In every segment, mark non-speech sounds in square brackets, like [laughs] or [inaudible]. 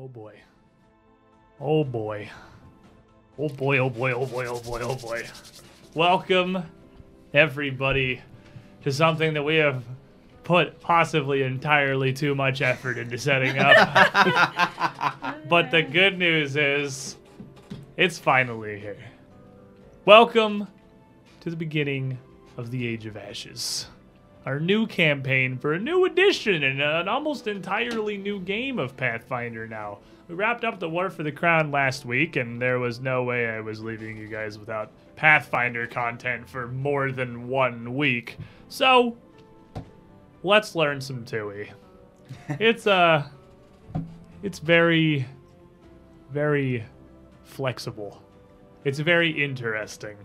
Oh boy. Oh boy. Oh boy, oh boy, oh boy, oh boy, oh boy. Welcome, everybody, to something that we have put possibly entirely too much effort into setting up. [laughs] but the good news is, it's finally here. Welcome to the beginning of the Age of Ashes. Our new campaign for a new edition and an almost entirely new game of Pathfinder now. We wrapped up the War for the Crown last week, and there was no way I was leaving you guys without Pathfinder content for more than one week. So, let's learn some Tui. [laughs] It's, uh, it's very, very flexible. It's very interesting.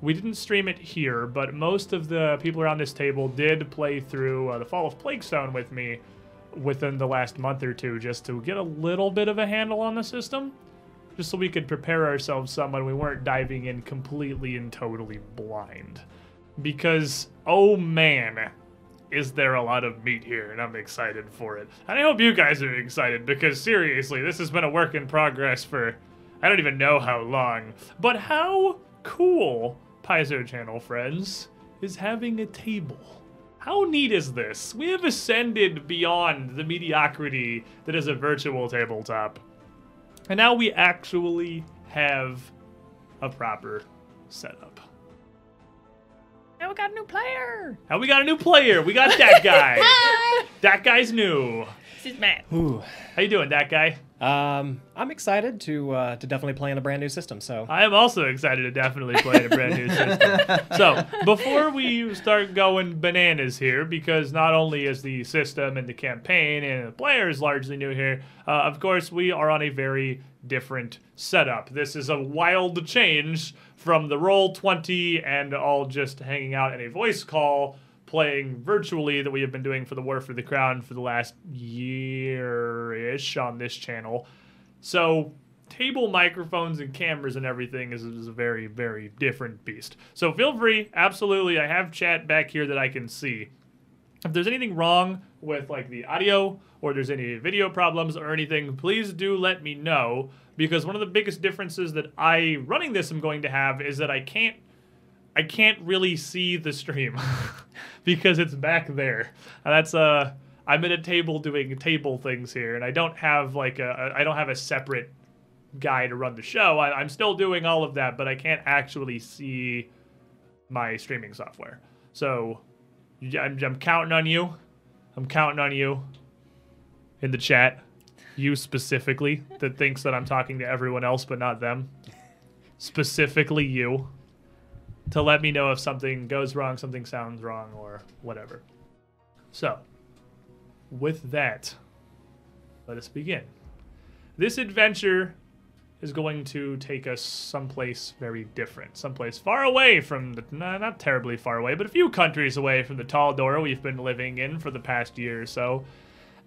We didn't stream it here, but most of the people around this table did play through uh, the Fall of Plaguestone with me within the last month or two just to get a little bit of a handle on the system. Just so we could prepare ourselves some when we weren't diving in completely and totally blind. Because, oh man, is there a lot of meat here, and I'm excited for it. And I hope you guys are excited because seriously, this has been a work in progress for I don't even know how long. But how cool, Paizo channel friends, is having a table. How neat is this? We have ascended beyond the mediocrity that is a virtual tabletop. And now we actually have a proper setup. Now we got a new player. Now we got a new player. We got that [laughs] guy. that guy's new. This is Matt. Ooh. How you doing, that guy? Um, I'm excited to uh, to definitely play in a brand new system. So I am also excited to definitely play in a brand new system. [laughs] So before we start going bananas here, because not only is the system and the campaign and the players largely new here, uh, of course we are on a very different setup. This is a wild change from the roll twenty and all just hanging out in a voice call playing virtually that we have been doing for the War for the Crown for the last year ish on this channel. So, table microphones and cameras and everything is, is, a very, very different beast. So, feel free, absolutely. I have chat back here that I can see. If there's anything wrong with like the audio or there's any video problems or anything, please do let me know because one of the biggest differences that I running this am going to have is that I can't I can't really see the stream [laughs] because it's back there. That's uh I'm at a table doing table things here, and I don't have like a I don't have a separate guy to run the show. I, I'm still doing all of that, but I can't actually see my streaming software. So I'm, I'm counting on you. I'm counting on you in the chat. You specifically that thinks that I'm talking to everyone else but not them. Specifically you to let me know if something goes wrong, something sounds wrong, or whatever. So, with that, let us begin. This adventure is going to take us someplace very different, someplace far away from the, nah, not terribly far away, but a few countries away from the Taldor we've been living in for the past year or so,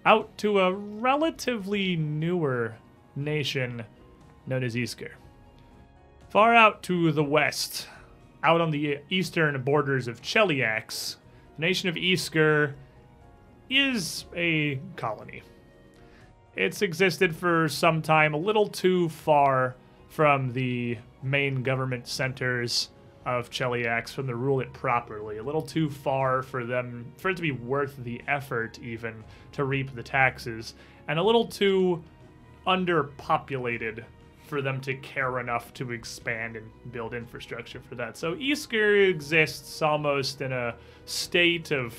out to a relatively newer nation known as Isger. Far out to the west, out on the eastern borders of Cheliax, the nation of Isger is a colony. It's existed for some time, a little too far from the main government centers of Cheliax from to rule it properly. A little too far for them for it to be worth the effort even to reap the taxes, and a little too underpopulated for them to care enough to expand and build infrastructure for that. So Isger exists almost in a state of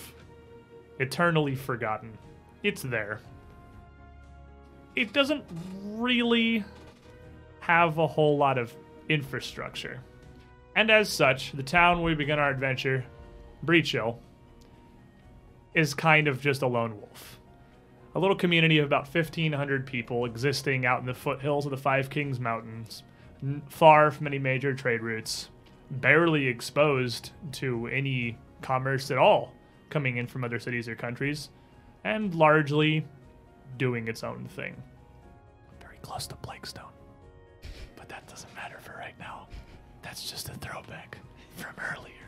eternally forgotten. It's there. It doesn't really have a whole lot of infrastructure. And as such, the town we begin our adventure, Breachill, is kind of just a lone wolf a little community of about 1,500 people existing out in the foothills of the Five Kings Mountains, far from any major trade routes, barely exposed to any commerce at all coming in from other cities or countries, and largely doing its own thing. Very close to Plaguestone. But that doesn't matter for right now. That's just a throwback from earlier.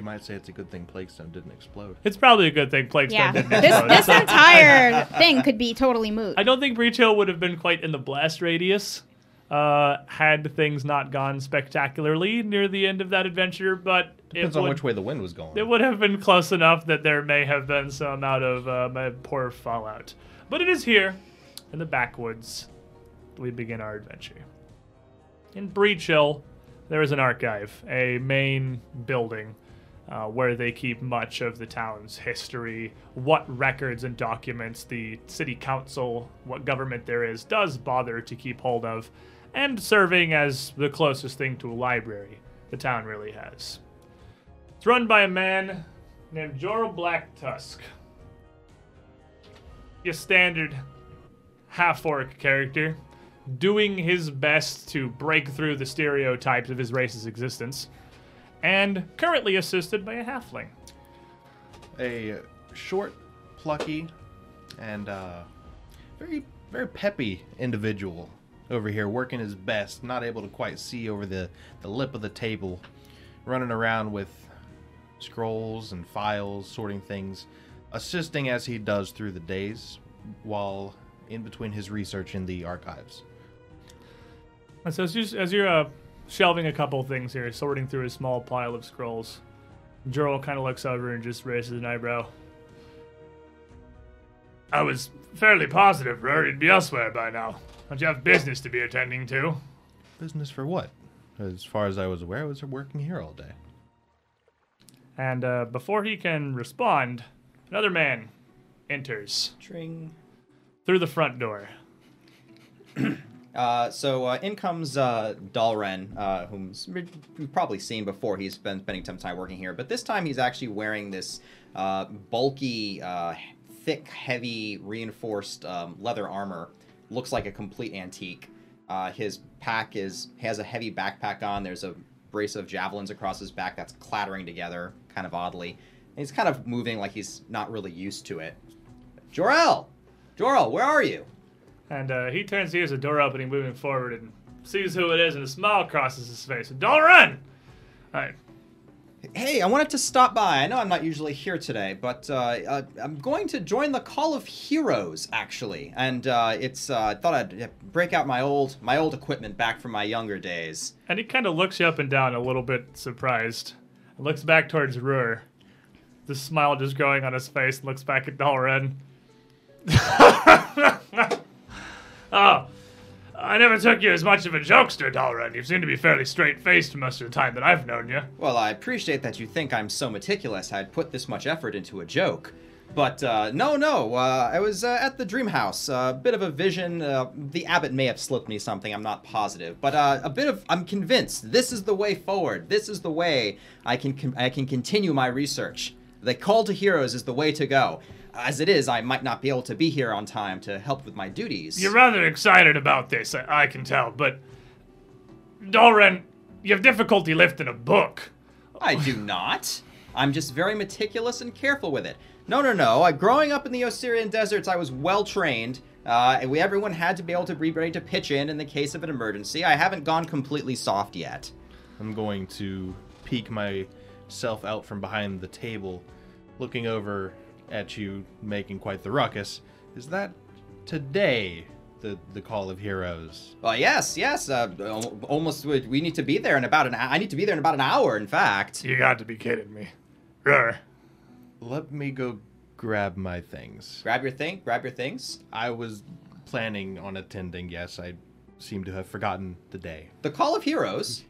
You might say it's a good thing Plaguestone didn't explode. It's probably a good thing Plague Yeah. Didn't This explode. this [laughs] entire thing could be totally moot. I don't think Breachill would have been quite in the blast radius uh, had things not gone spectacularly near the end of that adventure, but Depends it on would, which way the wind was going. it would have been close enough that there may have been some amount of um, poor fallout. But it is here, in the backwoods, we begin our adventure. In Breachill, there is an archive, a main building uh, where they keep much of the town's history, what records and documents the city council, what government there is, does bother to keep hold of, and serving as the closest thing to a library the town really has. It's run by a man named Jorl Blacktusk. Your standard half orc character, doing his best to break through the stereotypes of his race's existence, and currently assisted by a halfling. a short, plucky, and uh, very very peppy individual over here, working his best, not able to quite see over the the lip of the table, running around with scrolls and files, sorting things, assisting as he does through the days, while in between his research in the archives. And so as, you, as you're uh, shelving a couple things here, sorting through a small pile of scrolls, Jorl kind of looks over and just raises an eyebrow. I was fairly positive, Rur, you'd be elsewhere by now. Don't you have business to be attending to? Business for what? As far as I was aware, I was working here all day. And uh, before he can respond, another man enters Tring. through the front door. [clears throat] Uh, so uh, in comes uh, Dalren, uh, whom you've probably seen before. He's been spending some time working here, but this time he's actually wearing this uh, bulky, uh, thick, heavy, reinforced um, leather armor. Looks like a complete antique. Uh, his pack is has a heavy backpack on. There's a brace of javelins across his back that's clattering together, kind of oddly. And he's kind of moving like he's not really used to it. Jorel, Jorel, where are you? And uh, he turns, hears a door opening, moving forward, and sees who it is, and a smile crosses his face. Don't run! Alright. Hey, I wanted to stop by. I know I'm not usually here today, but uh, uh, I'm going to join the Call of Heroes actually, and uh, it's. Uh, I thought I'd uh, break out my old my old equipment back from my younger days. And he kind of looks you up and down, a little bit surprised. And looks back towards Ruhr. The smile just growing on his face, and looks back at Dalren. [laughs] oh, I never took you as much of a jokester, Dalren. You seem to be fairly straight-faced most of the time that I've known you. Well, I appreciate that you think I'm so meticulous. I'd put this much effort into a joke. But uh, no, no, uh, I was uh, at the dream house. A bit of a vision. Uh, the abbot may have slipped me something. I'm not positive, but uh, a bit of. I'm convinced this is the way forward. This is the way I can I can continue my research. The call to heroes is the way to go. As it is, I might not be able to be here on time to help with my duties. You're rather excited about this, I, I can tell, but Dalren, you have difficulty lifting a book. I do [laughs] not. I'm just very meticulous and careful with it. No, no, no. I, growing up in the Osirian deserts, I was well trained. Uh, and we, everyone had to be able to be ready to pitch in in the case of an emergency. I haven't gone completely soft yet. I'm going to peek myself out from behind the table, looking over at you, making quite the ruckus. Is that today the the call of heroes? Well, yes, yes. Uh, almost. We we need to be there in about an. hou- I need to be there in about an hour. In fact. You got to be kidding me. Rur. Let me go grab my things. Grab your thing. Grab your things. I was planning on attending. Yes, I seem to have forgotten the day. The Call of Heroes.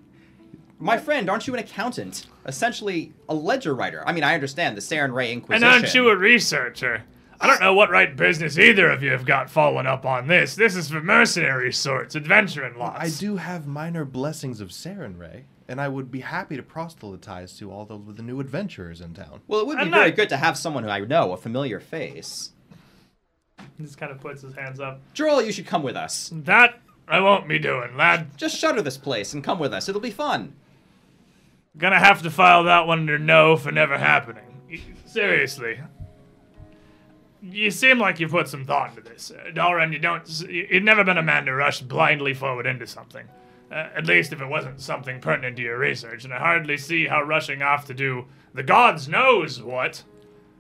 My friend, aren't you an accountant? Essentially, a ledger writer. I mean, I understand the Sarenrae Inquisition. And aren't you a researcher? I don't know what right business either of you have got following up on this. This is for mercenary sorts, adventuring lots. I do have minor blessings of Sarenrae, and I would be happy to proselytize to all those with the new adventurers in town. Well, it would be I'm very not- good to have someone who I know, a familiar face. He just kind of puts his hands up. Joel, you should come with us. That I won't be doing, lad. Just shutter this place and come with us. It'll be fun. Gonna have to file that one under no for never happening. Seriously. You seem like you put some thought into this. Uh, Dalren, you don't. You've never been a man to rush blindly forward into something. Uh, at least if it wasn't something pertinent to your research, and I hardly see how rushing off to do the gods knows what.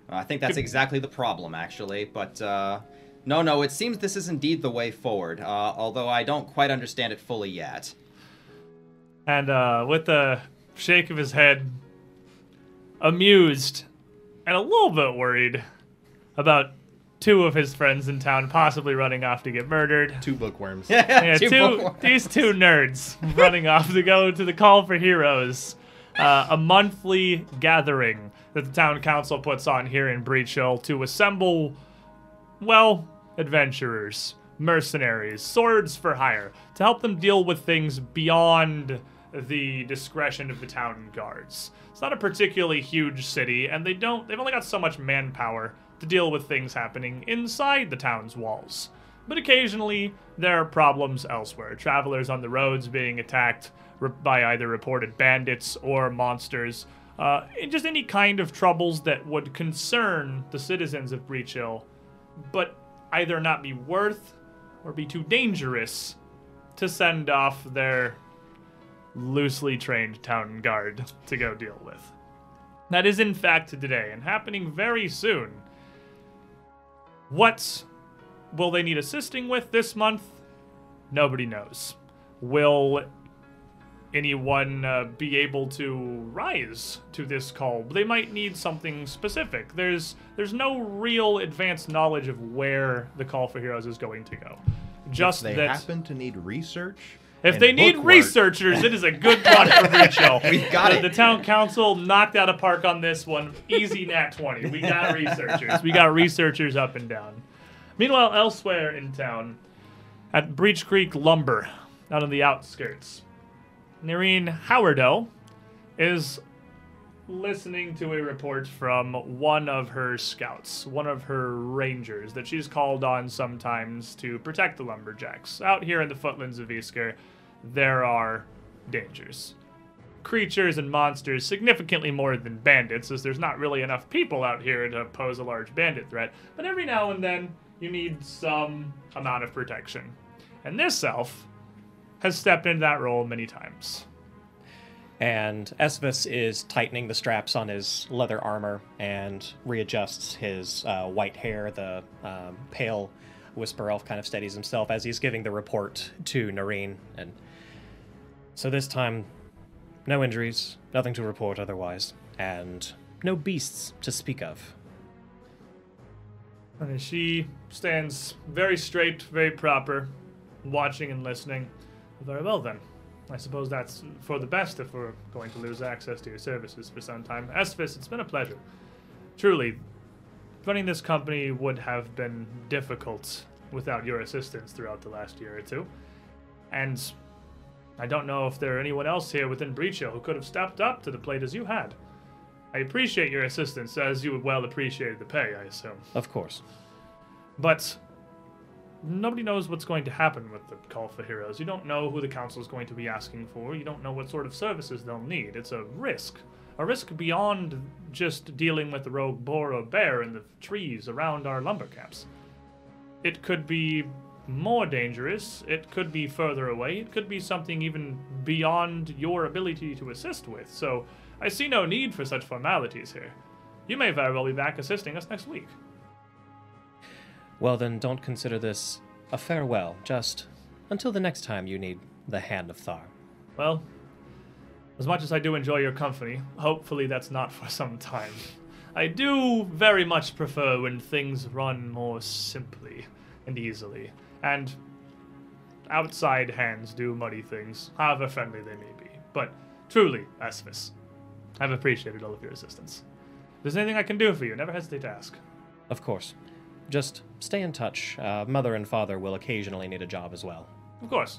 I think that's exactly the problem, actually. But uh, no, no, it seems this is indeed the way forward. Uh, although I don't quite understand it fully yet. And uh, with a shake of his head, amused and a little bit worried about two of his friends in town possibly running off to get murdered. Two bookworms. [laughs] Yeah, Two two, bookworms. these two nerds running off to go to the Call for Heroes, uh, a monthly gathering that the town council puts on here in Breachill to assemble, well, adventurers, mercenaries, swords for hire, to help them deal with things beyond the discretion of the town guards. It's not a particularly huge city, and they don't they've only got so much manpower to deal with things happening inside the town's walls. But occasionally, there are problems elsewhere. Travelers on the roads being attacked by either reported bandits or monsters. Uh, just any kind of troubles that would concern the citizens of Breachill, but either not be worth or be too dangerous to send off their loosely trained town guard to go deal with. That is, in fact, today and happening very soon. What will they need assisting with this month? Nobody knows. Will anyone uh, be able to rise to this call? They might need something specific. There's there's no real advanced knowledge of where the call for heroes is going to go. Just if they that happen to need research. If they need bookwork, researchers, it is a good one for Breach [laughs] We got the, it. The town council knocked out a park on this one. Easy nat 20. We got [laughs] researchers. We got researchers up and down. Meanwhile, elsewhere in town, at Breach Creek Lumber, out on the outskirts, Nerine Howardo is listening to a report from one of her scouts, one of her rangers that she's called on sometimes to protect the lumberjacks. Out here in the footlands of Isger, there are dangers. Creatures and monsters significantly more than bandits, as there's not really enough people out here to pose a large bandit threat. But every now and then, you need some amount of protection. And this elf has stepped into that role many times. And Esvis is tightening the straps on his leather armor and readjusts his uh, white hair. The um, pale whisper elf kind of steadies himself as he's giving the report to Nareen. And so this time, no injuries, nothing to report otherwise, and no beasts to speak of. And she stands very straight, very proper, watching and listening. Very well, then. I suppose that's for the best if we're going to lose access to your services for some time. Esphis, it's been a pleasure. Truly, running this company would have been difficult without your assistance throughout the last year or two. And I don't know if there are anyone else here within Breachill who could have stepped up to the plate as you had. I appreciate your assistance, as you would well appreciated the pay, I assume. Of course. But nobody knows what's going to happen with the Call for Heroes. You don't know who the council is going to be asking for. You don't know what sort of services they'll need. It's a risk. A risk beyond just dealing with the rogue boar or bear in the trees around our lumber camps. It could be more dangerous. It could be further away. It could be something even beyond your ability to assist with. So I see no need for such formalities here. You may very well be back assisting us next week. Well, then don't consider this a farewell, just until the next time you need the Hand of Thar. Well, as much as I do enjoy your company, hopefully that's not for some time. I do very much prefer when things run more simply and easily, and outside hands do muddy things, however friendly they may be. But truly, Esphis, I've appreciated all of your assistance. If there's anything I can do for you, never hesitate to ask. Of course. Just stay in touch. Uh, mother and father will occasionally need a job as well. Of course.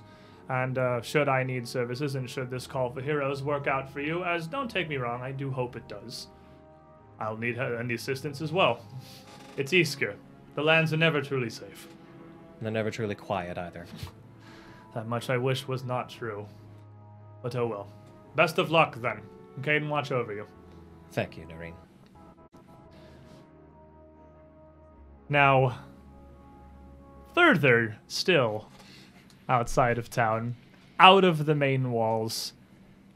And uh, should I need services and should this call for heroes work out for you, as don't take me wrong, I do hope it does. I'll need any assistance as well. It's Isger. The lands are never truly safe. And they're never truly quiet either. That much I wish was not true. But oh well. Best of luck then. Cayden watch over you. Thank you, Noreen. Now, further still outside of town, out of the main walls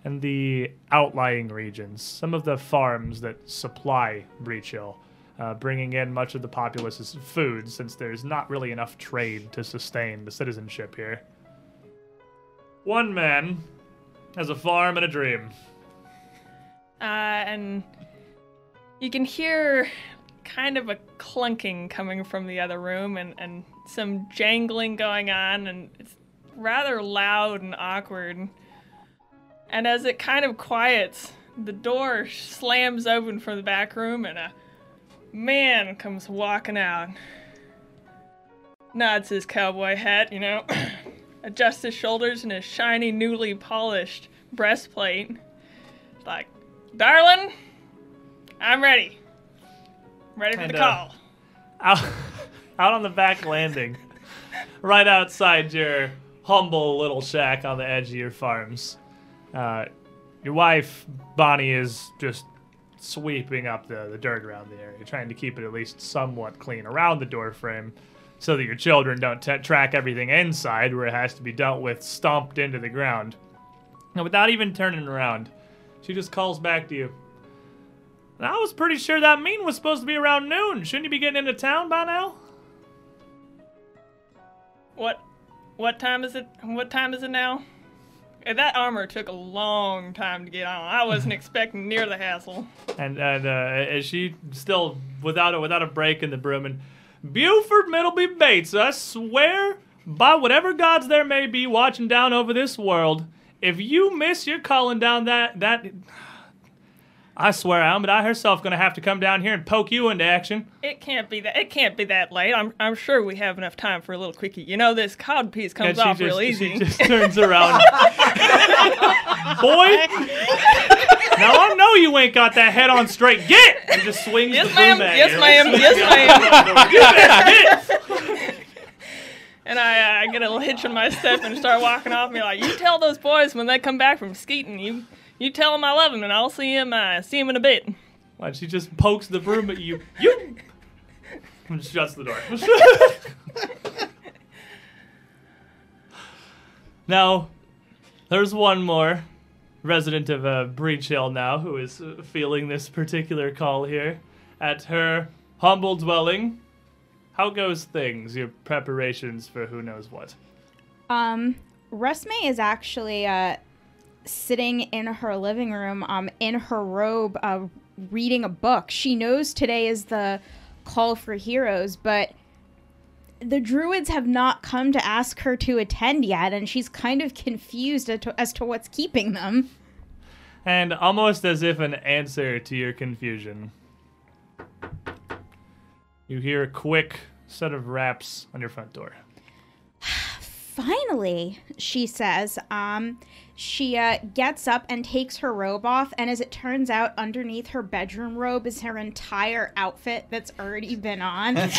and the outlying regions, some of the farms that supply Breachill, uh, bringing in much of the populace's food since there's not really enough trade to sustain the citizenship here. One man has a farm and a dream. Uh, and you can hear kind of a clunking coming from the other room and, and some jangling going on, and it's rather loud and awkward. And as it kind of quiets, the door slams open from the back room, and a man comes walking out. Nods his cowboy hat, you know, [clears throat] adjusts his shoulders and his shiny, newly polished breastplate. Like, darling, I'm ready. Ready for the call. out, [laughs] out on the back landing, right outside your humble little shack on the edge of your farms. Uh, your wife, Bonnie, is just sweeping up the, the dirt around the area, trying to keep it at least somewhat clean around the door frame so that your children don't t- track everything inside where it has to be dealt with stomped into the ground. And without even turning around, she just calls back to you. I was pretty sure that meeting was supposed to be around noon. Shouldn't you be getting into town by now? What what time is it? What time is it now? Uh, That armor took a long time to get on. I wasn't [laughs] expecting near the hassle. And and uh, is she still without a without a break in the broom? And Buford Middleby Bates, I swear by whatever gods there may be watching down over this world, if you miss your calling down that that, I swear Almeda herself gonna have to come down here and poke you into action. It can't be that. It can't be that late. I'm I'm sure we have enough time for a little quickie. You know this cod piece comes off just, real easy. She just turns around. [laughs] Boy, now I know you ain't got that head on straight. Get! And just swings Yes, the ma'am. at Yes, you. ma'am. [laughs] Yes, it, get. [laughs] And I, uh, I get a little hitch in my step and start walking off. And be like, you tell those boys when they come back from skeeting, you you tell him I love him, and I'll see him uh, see him in a bit. Why she just pokes the broom at you? [laughs] You. And shuts the door. [laughs] now, there's one more resident of uh, Breach Hill now who is uh, feeling this particular call here at her humble dwelling. How goes things? Your preparations for who knows what? Um, Resme is actually uh, sitting in her living room, um, in her robe, uh, reading a book. She knows today is the call for heroes, but the druids have not come to ask her to attend yet, and she's kind of confused as to, as to what's keeping them. And almost as if an answer to your confusion, you hear a quick set of raps on your front door. [sighs] Finally, she says. Um, she uh, gets up and takes her robe off, and as it turns out, underneath her bedroom robe is her entire outfit that's already been on. [laughs]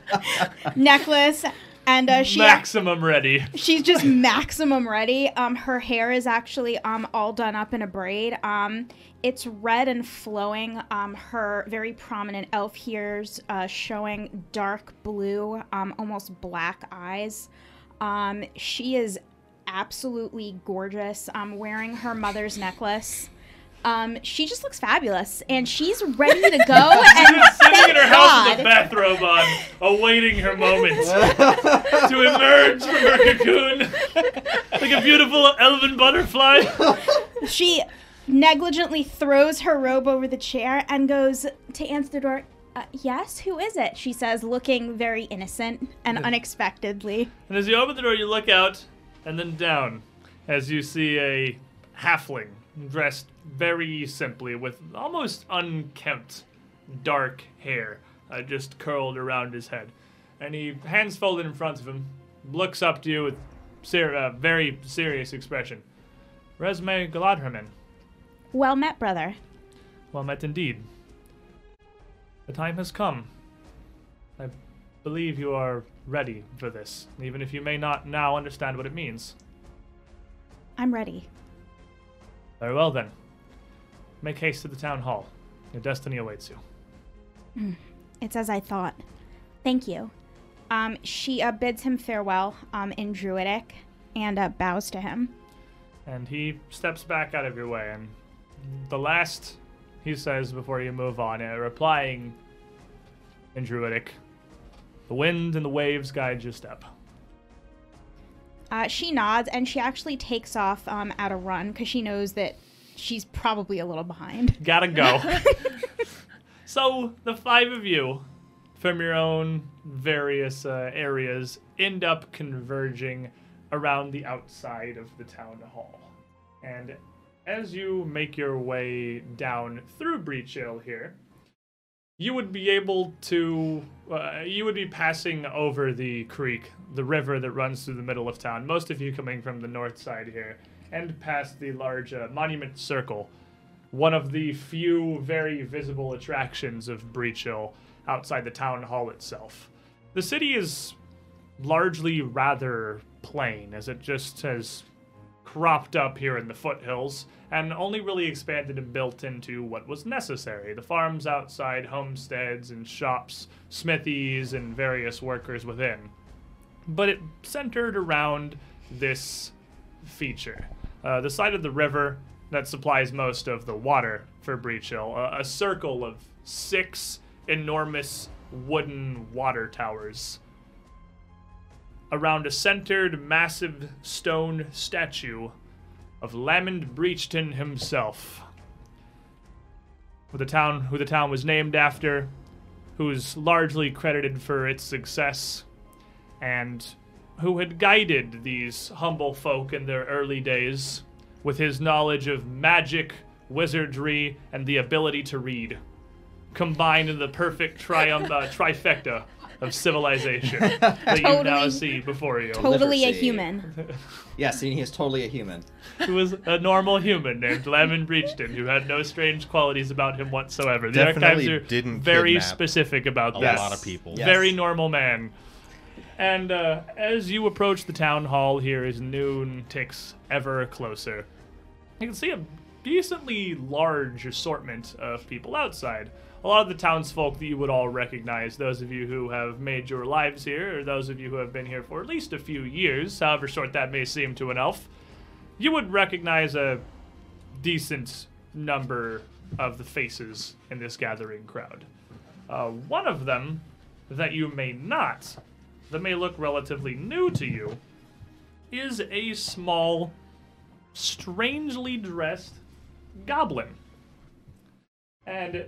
[laughs] Necklace, and uh, she Maximum ready. she's just maximum ready. Um, her hair is actually um all done up in a braid. Um, it's red and flowing. Um, her very prominent elf ears uh, showing dark blue, um, almost black eyes. Um, she is absolutely gorgeous. Um, wearing her mother's necklace. Um, she just looks fabulous, and she's ready to go. [laughs] and Sitting in her house with a bathrobe on, awaiting her moment to emerge from her cocoon like a beautiful elven butterfly. She negligently throws her robe over the chair and goes to answer the door. Uh, yes, who is it? She says, looking very innocent and unexpectedly. And as you open the door, you look out and then down as you see a halfling dressed very simply with almost unkempt dark hair uh, just curled around his head. And he, hands folded in front of him, looks up to you with ser- uh, very serious expression. Resme Galadherman. Well met, brother. Well met indeed. The time has come. I believe you are ready for this, even if you may not now understand what it means. I'm ready. Very well then. Make haste to the town hall. Your destiny awaits you. It's as I thought. Thank you. Um, she uh, bids him farewell um, in Druidic and uh, bows to him. And he steps back out of your way. And the last he says before you move on, uh, replying in Druidic, the wind and the waves guide your step. Uh, she nods and she actually takes off um, at a run because she knows that she's probably a little behind. [laughs] Gotta go. [laughs] so the five of you, from your own various uh, areas, end up converging around the outside of the town hall. And as you make your way down through Breachill here, you would be able to uh, you would be passing over the creek the river that runs through the middle of town most of you coming from the north side here and past the large uh, monument circle one of the few very visible attractions of Breachill outside the town hall itself. The city is largely rather plain as it just has cropped up here in the foothills and only really expanded and built into what was necessary. The farms outside, homesteads and shops, smithies, and various workers within. But it centered around this feature. Uh, the side of the river that supplies most of the water for Breachill, a, a circle of six enormous wooden water towers around a centered, massive stone statue of Lamond Breachton himself. Who the town who the town was named after, who's largely credited for its success, and who had guided these humble folk in their early days with his knowledge of magic, wizardry, and the ability to read, combined in the perfect triumph uh, trifecta [laughs] of civilization [laughs] that you now see before you. Totally a human. [laughs] Yes, he is totally a human. who was a normal human named Lemon Breachton, who had no strange qualities about him whatsoever. The Definitely archives are didn't very specific about A that. A lot of people. Yes. Very normal man. And uh, as you approach the town hall here, as noon ticks ever closer, you can see a decently large assortment of people outside. A lot of the townsfolk that you would all recognize, those of you who have made your lives here, or those of you who have been here for at least a few years, however short that may seem to an elf, you would recognize a decent number of the faces in this gathering crowd. Uh, one of them that you may not, that may look relatively new to you, is a small, strangely dressed goblin. And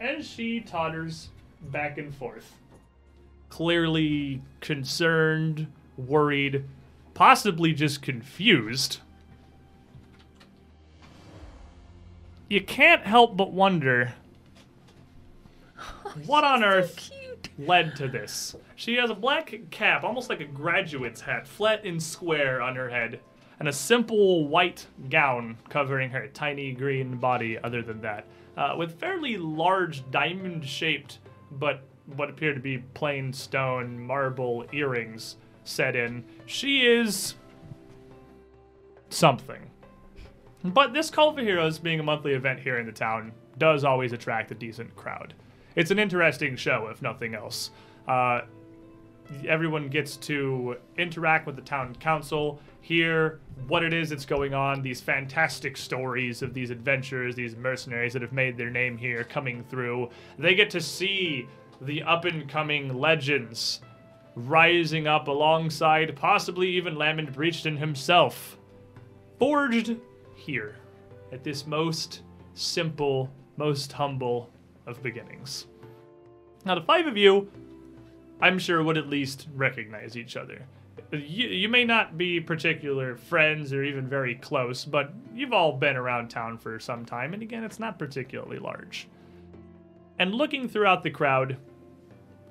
as she totters back and forth, clearly concerned, worried, possibly just confused, you can't help but wonder [laughs] what on earth led to this. She has a black cap, almost like a graduate's hat, flat and square on her head, and a simple white gown covering her tiny green body, other than that, uh, with fairly large diamond shaped but what appear to be plain stone marble earrings set in. She is something. But this Call for Heroes, being a monthly event here in the town, does always attract a decent crowd. It's an interesting show, if nothing else. Uh, everyone gets to interact with the town council, hear what it is that's going on, these fantastic stories of these adventurers, these mercenaries that have made their name here coming through. They get to see the up and coming legends rising up alongside possibly even Lamond Breachton himself forged here at this most simple, most humble of beginnings. Now, the five of you, I'm sure, would at least recognize each other. You, you may not be particular friends or even very close, but you've all been around town for some time, and again, it's not particularly large. And looking throughout the crowd,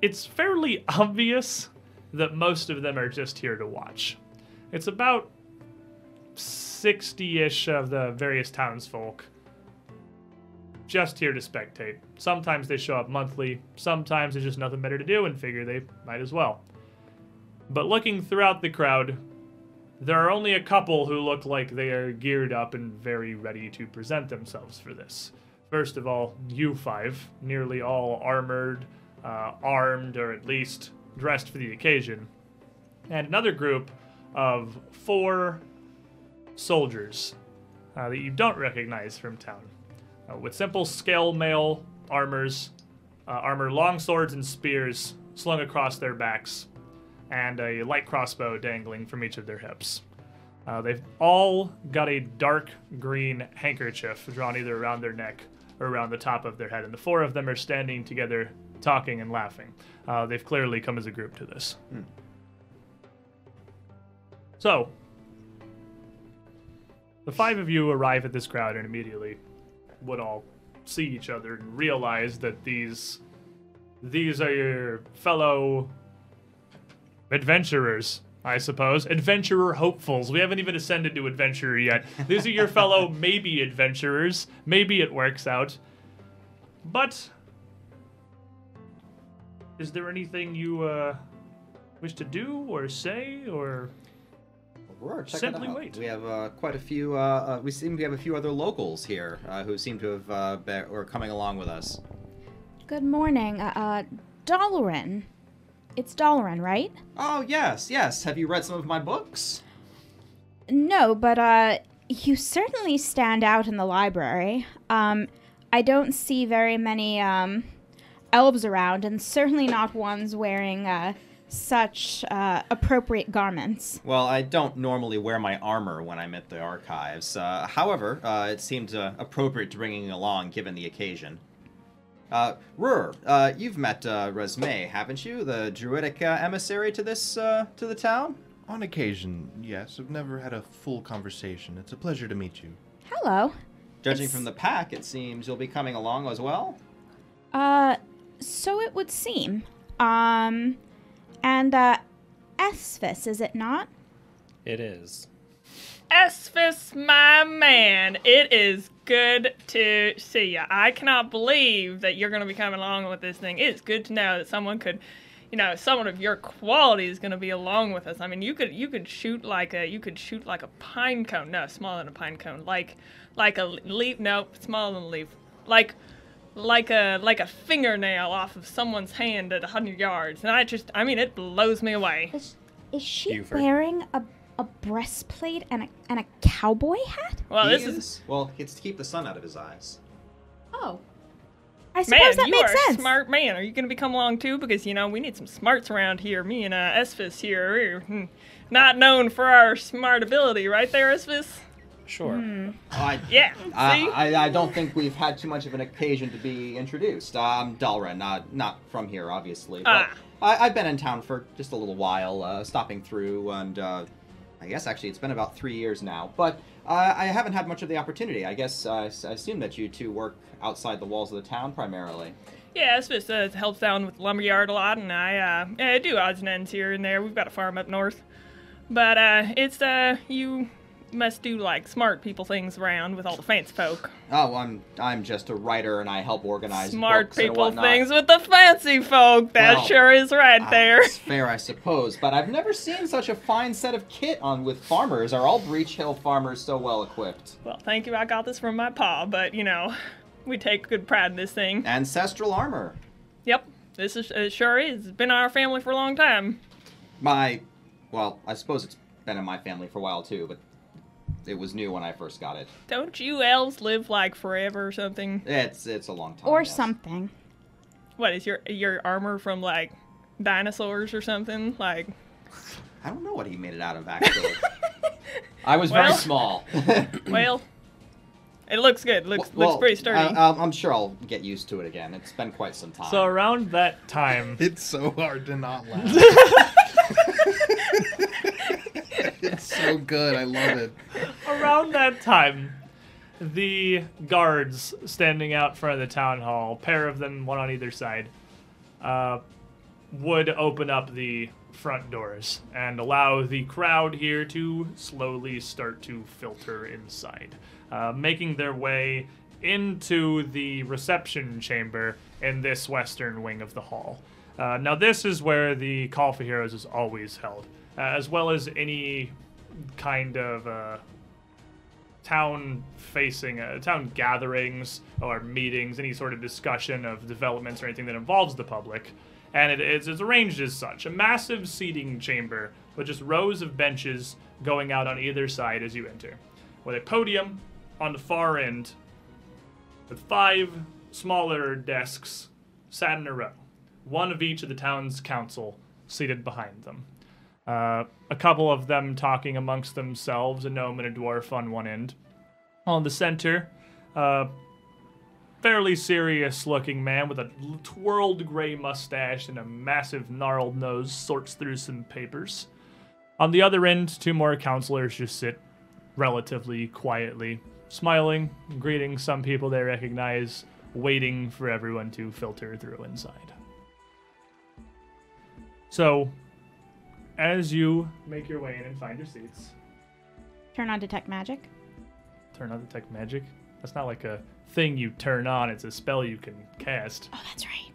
it's fairly [laughs] obvious that most of them are just here to watch. It's about 60 ish of the various townsfolk just here to spectate. Sometimes they show up monthly, sometimes there's just nothing better to do and figure they might as well. But looking throughout the crowd, there are only a couple who look like they are geared up and very ready to present themselves for this. First of all, you five, nearly all armored, uh, armed, or at least dressed for the occasion. And another group of four soldiers uh, that you don't recognize from town, uh, with simple scale mail armors, uh, armor long swords and spears slung across their backs, and a light crossbow dangling from each of their hips. Uh, they've all got a dark green handkerchief drawn either around their neck or around the top of their head, and the four of them are standing together, talking and laughing. Uh, they've clearly come as a group to this. So, the five of you arrive at this crowd and immediately would all see each other and realize that these these are your fellow adventurers, I suppose. Adventurer hopefuls. We haven't even ascended to adventurer yet. These are your fellow [laughs] maybe adventurers. Maybe it works out. But is there anything you uh, wish to do or say or Roar, check Simply it out. wait. We have uh, quite a few. Uh, uh, we seem to have a few other locals here uh, who seem to have uh, be- or coming along with us. Good morning, uh, uh Dalaran. It's Dalaran, right? Oh yes, yes. Have you read some of my books? No, but uh, you certainly stand out in the library. Um, I don't see very many um, elves around, and certainly not ones wearing uh, such uh, appropriate garments. Well, I don't normally wear my armor when I'm at the archives. Uh, however, uh, it seemed uh, appropriate to bringing along given the occasion. Uh, Rur, uh, you've met uh, Resme, haven't you? The druidic uh, emissary to this uh, to the town. On occasion, yes. I've never had a full conversation. It's a pleasure to meet you. Hello. Judging It's- from the pack, it seems you'll be coming along as well. Uh, so it would seem. Um, and uh, Esphus, is it not? It is. Esphus, my man, it is good to see you. I cannot believe that you're going to be coming along with this thing. It's good to know that someone could, you know, someone of your quality is going to be along with us. I mean, you could you could shoot like a you could shoot like a pine cone. No, smaller than a pine cone. Like like a leaf. No, smaller than a leaf. Like like a like a fingernail off of someone's hand at 100 yards. And I just I mean, it blows me away. Is, is she Buford. wearing a, a breastplate and a, and a cowboy hat? Well, He this is is- well. It's to keep the sun out of his eyes. Oh. I Man, suppose that you makes are sense. a smart man. Are you going to become along too? Because you know we need some smarts around here. Me and uh, Esphus here, we're hmm, not known for our smart ability, right there, Esphus? Sure. I, Yeah. See, I, I, I don't think we've had too much of an occasion to be introduced. I'm Dalren, uh, not from here, obviously. But Ah. I, I've been in town for just a little while, uh, stopping through, and uh, I guess actually it's been about three years now. But uh, I haven't had much of the opportunity. I guess uh, I assume that you two work outside the walls of the town primarily. yeah, Esphus uh, helps down with lumberyard a lot, and I uh, I do odds and ends here and there. We've got a farm up north, but uh, it's uh, you must do like smart people things around with all the fancy folk. Oh, I'm I'm just a writer, and I help organize Smart people things with the fancy folk. That Well, sure is right Ah, there. It's fair, I suppose, but I've never seen such a fine set of kit on with farmers. Are all Breachill farmers so well equipped? Well, thank you. I got this from my pa, but you know, we take good pride in this thing. Ancestral armor. Yep, this is it sure is. It's been in our family for a long time. My, well, I suppose it's been in my family for a while too, but it was new when I first got it. Don't you elves live like forever or something? It's it's a long time. or yes. something. What is your your armor from like dinosaurs or something? Like, I don't know what he made it out of actually. [laughs] I was very small. [laughs] well, it looks good. Looks Well, looks pretty sturdy. I, I'm sure I'll get used to it again. It's been quite some time. So around that time, [laughs] It's so hard to not laugh. It's so good. I love it. around that time, the guards standing out front of the town hall, pair of them, one on either side, uh, would open up the front doors and allow the crowd here to slowly start to filter inside, uh, making their way into the reception chamber in this western wing of the hall. Uh, now, this is where the Call for Heroes is always held, uh, as well as any kind of uh, town facing uh, town gatherings or meetings any sort of discussion of developments or anything that involves the public. And it is it's arranged as such. A massive seating chamber with just rows of benches going out on either side as you enter, with a podium on the far end, with five smaller desks sat in a row, one of each of the town's council seated behind them. Uh, a couple of them talking amongst themselves, a gnome and a dwarf on one end. On the center, uh, fairly serious looking man with a twirled gray mustache and a massive gnarled nose sorts through some papers. On the other end, two more counselors just sit relatively quietly, smiling, greeting some people they recognize, waiting for everyone to filter through inside. So, as you make your way in and find your seats, Turn on detect magic. turn on detect magic. That's not like a thing you turn on, it's a spell you can cast. Oh, that's right.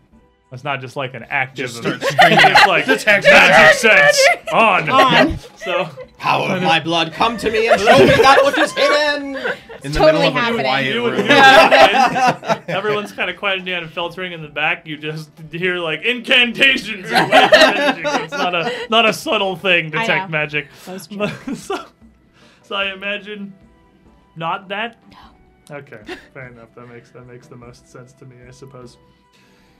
It's not just like an active. Just start [laughs] screaming. it's like Detect magic sense [laughs] on. On. So Power of uh, my blood, come to me and show me that which is hidden. [laughs] In the totally middle of a quiet you room. hear that, everyone's kind of quieting down and filtering in the back. You just hear like incantations. magic. It's not a not a subtle thing. Detect magic. So, so I imagine not that. No. Okay, fair enough. That makes that makes the most sense to me, I suppose.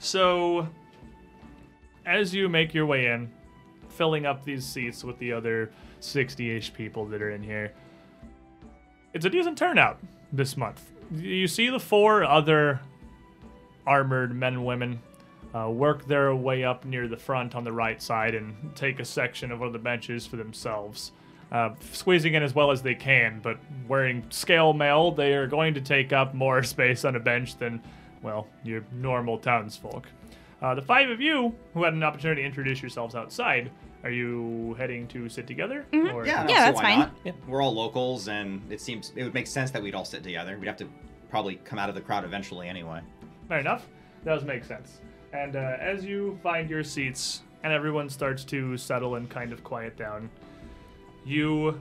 So, as you make your way in, filling up these seats with the other 60-ish people that are in here, it's a decent turnout this month. You see the four other armored men and women uh, work their way up near the front on the right side and take a section of one of the benches for themselves. Uh, squeezing in as well as they can, but wearing scale mail, they are going to take up more [laughs] space on a bench than, well, your normal townsfolk. Uh, the five of you who had an opportunity to introduce yourselves outside, are you heading to sit together? Or? Yeah, Yeah, that's why fine. not? We're all locals, and it seems it would make sense that we'd all sit together. We'd have to probably come out of the crowd eventually anyway. Fair enough. Does make sense. And uh, as you find your seats and everyone starts to settle and kind of quiet down, you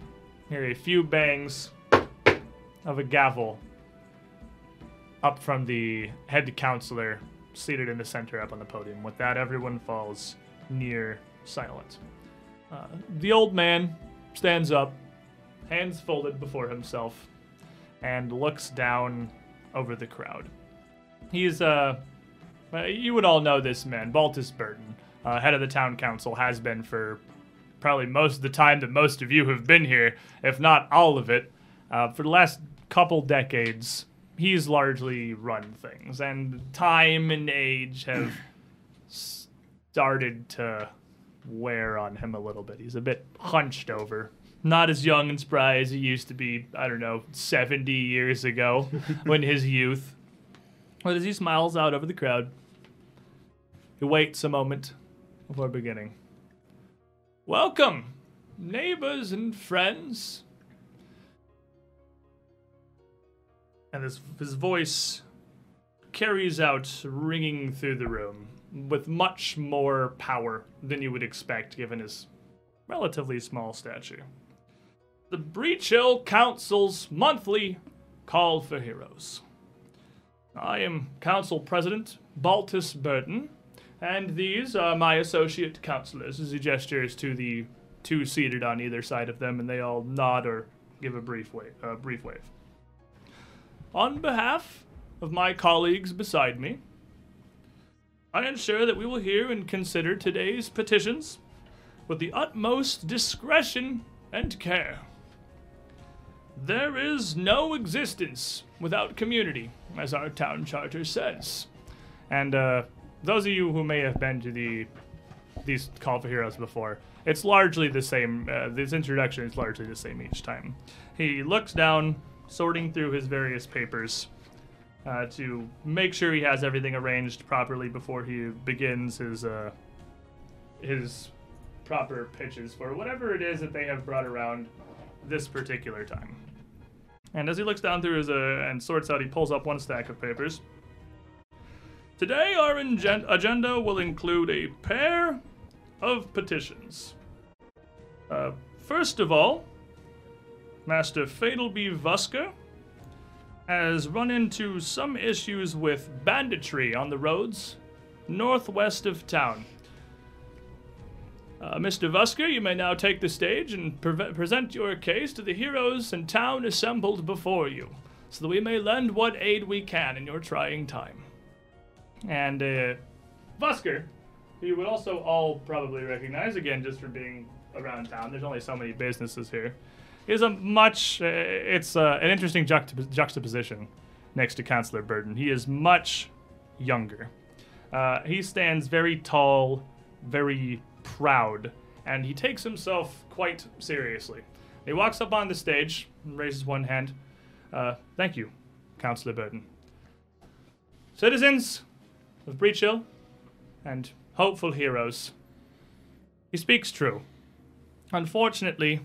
hear a few bangs of a gavel up from the head counselor seated in the center up on the podium. With that, everyone falls near silent. Uh, the old man stands up, hands folded before himself, and looks down over the crowd. He's uh, uh, you would all know this man, Baltus Burton, uh, head of the town council, has been for probably most of the time that most of you have been here, if not all of it. Uh, for the last couple decades, he's largely run things, and time and age have [clears throat] started to wear on him a little bit. He's a bit hunched over. Not as young and spry as he used to be, I don't know, 70 years ago [laughs] when his youth. But as he smiles out over the crowd, he waits a moment before beginning. Welcome, neighbors and friends. And his, his voice carries out, ringing through the room with much more power than you would expect given his relatively small stature. The Breachill Council's monthly call for heroes. I am Council President Baltus Burton, and these are my associate councilors. As he gestures to the two seated on either side of them, and they all nod or give a brief wave. Brief wave. On behalf of my colleagues beside me, I ensure that we will hear and consider today's petitions with the utmost discretion and care. There is no existence without community, as our town charter says. And uh, those of you who may have been to the these Call for Heroes before, it's largely the same. Uh, this introduction is largely the same each time. He looks down, sorting through his various papers uh, to make sure he has everything arranged properly before he begins his uh, his proper pitches for whatever it is that they have brought around this particular time. And as he looks down through his uh, and sorts out, he pulls up one stack of papers. Today, our ingen- agenda will include a pair of petitions. Uh, first of all, Master Fatalby Vusker has run into some issues with banditry on the roads northwest of town. Uh, Mr. Vusker, you may now take the stage and pre- present your case to the heroes and town assembled before you, so that we may lend what aid we can in your trying time. And uh, Vusker, who you would also all probably recognize again just for being around town. There's only so many businesses here. Is a much. Uh, it's uh, an interesting juxtap- juxtaposition next to Councillor Burton. He is much younger. Uh, he stands very tall, very proud, and he takes himself quite seriously. He walks up on the stage and raises one hand. Uh, thank you, Councillor Burton. Citizens of Breachill and hopeful heroes. He speaks true. Unfortunately,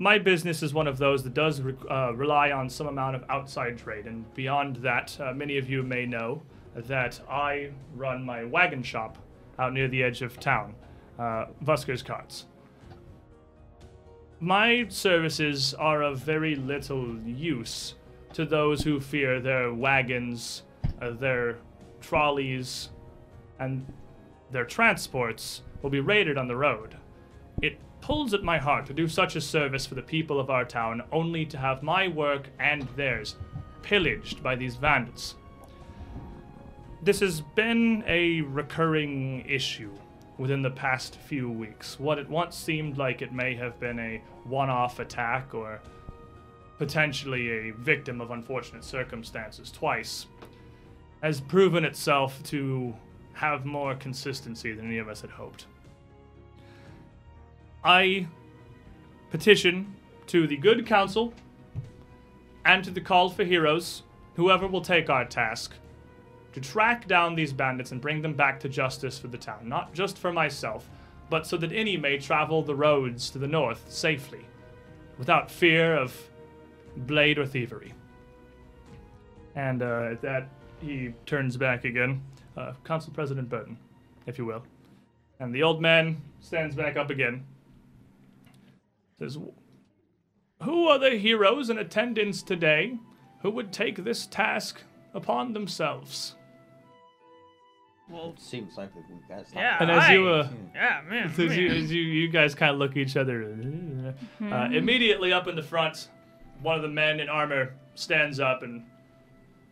my business is one of those that does re- uh, rely on some amount of outside trade, and beyond that, uh, many of you may know that I run my wagon shop out near the edge of town, uh, Vusker's Carts. My services are of very little use to those who fear their wagons, uh, their trolleys, and their transports will be raided on the road. It pulls at my heart to do such a service for the people of our town, only to have my work and theirs pillaged by these vandals. This has been a recurring issue within the past few weeks. What it once seemed like it may have been a one off attack or potentially a victim of unfortunate circumstances twice has proven itself to have more consistency than any of us had hoped. I petition to the good council and to the call for heroes, whoever will take our task, to track down these bandits and bring them back to justice for the town, not just for myself, but so that any may travel the roads to the north safely, without fear of blade or thievery. And uh, at that, he turns back again. Uh, Council President Burton, if you will. And the old man stands back up again. Says, Who are the heroes in attendance today who would take this task upon themselves? Well, it Seems like we guys. yeah. And as you, uh, yeah, man. [laughs] As you, as you, you guys kind of look at each other. Uh, immediately up in the front, one of the men in armor stands up and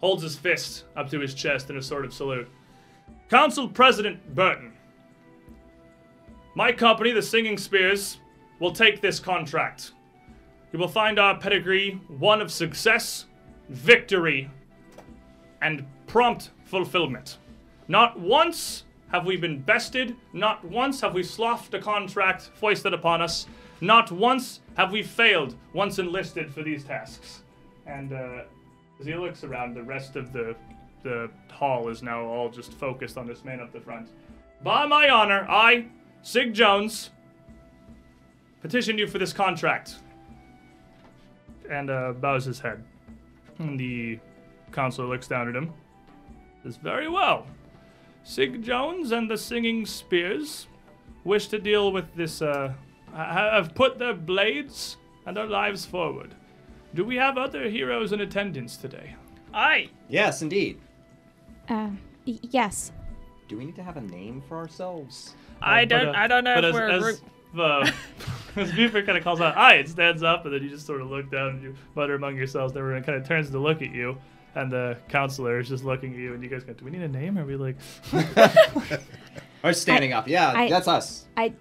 holds his fist up to his chest in a sort of salute. Council President Burton, my company, the Singing Spears, will take this contract. You will find our pedigree one of success, victory, and prompt fulfillment. Not once have we been bested, not once have we sloughed a contract foisted upon us, not once have we failed once enlisted for these tasks. And uh, as he looks around, the rest of the the hall is now all just focused on this man up the front. By my honor, I, Sig Jones, petition you for this contract. And uh, bows his head. And the counselor looks down at him. Says, Very well. Sig Jones and the Singing Spears wish to deal with this, uh, have put their blades and their lives forward. Do we have other heroes in attendance today? Aye. Yes, indeed. Uh, y- yes. Do we need to have a name for ourselves? I Uh, but, don't. uh, I don't know but if as, we're. as, we're- uh, as Buford kind of calls out, "Aye!" It stands up, and then you just sort of look down and you mutter among yourselves. Then everyone kind of turns to look at you, and the counselor is just looking at you, and you guys go, "Do we need a name? Or are we like?" [laughs] Or standing up. Yeah, I- that's us. I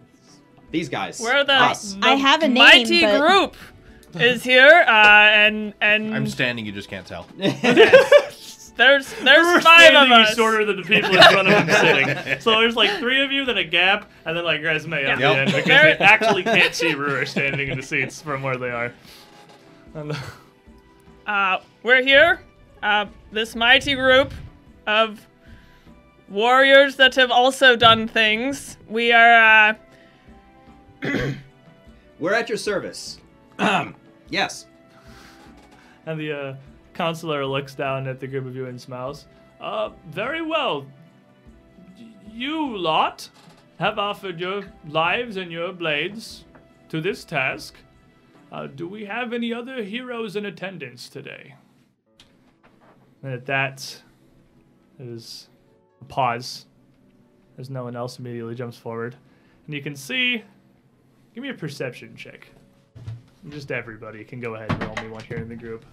These guys. we're the, us. the I have a name, mighty but- group is here, uh, and and I'm standing, you just can't tell. [laughs] [laughs] there's We're there's five of standing us. shorter than the people in front of him sitting. So there's like three of you, then a gap, and then like Resume at Yeah. the end because There- they actually can't see Ruhr standing in the seats from where they are. And Uh, we're here, uh, this mighty group of warriors that have also done things. We are, uh, We're at your service. [clears throat] yes. And the uh, counselor looks down at the group of you and smiles. Uh, very well. You lot have offered your lives and your blades to this task. Uh, do we have any other heroes in attendance today? And at that, there's a pause, as no one else immediately jumps forward. and you can see. Give me a perception check. Just everybody can go ahead and roll me one here in the group.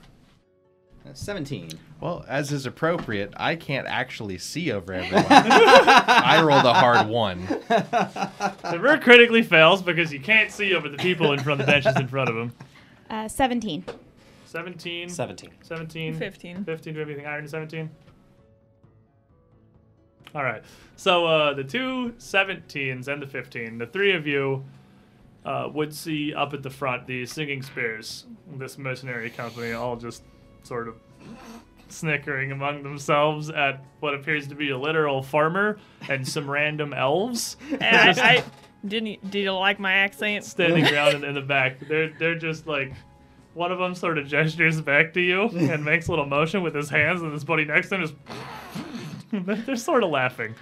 Uh, 17. Well, as is appropriate, I can't actually see over everyone. [laughs] I rolled a hard one. The ver critically fails because you can't see over the people in front of the benches in front of him. Uh, 17. 17. 17. 17. 15. 15 to everything higher than 17. All right. So uh, the two 17s and the 15, the three of you uh, would see up at the front the singing spears, this mercenary company, all just sort of snickering among themselves at what appears to be a literal farmer and some random elves [laughs] I, I didn't. Did you like my accent? standing [laughs] around in, in the back. They're they're just like one of them sort of gestures back to you and [laughs] makes a little motion with his hands, and his buddy next to him is. they're, they're sort of laughing.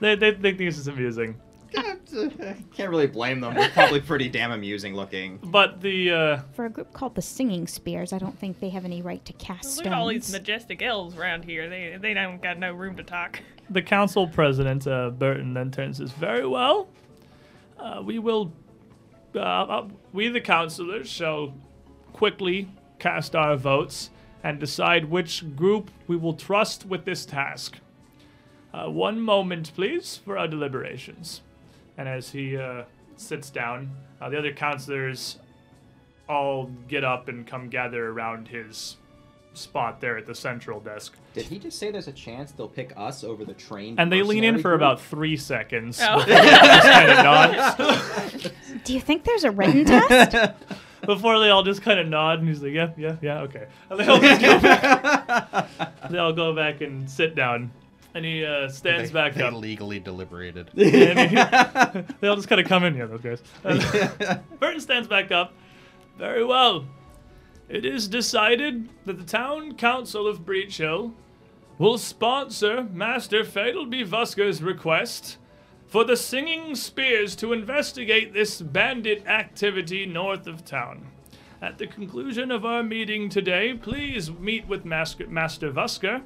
They, they think this is amusing, Can't really blame them. They're probably pretty damn amusing looking. but the uh, For a group called the Singing Spears, I don't think they have any right to cast Look stones. at all these majestic elves around here. They they don't got no room to talk. the council president uh, Burton then turns this very well. Uh, we will, uh, uh, we the councilors shall quickly cast our votes and decide which group we will trust with this task. Uh, one moment, please, for our deliberations. And as he uh, sits down, uh, the other counselors all get up and come gather around his spot there at the central desk. Did he just say there's a chance they'll pick us over the train? And they lean in for group? about three seconds. Oh. just kind of. Do you think there's a written test? [laughs] Before they all just kind of nod, and he's like, "Yeah, yeah, yeah, okay." And they all just go back. [laughs] they all go back and sit down, and he uh, stands They, back they up. legally deliberated. [laughs] He- [laughs] they all just kind of come in here, those guys. And [laughs] Burton stands back up. Very well. It is decided that the town council of Breachill will sponsor Master Fatalby Vusker's request for the Singing Spears to investigate this bandit activity north of town. At the conclusion of our meeting today, please meet with Mas- Master Vusker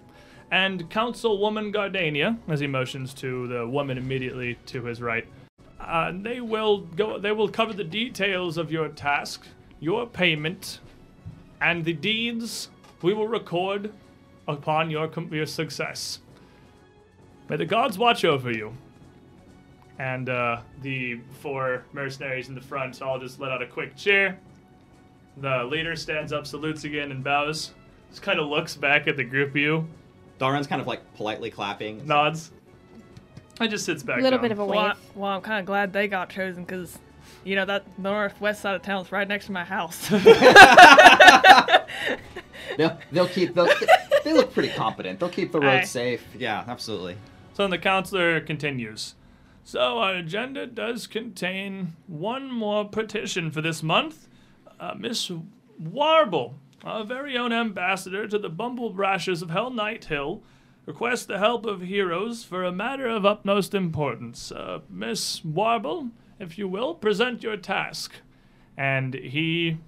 and Councilwoman Gardania, as he motions to the woman immediately to his right. Uh, they will go. They will cover the details of your task, your payment, and the deeds we will record upon your your success. May the gods watch over you. And uh, the four mercenaries in the front all just let out a quick cheer. The leader stands up, salutes again, and bows. Just kind of looks back at the group of you, Darren's kind of like politely clapping. nods, I just sits back A little down. bit of a Well, I, well, I'm kind of glad they got chosen because, you know, that northwest side of town's right next to my house. [laughs] [laughs] They'll, they'll keep. They'll, they look pretty competent. They'll keep the road Aye. safe. Yeah, absolutely. So the counselor continues. So our agenda does contain one more petition for this month. Uh, Miss Warble, our very own ambassador to the Bumblebrashers of Hellknight Hill, requests the help of heroes for a matter of utmost importance. Uh, Miss Warble, if you will, present your task. And he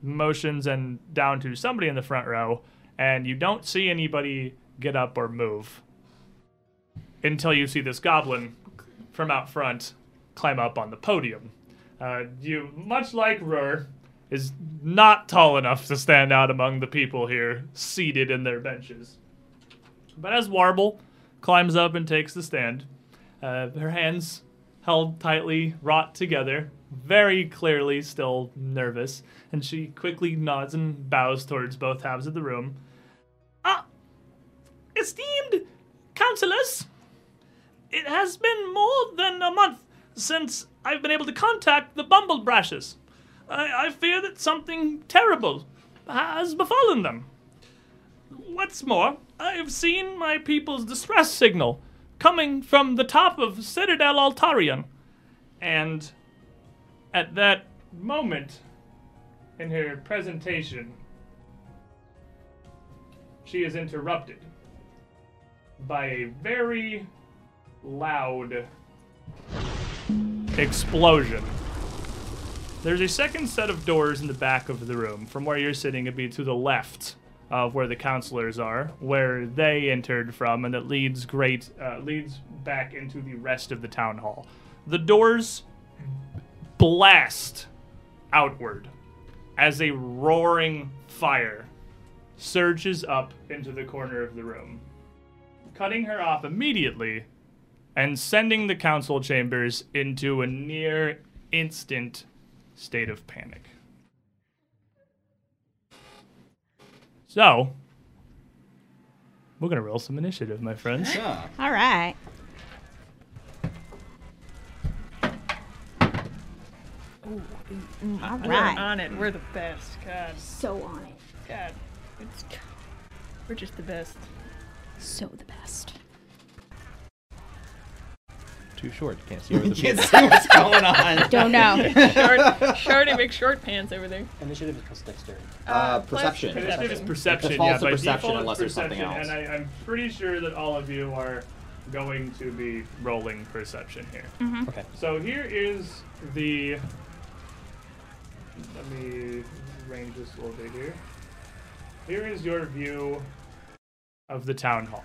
motions and down to somebody in the front row, and you don't see anybody get up or move until you see this goblin from out front climb up on the podium. Uh, you, much like Rur, is not tall enough to stand out among the people here seated in their benches. But as Warble climbs up and takes the stand, uh, her hands held tightly, wrought together, very clearly still nervous, and she quickly nods and bows towards both halves of the room. Ah, esteemed counselors, it has been more than a month since I've been able to contact the Bumble Brashes. I, I fear that something terrible has befallen them. What's more, I have seen my people's distress signal coming from the top of Citadel Altaerein. And at that moment in her presentation, she is interrupted by a very loud explosion. There's a second set of doors in the back of the room. From where you're sitting, it'd be to the left of where the counselors are, where they entered from, and it leads great uh, leads back into the rest of the town hall. The doors blast outward as a roaring fire surges up into the corner of the room, cutting her off immediately and sending the council chambers into a near instant state of panic. So, we're going to roll some initiative, my friends. Yeah. All right. All We're right. on it. We're the best. God, So on it. God, it's we're just the best. So the best. Too short. Can't see [laughs] over the Can't see what's going on. [laughs] Don't know. [laughs] Short, shorty big short pants over there. Initiative is plus dexterity. Uh, plus perception. Initiative is perception. Defaults yeah, by perception default, unless it's there's something else. And I, I'm pretty sure that all of you are going to be rolling perception here. Okay. So here is the. Let me range this a little bit here. Here is your view of the town hall.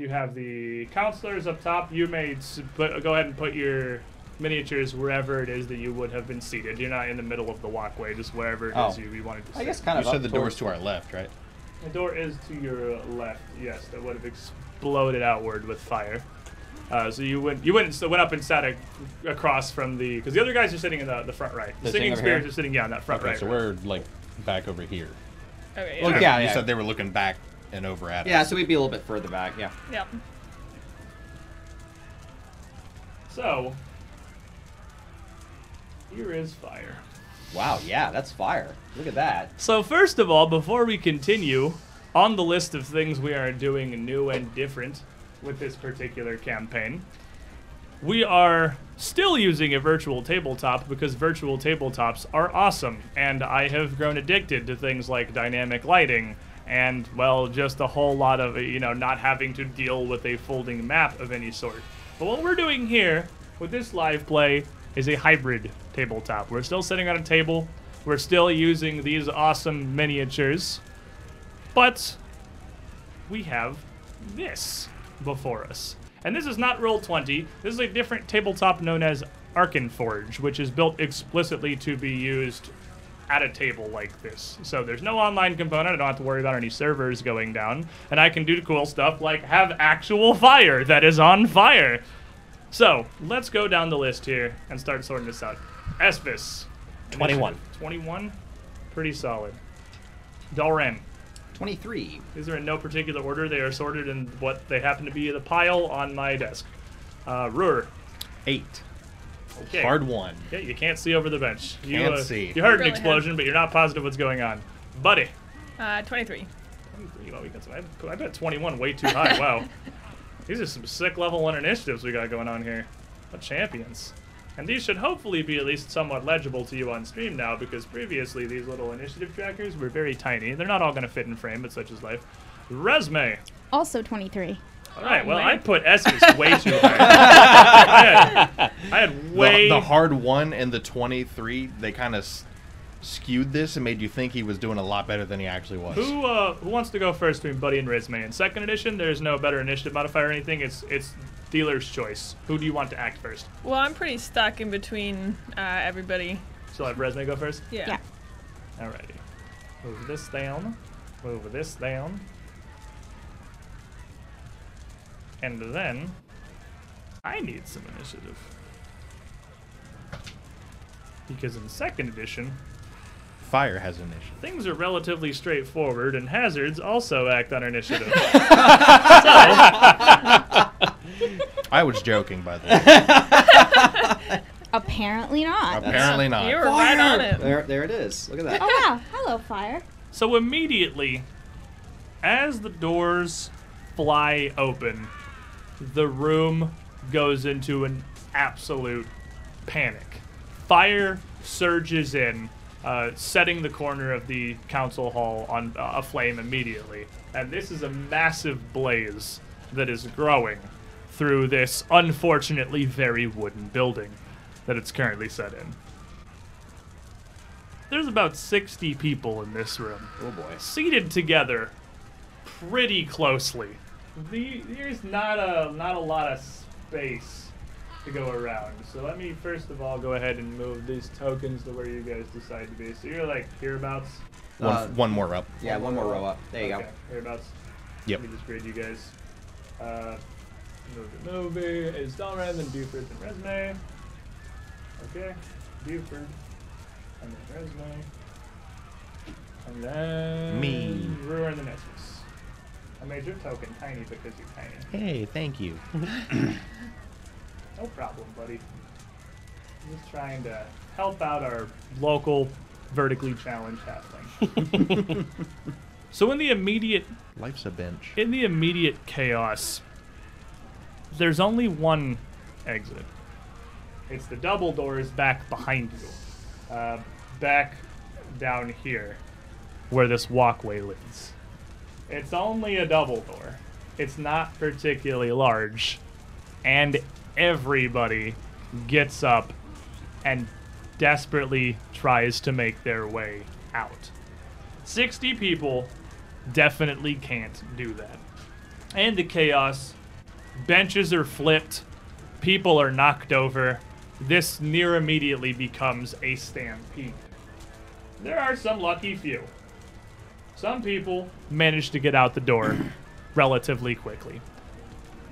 You have the counselors up top. You may put, go ahead and put your miniatures wherever it is that you would have been seated. You're not in the middle of the walkway, just wherever it is Oh. you, you wanted to sit. I guess kind You of. said the door's towards- to our left, right? The door is to your left. Yes, that would have exploded outward with fire. Uh, so you went you went so went up and sat a, across from the because the other guys are sitting in the, the front right. The singing spirits are sitting yeah in that front Okay, right. so row. we're like back over here. Okay. Look, Yeah. yeah, You yeah. said they were looking back and over at Yeah, us. so we'd be a little bit further back. Yeah. Yep. So here is fire. Wow. Yeah, that's fire. Look at that. So first of all, before we continue, on the list of things we are doing new and different with this particular campaign, we are still using a virtual tabletop because virtual tabletops are awesome, and I have grown addicted to things like dynamic lighting and well, just a whole lot of you know not having to deal with a folding map of any sort. But what we're doing here with this live play is a hybrid tabletop. We're still sitting on a table. We're still using these awesome miniatures, but we have this before us. And this is not Roll20. This is a different tabletop known as Arkenforge, which is built explicitly to be used at a table like this. So there's no online component. I don't have to worry about any servers going down. And I can do cool stuff like have actual fire that is on fire. So let's go down the list here and start sorting this out. Espis. 21. 21? Pretty solid. Dalren. Twenty-three. These are in no particular order. They are sorted in what they happen to be in the pile on my desk. Uh, Ruhr. Eight. Okay. Hard one. Yeah, you can't see over the bench. You, Can't uh, see. You heard an Really explosion, but you're not positive what's going on. Buddy. Uh, 23. 23. Well, we got some, I, I bet 21 way too high. Wow. [laughs] These are some sick level one initiatives we got going on here. What champions. And these should hopefully be at least somewhat legible to you on stream now, because previously these little initiative trackers were very tiny. They're not all going to fit in frame, but such is life. Resume. Also 23. All right. Oh, well, man. I put S's way [laughs] too high. I, had, I had The, way. the hard one and the 23, they kind of s- skewed this and made you think he was doing a lot better than he actually was. Who uh, who wants to go first between Buddy and Resume? In second edition, there's no better initiative modifier or anything. It's it's dealer's choice. Who do you want to act first? Well, I'm pretty stuck in between uh, everybody. So have Resume go first. Yeah. Yeah. Alrighty. Move this down. Move this down. And then I need some initiative. Because in second edition, Fire has initiative. things are relatively straightforward, and hazards also act on initiative. [laughs] I was joking, by the way. [laughs] Apparently not. Apparently not. You were right on it. There, there it is. Look at that. Oh wow. Hello, fire. So immediately, as the doors fly open, the room goes into an absolute panic. Fire surges in, uh, setting the corner of the council hall on uh, aflame immediately. And this is a massive blaze that is growing through this unfortunately very wooden building that it's currently set in. There's about 60 people in this room Oh boy. seated together pretty closely. The, there's not a not a lot of space to go around. So let me first of all go ahead and move these tokens to where you guys decide to be. So you're like hereabouts. One, Uh, one more up. Yeah, one more row up. There you okay, go. Hereabouts. Yep. Let me just grade you guys. Uh, movie, movie is Dalren, then Buford, then resume. Okay, Buford, and then resume, and then Me. Brewer and the Nessus. I made your token tiny because you're tiny. Hey, thank you. No problem, buddy. I'm just trying to help out our local vertically challenged halfling. [laughs] so in the immediate Life's a bench. in the immediate chaos, there's only one exit. It's the double doors back behind you, uh, back down here, where this walkway leads. It's only a double door. It's not particularly large, and everybody gets up and desperately tries to make their way out. 60 people definitely can't do that. And the chaos, benches are flipped, people are knocked over. This near immediately becomes a stampede. There are some lucky few. Some people manage to get out the door [clears throat] relatively quickly.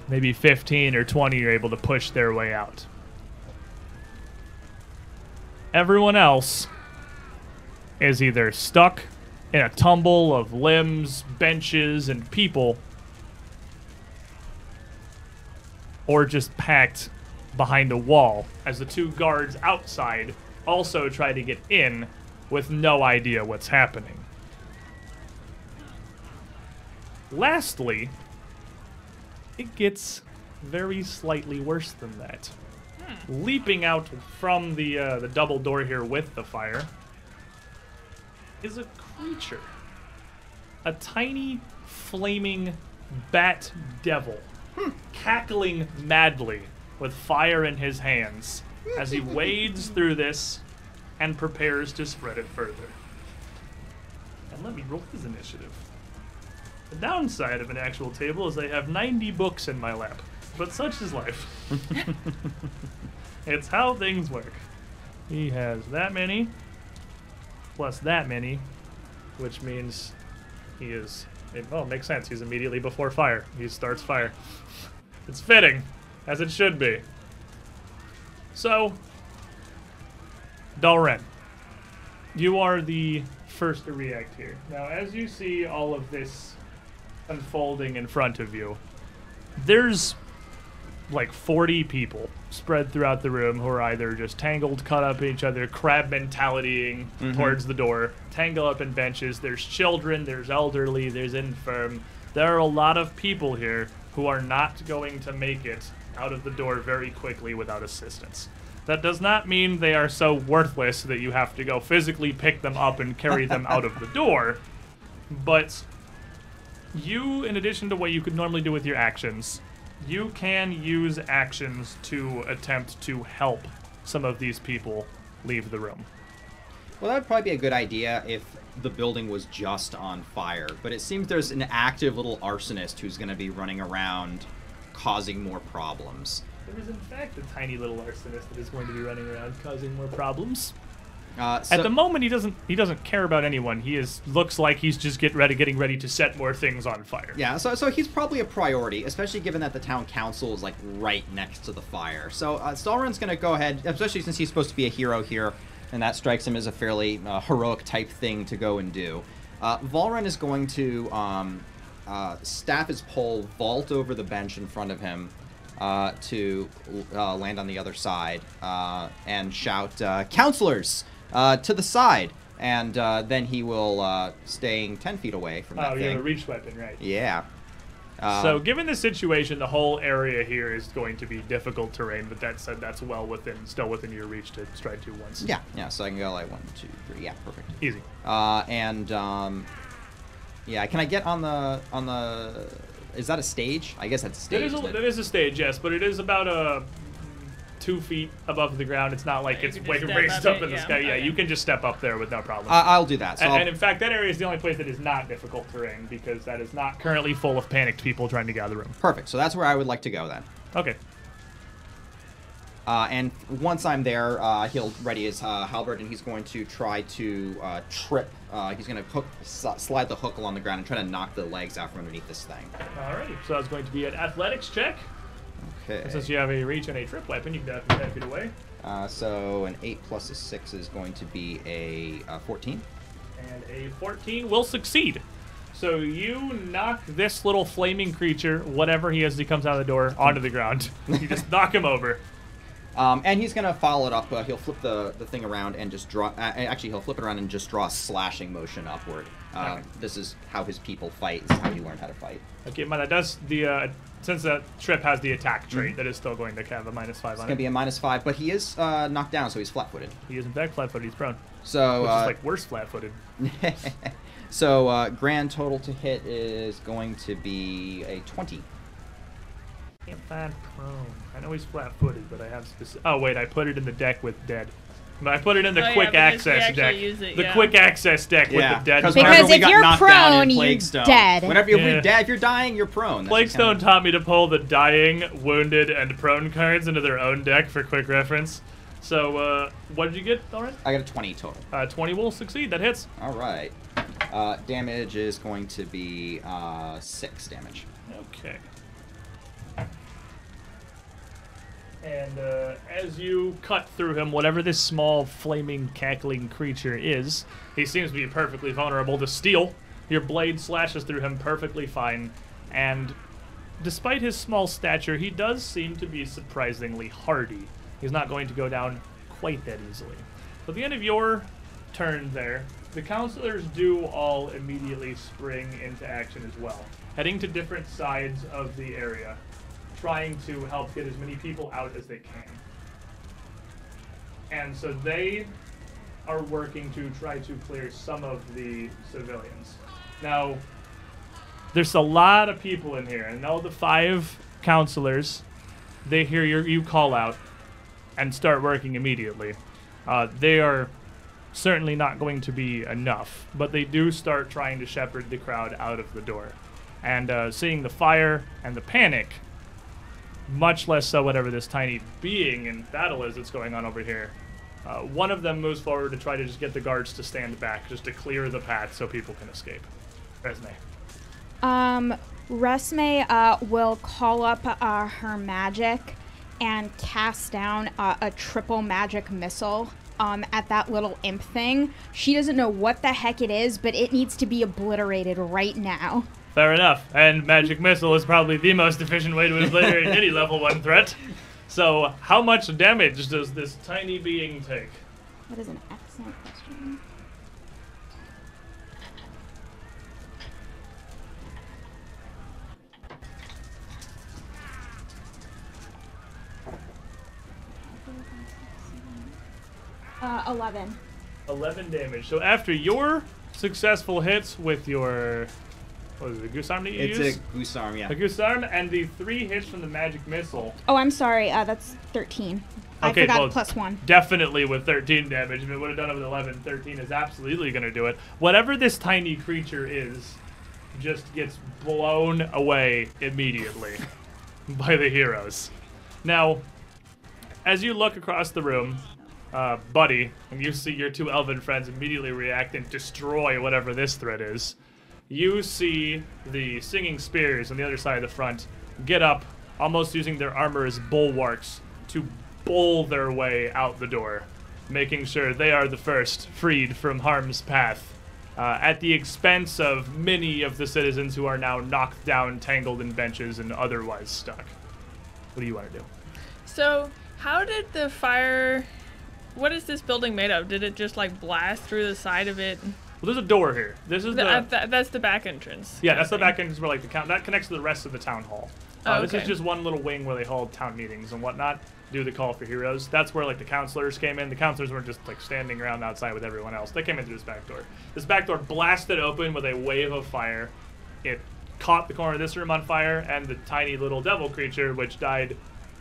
Maybe 15 or 20 are able to push their way out. Everyone else is either stuck in a tumble of limbs, benches, and people, or just packed behind a wall as the two guards outside also try to get in with no idea what's happening. Lastly, it gets very slightly worse than that. Leaping out from the uh, the double door here with the fire is a creature. A tiny, flaming bat devil, cackling madly with fire in his hands as he wades [laughs] through this and prepares to spread it further. And let me roll his initiative. The downside of an actual table is I have 90 books in my lap, but such is life. [laughs] it's how things work. He has that many, plus that many, which means he is. It, oh, makes sense. He's immediately before fire. He starts fire. It's fitting, as it should be. So, Dalren, you are the first to react here. Now, as you see all of this unfolding in front of you, there's like 40 people spread throughout the room who are either just tangled, cut up in each other, crab mentalitying mm-hmm. towards the door, tangle up in benches. There's children, there's elderly, there's infirm. There are a lot of people here who are not going to make it out of the door very quickly without assistance. That does not mean they are so worthless that you have to go physically pick them up and carry them out of the door, [laughs] but you, in addition to what you could normally do with your actions, you can use actions to attempt to help some of these people leave the room. Well, that would probably be a good idea if the building was just on fire. But it seems there's an active little arsonist who's going to be running around causing more problems. There is, in fact, a tiny little arsonist that is going to be running around causing more problems. Uh, so, At the moment, he doesn't he doesn't care about anyone. He is looks like he's just get ready, getting ready to set more things on fire. yeah, so, so he's probably a priority, especially given that the town council is like right next to the fire. So uh, Stalron's to go ahead, especially since he's supposed to be a hero here, and that strikes him as a fairly uh, heroic type thing to go and do. Uh, Valren is going to um, uh, staff his pole, vault over the bench in front of him uh, to uh, land on the other side, uh, and shout, uh, "Counselors, uh, to the side!" And uh, then he will, uh, staying ten feet away from that Oh, you thing. have a reach weapon, right? Yeah. Uh, so, given the situation, the whole area here is going to be difficult terrain. But that said, that's well within, still within your reach to strike to once. yeah, yeah. So I can go like one, two, three. Yeah, perfect. easy. Uh, and um, yeah, can I get on the on the? Is that a stage? I guess that's a stage. is a, that- that is a stage, yes, but it is about a two feet above the ground. It's not like You it's way raised up up it, in the yeah, sky. Yeah, okay. you can just step up there with no problem. I- I'll do that. So and, I'll- and in fact, that area is the only place that is not difficult terrain because that is not currently full of panicked people trying to gather room. perfect. So that's where I would like to go then. Okay. Uh, and once I'm there, uh, he'll ready his uh, halberd and he's going to try to uh, trip. Uh, he's going to hook, s- slide the hook along the ground and try to knock the legs out from underneath this thing. All right. So that's going to be an athletics check. And Okay. since you have a reach and a trip weapon, you can definitely take it away. Uh, so an 8 plus a 6 is going to be a uh, 14. And a 14 will succeed. So you knock this little flaming creature, whatever he is, as he comes out of the door, onto the ground. You just [laughs] knock him over. Um, and he's gonna follow it up. Uh, he'll flip the, the thing around and just draw. Uh, actually, he'll flip it around and just draw a slashing motion upward. Uh, Okay. This is how his people fight. This is how he learned how to fight. Okay, but that does the uh, since that trip has the attack trait, that is still going to have a minus five It's on gonna it. be a minus five, but he is uh, knocked down, so he's flat-footed. he is in fact flat-footed. He's prone, So which uh, is like worse flat-footed. [laughs] so uh, grand total to hit is going to be a twenty. Can't find prone. I know he's flat-footed, but I have specific. Oh wait, I put it in the deck with dead. But I put it in the Oh, quick because we access deck. use it, the yeah. quick access deck with the dead. because Because if you're knocked down in prone, you're Plaguestone, dead. Whenever if, Yeah. we dead, if you're dying, you're prone. That's just Plaguestone taught me to pull the dying, wounded, and prone cards into their own deck for quick reference. So, uh, what did you get, Lauren? I got a twenty total. Uh, 20 will succeed. That hits. All right. Uh, damage is going to be uh, six damage. Okay. And uh, as you cut through him, whatever this small, flaming, cackling creature is, he seems to be perfectly vulnerable to steel. Your blade slashes through him perfectly fine, and despite his small stature, he does seem to be surprisingly hardy. He's not going to go down quite that easily. At the end of your turn there, the counselors do all immediately spring into action as well, heading to different sides of the area, trying to help get as many people out as they can. And so they are working to try to clear some of the civilians. Now, there's a lot of people in here, and all the five counselors, they hear your, you call out and start working immediately. Uh, they are certainly not going to be enough, but they do start trying to shepherd the crowd out of the door. And uh, seeing the fire and the panic, much less so whatever this tiny being in battle is that's going on over here, uh, one of them moves forward to try to just get the guards to stand back, just to clear the path so people can escape. Resme. Um, Resme uh, will call up uh, her magic and cast down uh, a triple magic missile um, at that little imp thing. She doesn't know what the heck it is, but it needs to be obliterated right now. Fair enough. And magic missile is probably the most efficient way to obliterate [laughs] any level one threat. So, how much damage does this tiny being take? That is an excellent question. Uh, 11. 11 damage. So after your successful hits with your what is it, the guisarme that you It's use? a guisarme, yeah. the guisarme and the three hits from the magic missile. Oh, I'm sorry. Uh, that's 13. I forgot well, plus one. Definitely with 13 damage. If it would have done it with 11, 13 is absolutely going to do it. Whatever this tiny creature is, just gets blown away immediately [laughs] by the heroes. Now, as you look across the room, uh, Buddy, and you see your two elven friends immediately react and destroy whatever this threat is, you see the singing spears on the other side of the front get up, almost using their armor as bulwarks to bowl their way out the door, making sure they are the first freed from harm's path. Uh, at the expense of many of the citizens who are now knocked down, tangled in benches, and otherwise stuck. What do you want to do? So, how did the fire? What is this building made of? Did it just like blast through the side of it? Well, there's a door here. This is The, the uh, th- that's the back entrance. Yeah, that's the back entrance where like the count that connects to the rest of the town hall. Uh, Oh, This is just one little wing where they hold town meetings and whatnot. Do the call for heroes. That's where like the counselors came in. The counselors weren't just like standing around outside with everyone else. They came in through this back door. This back door blasted open with a wave of fire. It caught the corner of this room on fire, and the tiny little devil creature, which died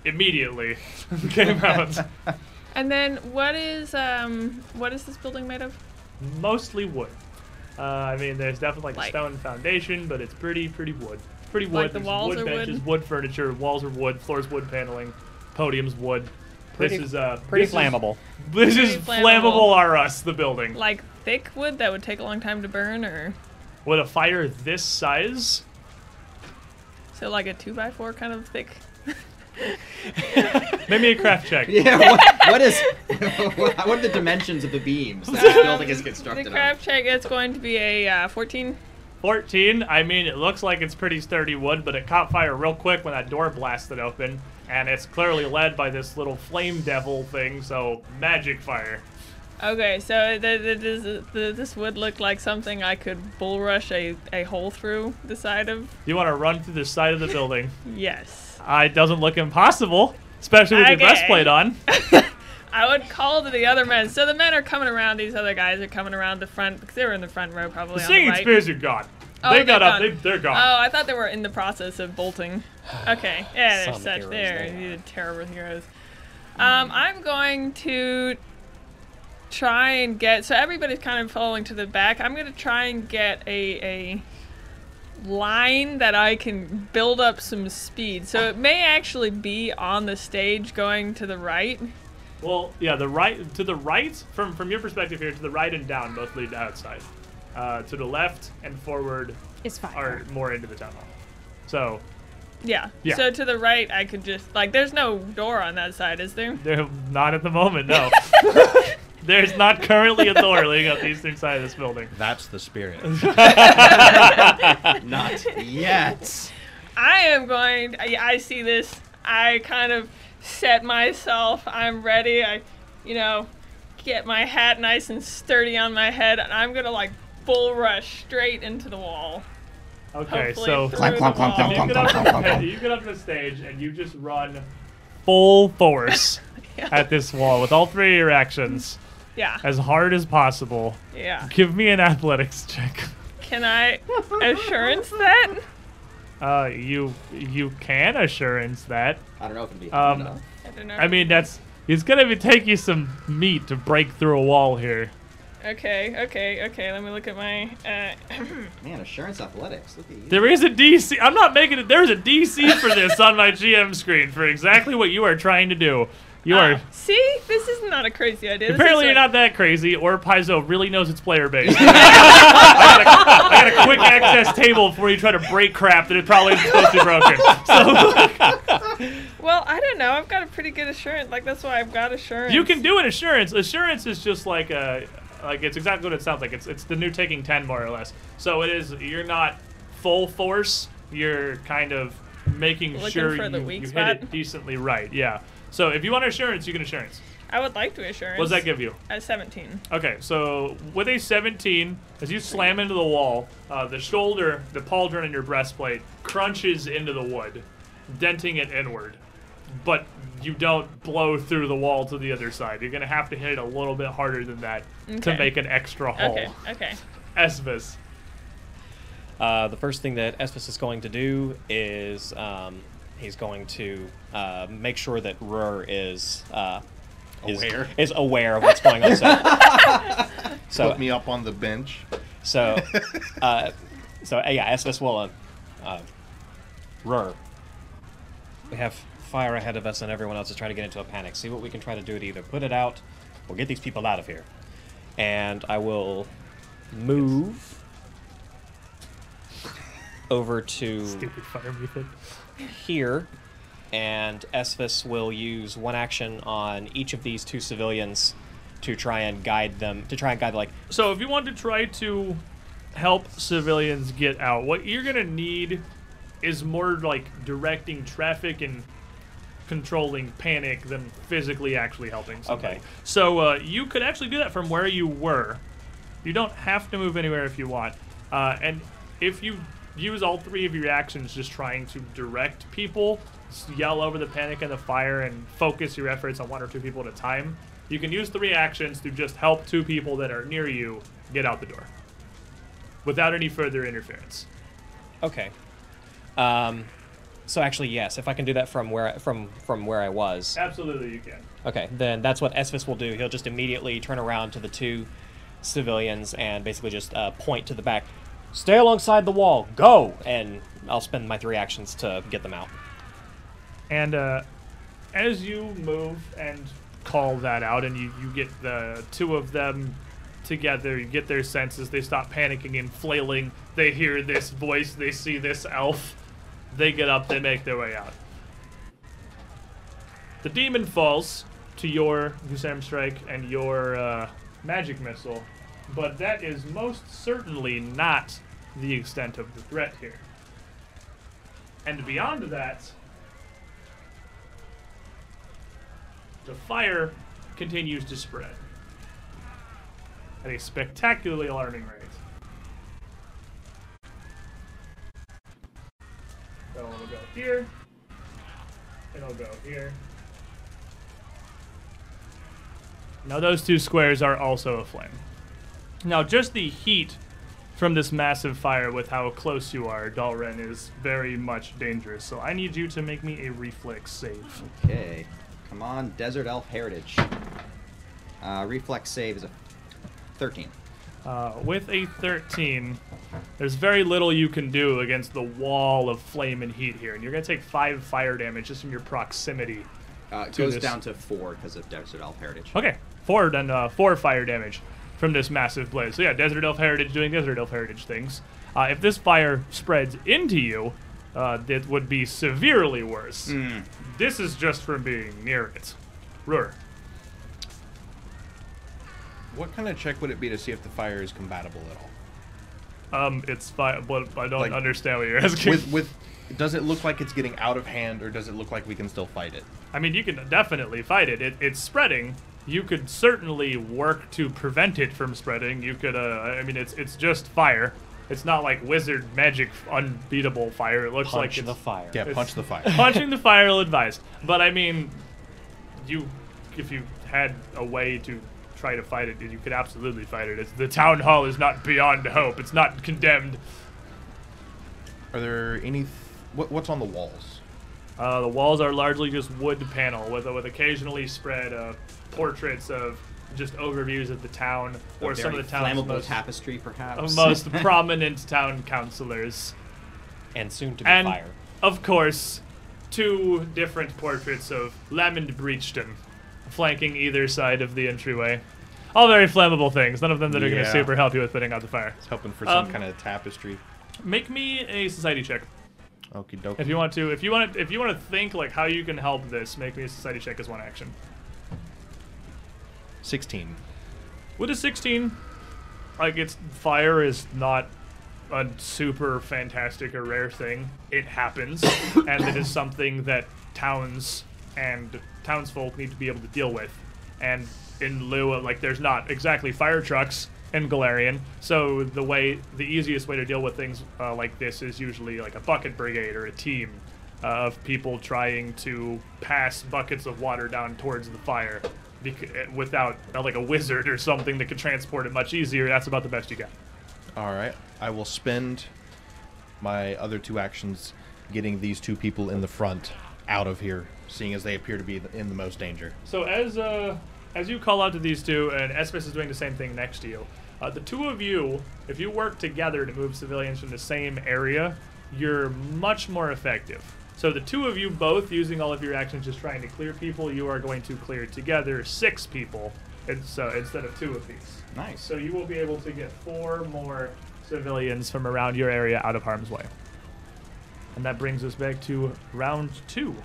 immediately, [laughs] came out. [laughs] And then what is um what is this building made of? Mostly wood. Uh, I mean, there's definitely like, Like- a stone foundation, but it's pretty, pretty wood. It's pretty wood. Like the There's walls wood are benches, wood furniture, walls are wood, floors wood paneling, podiums wood, Pretty- this is uh, Pretty this is- flammable. this is flammable. flammable. R us the building. Like thick wood that would take a long time to burn, or With a fire this size, so like a two by four kind of thick. [laughs] maybe a craft check. [laughs] Yeah, what, what is [laughs] what are the dimensions of the beams that this building is The constructed on? craft check is going to be a uh, 14. 14. I mean, it looks like it's pretty sturdy wood, but it caught fire real quick when that door blasted open, and it's clearly led by this little flame devil thing. So magic fire. Okay, so the, the, this, the, this would look like something I could bull rush a, a hole through the side of. You want to run through the side of the building? Yes. Uh, it doesn't look impossible, especially with your breastplate on. [laughs] I would call to the other men. So the men are coming around. These other guys are coming around the front because they were in the front row probably The on the singing right. spears are gone. Oh, they got up. gone. They, they're gone. Oh, I thought they were in the process of bolting. [sighs] Okay, yeah, they're Some such. They're they these are terrible heroes. Um, I'm going to try and get. So everybody's kind of following to the back. I'm going to try and get a a line that I can build up some speed. So it may actually be on the stage going to the right. Well, yeah, the right to the right from from your perspective here to the right and down both lead to outside. Uh, to the left and forward Is fine. are more into the tunnel. So Yeah. Yeah. So to the right, I could just like. There's no door on that side, is there? they're not at the moment. No, [laughs] there's not currently a door leading up the eastern side of this building. That's the spirit. [laughs] Not yet. I am going. I, I see this. I kind of set myself. I'm ready. I, you know, get my hat nice and sturdy on my head, and I'm gonna like bull rush straight into the wall. Okay, Hopefully so through Clunk, the clunk, clunk, wall. you clunk, get, up clunk, to clunk, the, clunk. you get up to the stage and you just run full force [laughs] Yeah. at this wall with all three of your actions Yeah. as hard as possible. Yeah. Give me an athletics check. Can I assurance that? Uh, you you can assurance that. I don't know if it'd be. Um, enough. I don't know. I mean, that's it's gonna be, take you some meat to break through a wall here. Okay. Okay. Okay. Let me look at my. Uh, [clears throat] man, assurance athletics. Look at you. There is a DC. I'm not making it. There's a DC for this on my GM screen for exactly what you are trying to do. You ah, are. see, this is not a crazy idea. Apparently, you're not that crazy, or Paizo really knows its player base. [laughs] I, got a, I got a quick access table before you try to break crap that it probably isn't supposed to be broken. [laughs] So [laughs] Well, I don't know. I've got a pretty good assurance. Like that's why I've got assurance. you can do an assurance. Assurance is just like a, like it's exactly what it sounds like. It's it's the new taking ten more or less. So it is. You're not full force. You're kind of making Looking sure you, you hit it decently right. Yeah. So if you want assurance, you can assurance. I would like to assurance. What does that give you? At 17. Okay, so with a 17, as you slam into the wall, uh, the shoulder, the pauldron in your breastplate crunches into the wood, denting it inward. But you don't blow through the wall to the other side. You're gonna have to hit it a little bit harder than that to make an extra hole. Okay. Okay. Esvis. Uh, the first thing that Esphus is going to do is um, he's going to uh, make sure that Rur is, uh, is Aware. is aware of what's going on. So, [laughs] so, Put me up on the bench. so, [laughs] uh, so uh, yeah, Esphus will. Uh, uh, Rur, we have fire ahead of us, and everyone else is trying to get into a panic. See what we can try to do to either put it out or get these people out of here. And I will move over to Stupid fire method. Here, and Esphus will use one action on each of these two civilians to try and guide them. To try and guide, like, So if you want to try to help civilians get out, what you're gonna need is more like directing traffic and controlling panic than physically actually helping somebody. Okay. So uh, you could actually do that from where you were. You don't have to move anywhere if you want. Uh, and if you use all three of your actions just trying to direct people, yell over the panic and the fire, and focus your efforts on one or two people at a time, you can use three actions to just help two people that are near you get out the door without any further interference. okay. Um, so actually, yes, if I can do that from where from from where I was, Absolutely, you can. okay, then that's what Esphus will do. He'll just immediately turn around to the two civilians and basically just uh, point to the back. Stay alongside the wall. Go, and I'll spend my three actions to get them out. And uh, as you move and call that out, and you, you get the two of them together, you get their senses, they stop panicking and flailing. They hear this voice, they see this elf. They get up, they make their way out. The demon falls to your guisarme Strike and your uh, magic missile, but that is most certainly not the extent of the threat here. And beyond that, the fire continues to spread at a spectacularly alarming rate. So it'll go here, it'll go here. Now those two squares are also aflame. Now just the heat from this massive fire with how close you are, Dalren, is very much dangerous. So I need you to make me a reflex save. Okay. Come on, Desert Elf Heritage. Uh, reflex save is a 13. Uh, with a 13, there's very little you can do against the wall of flame and heat here, and you're gonna take five fire damage just from your proximity. Uh, it To goes this- down to 4 because of Desert Elf Heritage. Okay, four then uh, four fire damage from this massive blaze. So yeah, Desert Elf Heritage doing Desert Elf Heritage things. Uh, if this fire spreads into you, uh, it would be severely worse. This is just from being near it. Rur. What kind of check would it be to see if the fire is compatible at all? Um, it's fire, but I don't Like, understand what you're asking. With with, does it look like it's getting out of hand, or does it look like we can still fight it? I mean, you can definitely fight it. it. It's spreading. You could certainly work to prevent it from spreading. You could. Uh, I mean, it's it's just fire. It's not like wizard magic unbeatable fire. It looks like Punch it's the fire. Yeah, It's- punch the fire. [laughs] [laughs] punching the fire ill advised. But I mean, you if you had a way to try to fight it, you could absolutely fight it. It's, the town hall is not beyond hope. It's not condemned. Are there any? Th- what, what's on the walls? Uh, the walls are largely just wood panel with with occasionally spread uh, portraits of just overviews of the town or some of the town's flammable most, tapestry, perhaps. most [laughs] prominent town councilors. And soon to be And fire. of course, two different portraits of Lamond Breachton flanking either side of the entryway. All very flammable things. None of them that are going to super help you with putting out the fire. It's helping for some Um, kind of tapestry. Make me a society check Okie dokie. if you want to. If you want to, if you want to think like how you can help this, make me a society check as one action. Sixteen. With a 16, like it's fire is not a super fantastic or rare thing. It happens, [coughs] and it is something that towns and townsfolk need to be able to deal with. And in lieu of like, there's not exactly fire trucks in Golarion, so the way, the easiest way to deal with things uh, like this is usually like a bucket brigade or a team uh, of people trying to pass buckets of water down towards the fire. Bec- without uh, like a wizard or something that could transport it much easier, that's about the best you got. All right. I will spend my other two actions getting these two people in the front out of here, seeing as they appear to be in the most danger. So as uh, as you call out to these two, and Espis is doing the same thing next to you, uh, the two of you, if you work together to move civilians from the same area, you're much more effective. So the two of you both using all of your actions just trying to clear people, you are going to clear together six people, and so instead of two of these. Nice. So you will be able to get four more civilians from around your area out of harm's way. And that brings us back to round two.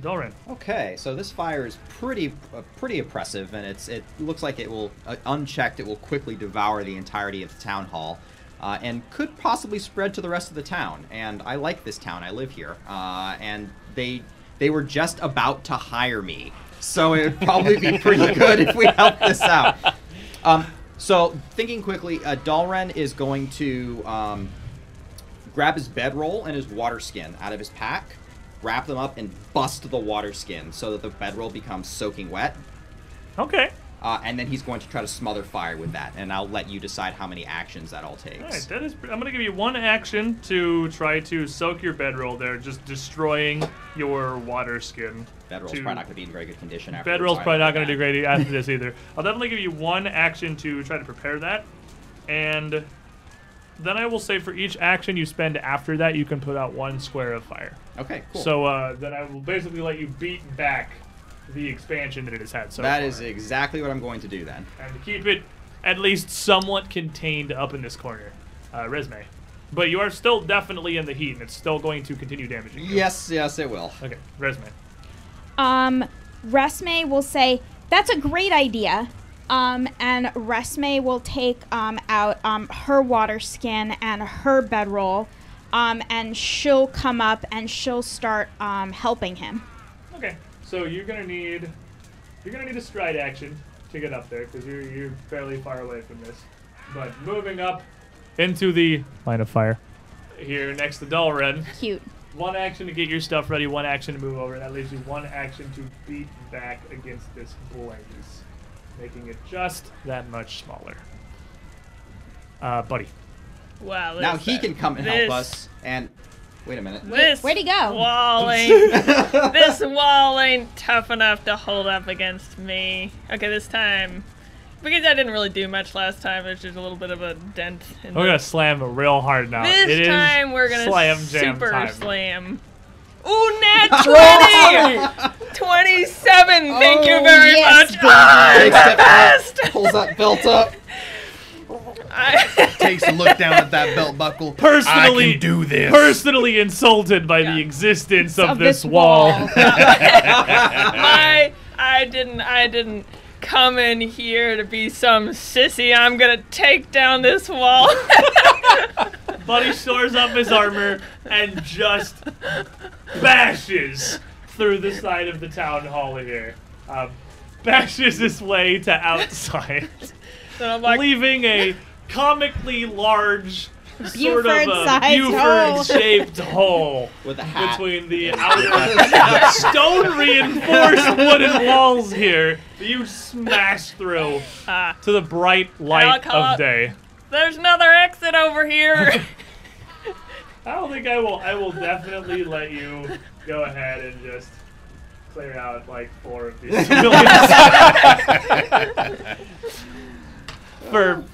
Doran. Okay, so this fire is pretty uh, pretty oppressive, and it's it looks like it will uh, unchecked. It will quickly devour the entirety of the town hall, uh, and could possibly spread to the rest of the town. And I like this town. I live here, uh, and they they were just about to hire me, so it would probably be [laughs] pretty good if we help this out. Um, so thinking quickly, uh, Dalren is going to um, grab his bedroll and his water skin out of his pack, wrap them up, and bust the water skin so that the bedroll becomes soaking wet. Okay. Uh, and then he's going to try to smother fire with that. And I'll let you decide how many actions that all takes. All right, that is. I'm going to give you one action to try to soak your bedroll there, just destroying your water skin. Bedroll's to- probably not going to be in very good condition after. Bedroll's probably not going to do great after this either. I'll definitely give you one action to try to prepare that, and then I will say for each action you spend after that, you can put out one square of fire. Okay, cool. So uh, then I will basically let you beat back the expansion that it has had so That far. is exactly what I'm going to do then. and to keep it at least somewhat contained up in this corner. Uh, resume. But you are still definitely in the heat, and it's still going to continue damaging you. Yes, yes, it will. Okay, resume. Um, Resme will say, "That's a great idea." Um, and Resme will take um, out um, her water skin and her bedroll, um, and she'll come up and she'll start um, helping him. Okay, so you're gonna need you're gonna need a stride action to get up there because you're you're fairly far away from this. But moving up into the line of fire here next to Dalren. Cute. One action to get your stuff ready, one action to move over, and that leaves you one action to beat back against this blaze, making it just that much smaller. Uh, buddy. Wow. Now he can come and help this- us. And wait a minute. This Where'd he go? Wall ain't, [laughs] this wall ain't tough enough to hold up against me. Okay, this time. Because I didn't really do much last time, there's just a little bit of a dent. In We're the- gonna slam real hard now. This It is time we're gonna slam jam super time. slam. Ooh, nat [laughs] 20! 27! [laughs] Thank you Oh, very yes, much! Big ah, the best! Pulls that belt up. I- [laughs] Takes a look down at that belt buckle. Personally- I can do this. Personally insulted by the existence of, Of this, this wall. wall. [laughs] I, I didn't, I didn't come in here to be some sissy. I'm gonna take down this wall. [laughs] Buddy stores up his armor and just bashes through the side of the town hall here. Um, bashes his way to outside, and I'm like, leaving a comically large, sort of a Buford-sized hole. Buford-shaped hole [laughs] With a hat. between the outer [laughs] [laughs] stone reinforced wooden walls here that you smash through ah, to the bright light Alcohol- of day. there's another exit over here. I don't think I will. I will definitely let you go ahead and just clear out like four of these civilians. For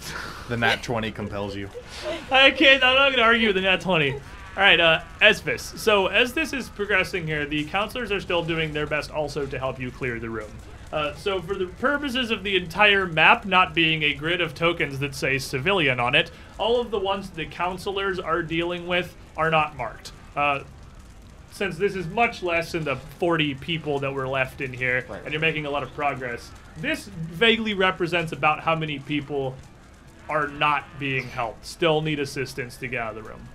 The nat 20 compels you. [laughs] I can't. I'm not going to argue with the nat 20. All right, uh, Esvis. So as this is progressing here, the counselors are still doing their best also to help you clear the room. Uh, so for the purposes of the entire map not being a grid of tokens that say civilian on it, all of the ones the counselors are dealing with are not marked. Uh, since this is much less than the 40 people that were left in here, Right. and you're making a lot of progress, this vaguely represents about how many people are not being helped, still need assistance to get out of the room.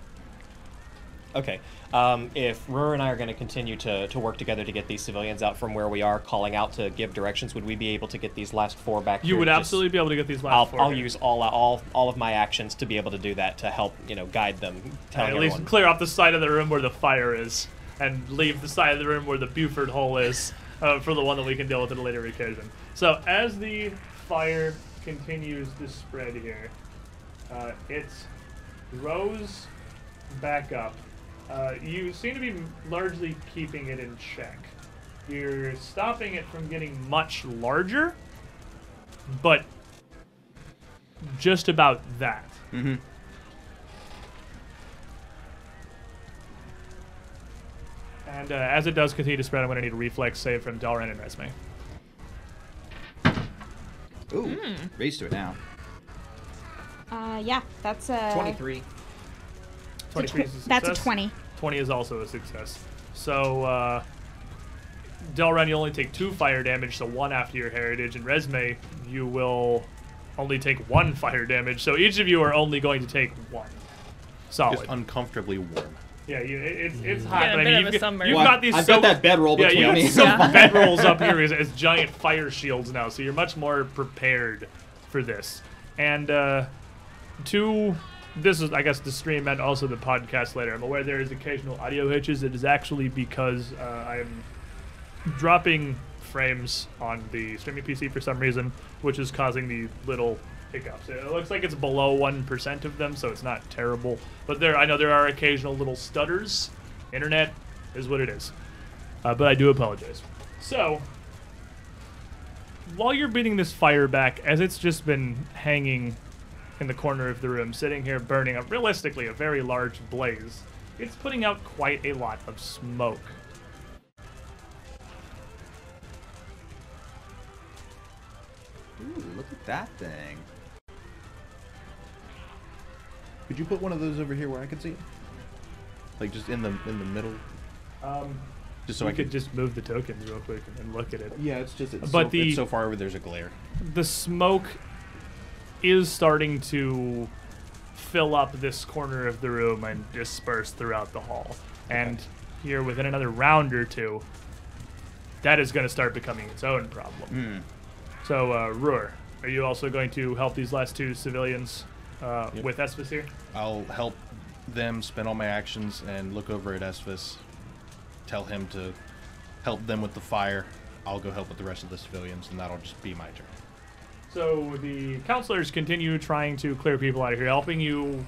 Okay. Um, if Rur and I are going to continue to, to work together to get these civilians out from where we are, calling out to give directions, would we be able to get these last four back? You would just- absolutely be able to get these last I'll, four. I'll here. use all all all of my actions to be able to do that to help you know guide them. Telling at least clear off the side of the room where the fire is, and leave the side of the room where the Buford hole is uh, for the one that we can deal with at a later occasion. So as the fire continues to spread here, uh, it grows back up. Uh, you seem to be largely keeping it in check. You're stopping it from getting much larger, but just about that. Mm-hmm. And uh, as it does continue to spread, I'm going to need a reflex save from Dalren and Resme. Ooh, raise to it now. Uh, yeah, that's a 23. 23 is a That's a 20. 20 is also a success. So, uh, Delren, you only take two fire damage, so one after your heritage, and Resme, you will only take one fire damage. So each of you are only going to take one. Solid. Just uncomfortably warm. Yeah, you, it's it's hot. Get a but I mean, of you've, a got- you've Well, got these. I've so- got that bedroll Yeah, between you me. got some Yeah. [laughs] bedrolls up here as, as giant fire shields now, so you're much more prepared for this. And uh, to this is, I guess, the stream and also the podcast later. I'm aware there is occasional audio hitches. It is actually because uh, I'm dropping frames on the streaming PC for some reason, which is causing the little hiccups. It looks like it's below one percent of them, so it's not terrible. But there, I know there are occasional little stutters. Internet is what it is. Uh, but I do apologize. So, while you're beating this fire back, as it's just been hanging in the corner of the room, sitting here burning up, realistically, a very large blaze, it's putting out quite a lot of smoke. look at that thing. Could you put one of those over here where I can see it? Like just in the in the middle, Um, just so so I could could. just move the tokens real quick and look at it. Yeah, it's just it's But so, the- so far over. There's a glare. the smoke is starting to fill up this corner of the room and disperse throughout the hall. And here, within another round or two, that is going to start becoming its own problem. Hmm. So, uh, Roar, are you also going to help these last two civilians uh, Yep. with Espis here? I'll help them spend all my actions and look over at Esphus. Tell him to help them with the fire. I'll go help with the rest of the civilians, and that'll just be my turn. So the counselors continue trying to clear people out of here, helping you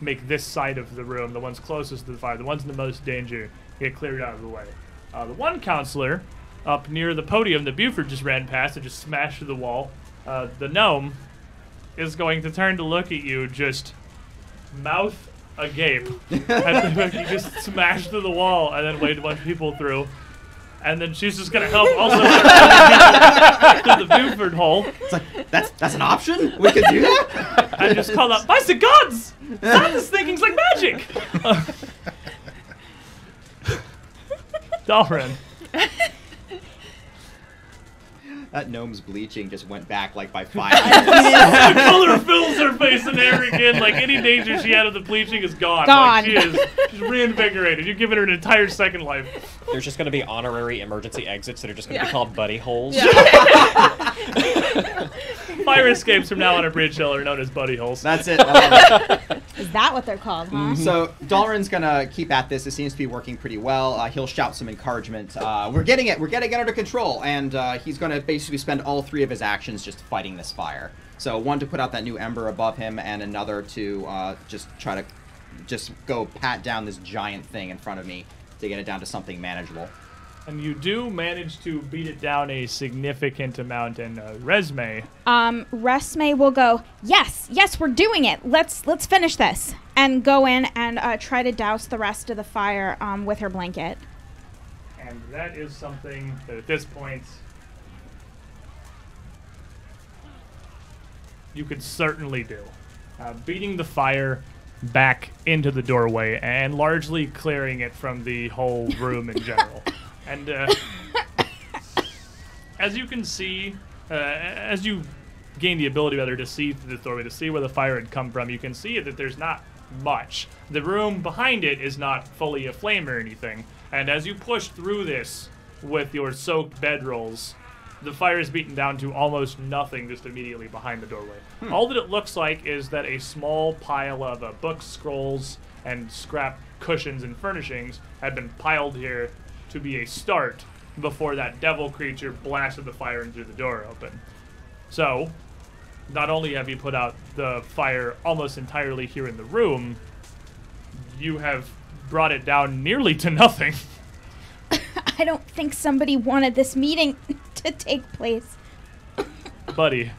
make this side of the room, the ones closest to the fire, the ones in the most danger, get cleared out of the way. Uh, the one counselor up near the podium that Buford just ran past and just smashed through the wall, uh, the gnome, is going to turn to look at you, just mouth agape. [laughs] and then you just smash through the wall and then waved a bunch of people through. And then she's just gonna help also [laughs] to the Buford hole. It's like that's that's an option. We could do that. [laughs] I just called out, by the gods! Santa's thinking's like magic! Dalren. That gnome's bleaching just went back like by [laughs] five. The [laughs] [laughs] color fills her face and hair again. Like any danger she had of the bleaching is gone. Like Gone. she is she's reinvigorated. You've given her an entire second life. There's just going to be honorary emergency exits that are just going to Yeah. be called buddy holes. Fire escapes from now on a Breachill are known as buddy holes. That's it. I love it. Is that what they're called, huh? So Dalrin's gonna keep at this. It seems to be working pretty well. Uh, he'll shout some encouragement. Uh, we're getting it. We're getting it under control. And uh, he's gonna basically spend all three of his actions just fighting this fire. So one to put out that new ember above him, and another to uh, just try to just go pat down this giant thing in front of me to get it down to something manageable. And you do manage to beat it down a significant amount in uh, Resme. Um, Resme will go. Yes, yes, we're doing it. Let's let's finish this and go in and uh, try to douse the rest of the fire um, with her blanket. And that is something that at this point you could certainly do. Uh, beating the fire back into the doorway and largely clearing it from the whole room in general. [laughs] And uh, [coughs] as you can see, uh, as you gain the ability rather to see through the doorway, to see where the fire had come from, you can see that there's not much. The room behind it is not fully aflame or anything. And as you push through this with your soaked bedrolls, the fire is beaten down to almost nothing just immediately behind the doorway. All that it looks like is that a small pile of uh, books, scrolls, and scrap cushions and furnishings had been piled here to be a start before that devil creature blasted the fire and threw the door open. So, not only have you put out the fire almost entirely here in the room, you have brought it down nearly to nothing. [laughs] [laughs] I don't think somebody wanted this meeting [laughs] to take place. Buddy,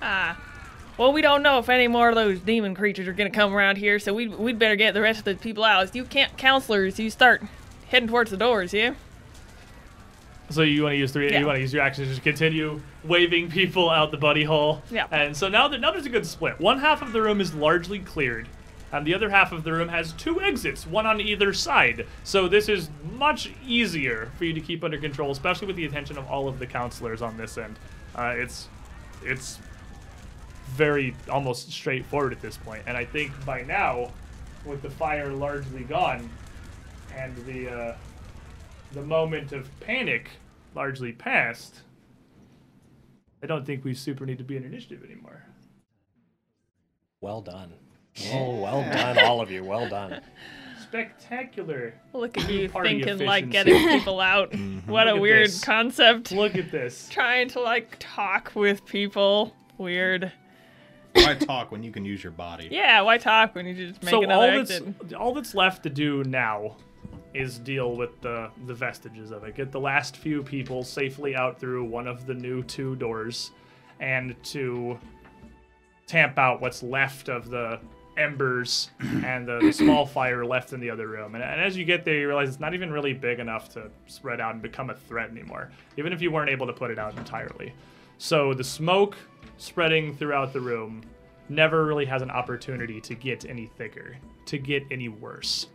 Ah. Well, we don't know if any more of those demon creatures are gonna come around here, so we'd, we'd better get the rest of the people out. You can't, counselors, you start heading towards the doors, yeah? so you want to use three? Yeah. You want to use your actions to continue waving people out the buddy hole? Yeah. And so now that now there's a good split. One half of the room is largely cleared, and the other half of the room has two exits, one on either side. So this is much easier for you to keep under control, especially with the attention of all of the counselors on this end. Uh, it's it's very almost straightforward at this point, and I think by now, with the fire largely gone, and the uh, the moment of panic largely passed, I don't think we super need to be in initiative anymore. Well done. Oh, well done, all of you. Well done. [laughs] Spectacular. Look at you Party thinking like getting [laughs] people out. What a Look at weird this. concept. Look at this. [laughs] Trying to like talk with people. Weird. Why talk when you can use your body? Yeah, why talk when you just make so another all that's all that's left to do now is deal with the the vestiges of it. Get the last few people safely out through one of the new two doors, and to tamp out what's left of the embers [clears throat] and the, the small fire left in the other room. And, and as you get there, you realize it's not even really big enough to spread out and become a threat anymore, even if you weren't able to put it out entirely. So the smoke spreading throughout the room never really has an opportunity to get any thicker, to get any worse.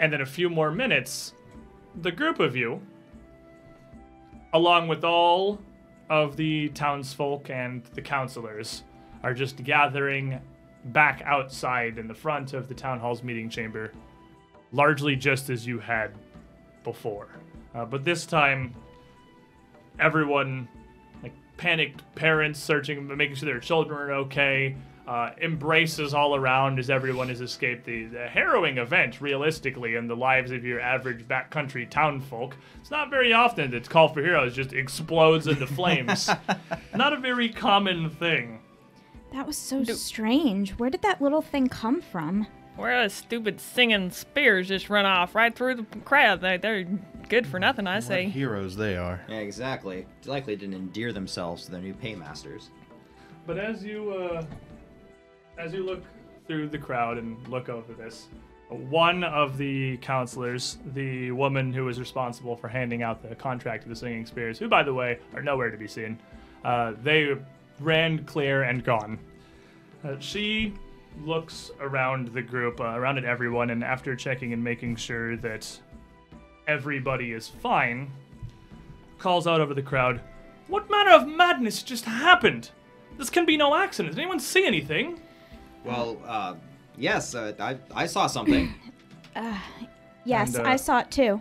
And then a few more minutes, the group of you, along with all of the townsfolk and the counselors, are just gathering back outside in the front of the town hall's meeting chamber, largely just as you had before. Uh, but this time, everyone, like panicked parents searching, making sure their children are okay, uh, embraces all around as everyone has escaped the, the harrowing event, realistically, in the lives of your average backcountry townfolk. It's not very often that Call for Heroes just explodes into [laughs] flames. not a very common thing. That was so strange. Where did that little thing come from? Where those stupid singing spears just run off right through the crowd. They, they're good for nothing, I What say. heroes they are. Yeah, exactly. Likely didn't endear themselves to their new paymasters. But as you uh, as you look through the crowd and look over this, one of the counselors, the woman who was responsible for handing out the contract to the Singing Spears, who by the way are nowhere to be seen, uh, they ran clear and gone. Uh, she looks around the group, uh, around at everyone, and after checking and making sure that everybody is fine, calls out over the crowd, "What manner of madness just happened? This can be no accident. Did anyone see anything?" Well, uh, yes, uh, I, I saw something. [coughs] Yes, And, uh, I saw it too.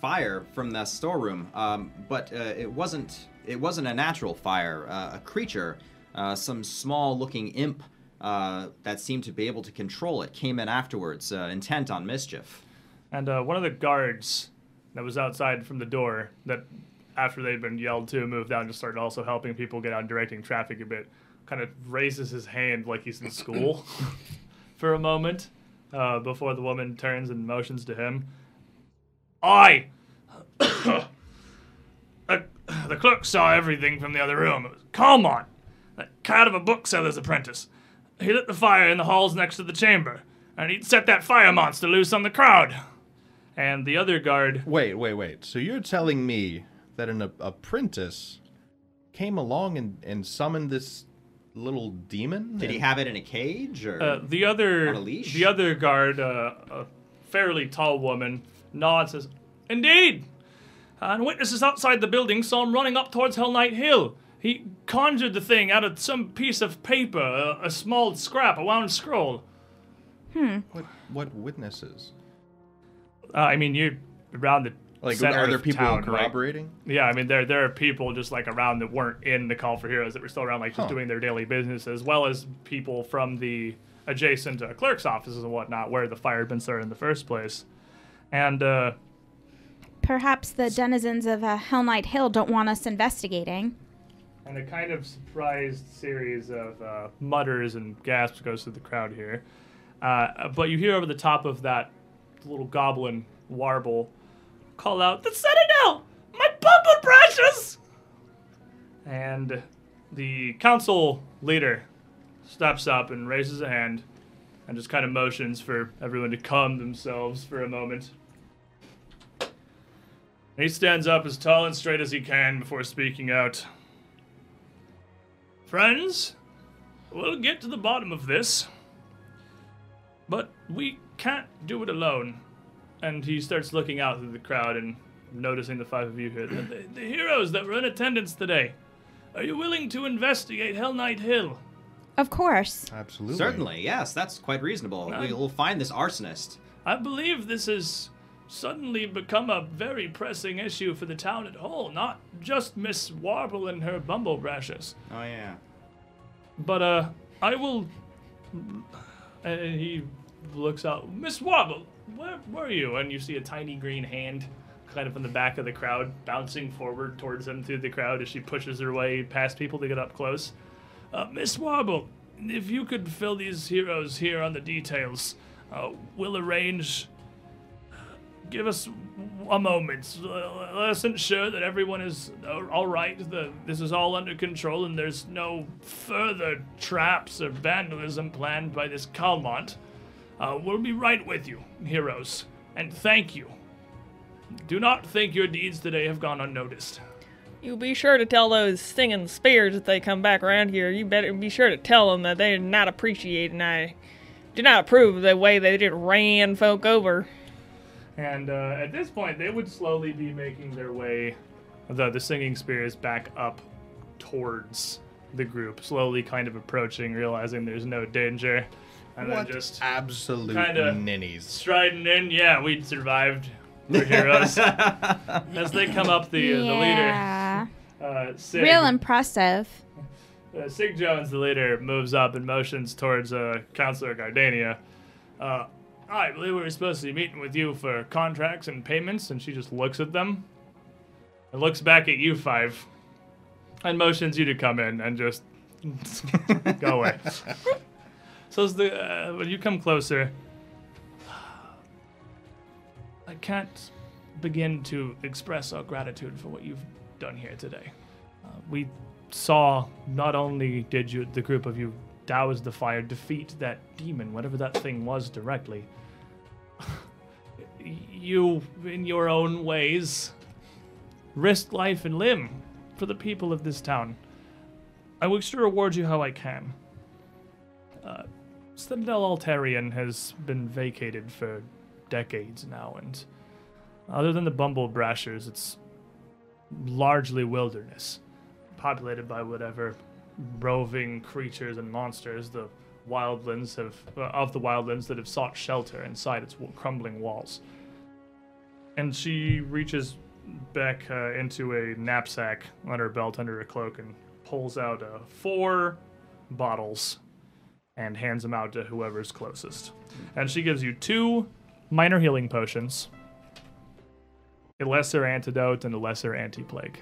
fire from the storeroom, um, but uh, it wasn't it wasn't a natural fire. Uh, a creature, uh, some small-looking imp uh, that seemed to be able to control it, came in afterwards, uh, intent on mischief. And uh, one of the guards that was outside from the door, that after they'd been yelled to, moved out and just started also helping people get out and directing traffic a bit, kind of raises his hand like he's in school [coughs] [laughs] for a moment uh, before the woman turns and motions to him. I. [coughs] the, the clerk saw everything from the other room. It was Calmont, that cat of a bookseller's apprentice. He lit the fire in the halls next to the chamber, and he'd set that fire monster loose on the crowd. And the other guard, Wait, wait, wait. So you're telling me that an a- apprentice came along and, and summoned this little demon? Did he have it in a cage or? uh, the other, On a leash? the other guard, uh, a fairly tall woman, nods and says, "Indeed." And witnesses outside the building saw him running up towards Hellknight Hill. He conjured the thing out of some piece of paper, a, a small scrap, a wound scroll. What, what witnesses? Uh, I mean, you're around the Like, center are there people town, right? corroborating? Yeah, I mean there there are people just like around that weren't in the Call for Heroes that were still around, like just Huh. doing their daily business, as well as people from the adjacent uh, clerk's offices and whatnot, where the fire had been started in the first place. And uh, Perhaps the denizens of uh, Hellknight Hill don't want us investigating. and a kind of surprised series of uh, mutters and gasps goes through the crowd here. Uh, but you hear over the top of that little goblin warble call out, "The Citadel! My bumble brushes!" And the council leader steps up and raises a hand and just kind of motions for everyone to calm themselves for a moment. He stands up as tall and straight as he can before speaking out. Friends, we'll get to the bottom of this. But we can't do it alone. And he starts looking out through the crowd and noticing the five of you here. The, the, the heroes that were in attendance today. Are you willing to investigate Hellknight Hill? Of course. Absolutely. Certainly, yes, that's quite reasonable. Um, We'll find this arsonist. I believe this has suddenly become a very pressing issue for the town at whole, not just Miss Warble and her Bumblebrashers. Oh yeah. But uh, I will. And he looks out. Miss Wobble, where were you? And you see a tiny green hand, kind of in the back of the crowd, bouncing forward towards them through the crowd as she pushes her way past people to get up close. Uh, Miss Wobble, if you could fill these heroes here on the details, uh, we'll arrange. Give us a moment. Uh, Let us ensure that everyone is uh, all right. The, this is all under control, and there's no further traps or vandalism planned by this Calmont. Uh, we'll be right with you, heroes, and thank you. Do not think your deeds today have gone unnoticed. You be sure to tell those singing spears if they come back around here. You better be sure to tell them that they're not appreciating. I do not approve of the way they just ran folk over. And uh, at this point, they would slowly be making their way, the, the singing spears, back up towards the group, slowly kind of approaching, realizing there's no danger. And What then just absolute kinda- ninnies. striding in. Yeah, we'd survived. We're heroes. [laughs] As they come up, the, the yeah. leader, uh, Sig, Real impressive. [laughs] uh, Sig Jones, the leader, moves up and motions towards uh, Counselor Gardania. Uh, I believe we were supposed to be meeting with you for contracts and payments, and she just looks at them and looks back at you five and motions you to come in and just [laughs] go away. So as the uh, when you come closer, I can't begin to express our gratitude for what you've done here today. Uh, we saw not only did you the group of you douse the fire, defeat that demon, whatever that thing was directly. [laughs] you, in your own ways, risked life and limb for the people of this town. I wish to reward you how I can. Uh, Citadel Altaerein has been vacated for decades now, and other than the Bumblebrashers, it's largely wilderness, populated by whatever roving creatures and monsters the wildlands have uh, of the wildlands that have sought shelter inside its crumbling walls. And she reaches back uh, into a knapsack on her belt under her cloak and pulls out uh, four bottles and hands them out to whoever's closest. And she gives you two minor healing potions, a lesser antidote, and a lesser anti plague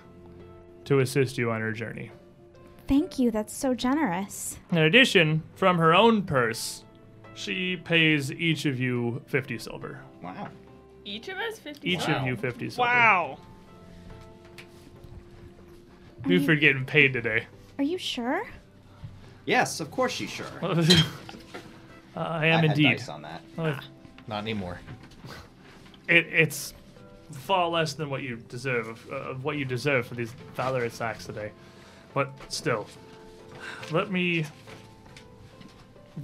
to assist you on your journey. Thank you. That's so generous. In addition, from her own purse, she pays each of you 50 silver. wow. Each of us 50 Each of you 50 silver. Wow. You for getting paid today. Are you sure? Yes, of course she's sure. [laughs] Uh, I am I had indeed. dice on that. Uh, Not anymore. It, it's far less than what you deserve, uh, of what you deserve for these valorous acts today. But still, let me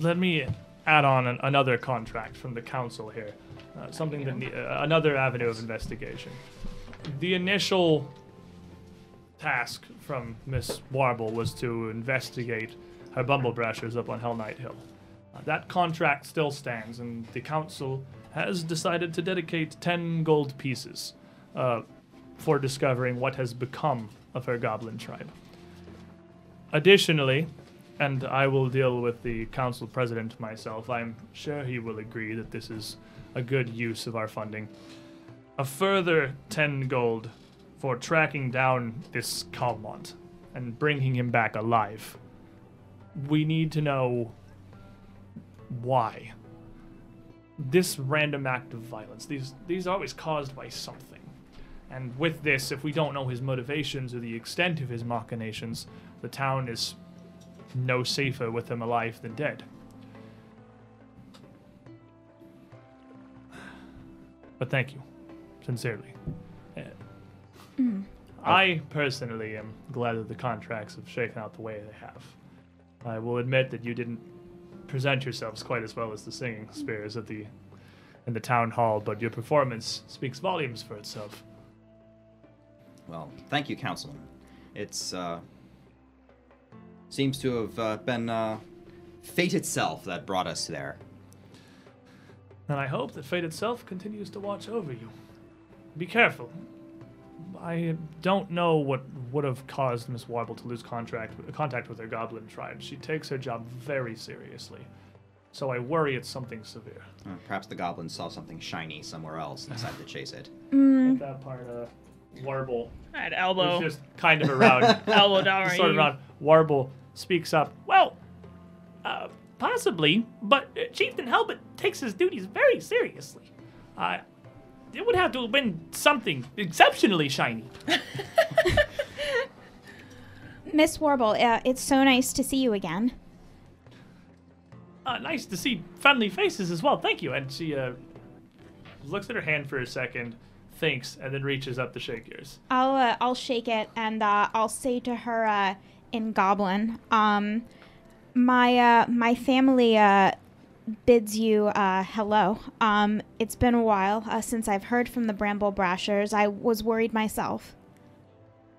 let me add on an, another contract from the council here, uh, something that ne- uh, another avenue of investigation. The initial task from Miss Warble was to investigate her Bumblebrashers up on Hellknight Hill. Uh, that contract still stands, and the council has decided to dedicate 10 gold pieces uh, for discovering what has become of her goblin tribe. Additionally, and I will deal with the council president myself, I'm sure he will agree that this is a good use of our funding. A further 10 gold for tracking down this Calmont and bringing him back alive. We need to know why. This random act of violence, these these are always caused by something. And with this, if we don't know his motivations or the extent of his machinations, the town is no safer with him alive than dead. But thank you, sincerely. Uh, I personally am glad that the contracts have shaken out the way they have. I will admit that you didn't present yourselves quite as well as the singing spears at the in the town hall, but your performance speaks volumes for itself. Well, thank you, Councilman. It's, uh. Seems to have uh, been, uh. Fate itself that brought us there. And I hope that fate itself continues to watch over you. Be careful. I don't know what would have caused Miss Warble to lose contract, contact with her goblin tribe. She takes her job very seriously. So I worry it's something severe. Uh, perhaps the goblins saw something shiny somewhere else and decided to chase it. [laughs] At that part, uh, Warble I had was elbow. just kind of around. [laughs] elbow down sort of around. Warble speaks up. Well, uh, possibly, but uh, Chieftain Helbut takes his duties very seriously. Uh, it would have to have been something exceptionally shiny. [laughs] Miss Warble, uh, it's so nice to see you again. Uh, nice to see friendly faces as well. Thank you. And she uh, looks at her hand for a second, thinks, and then reaches up to shake yours. I'll uh, I'll shake it and uh, I'll say to her uh, in Goblin, um, my uh, my family uh, bids you uh, hello. Um, it's been a while uh, since I've heard from the Bramble Brashers. I was worried myself.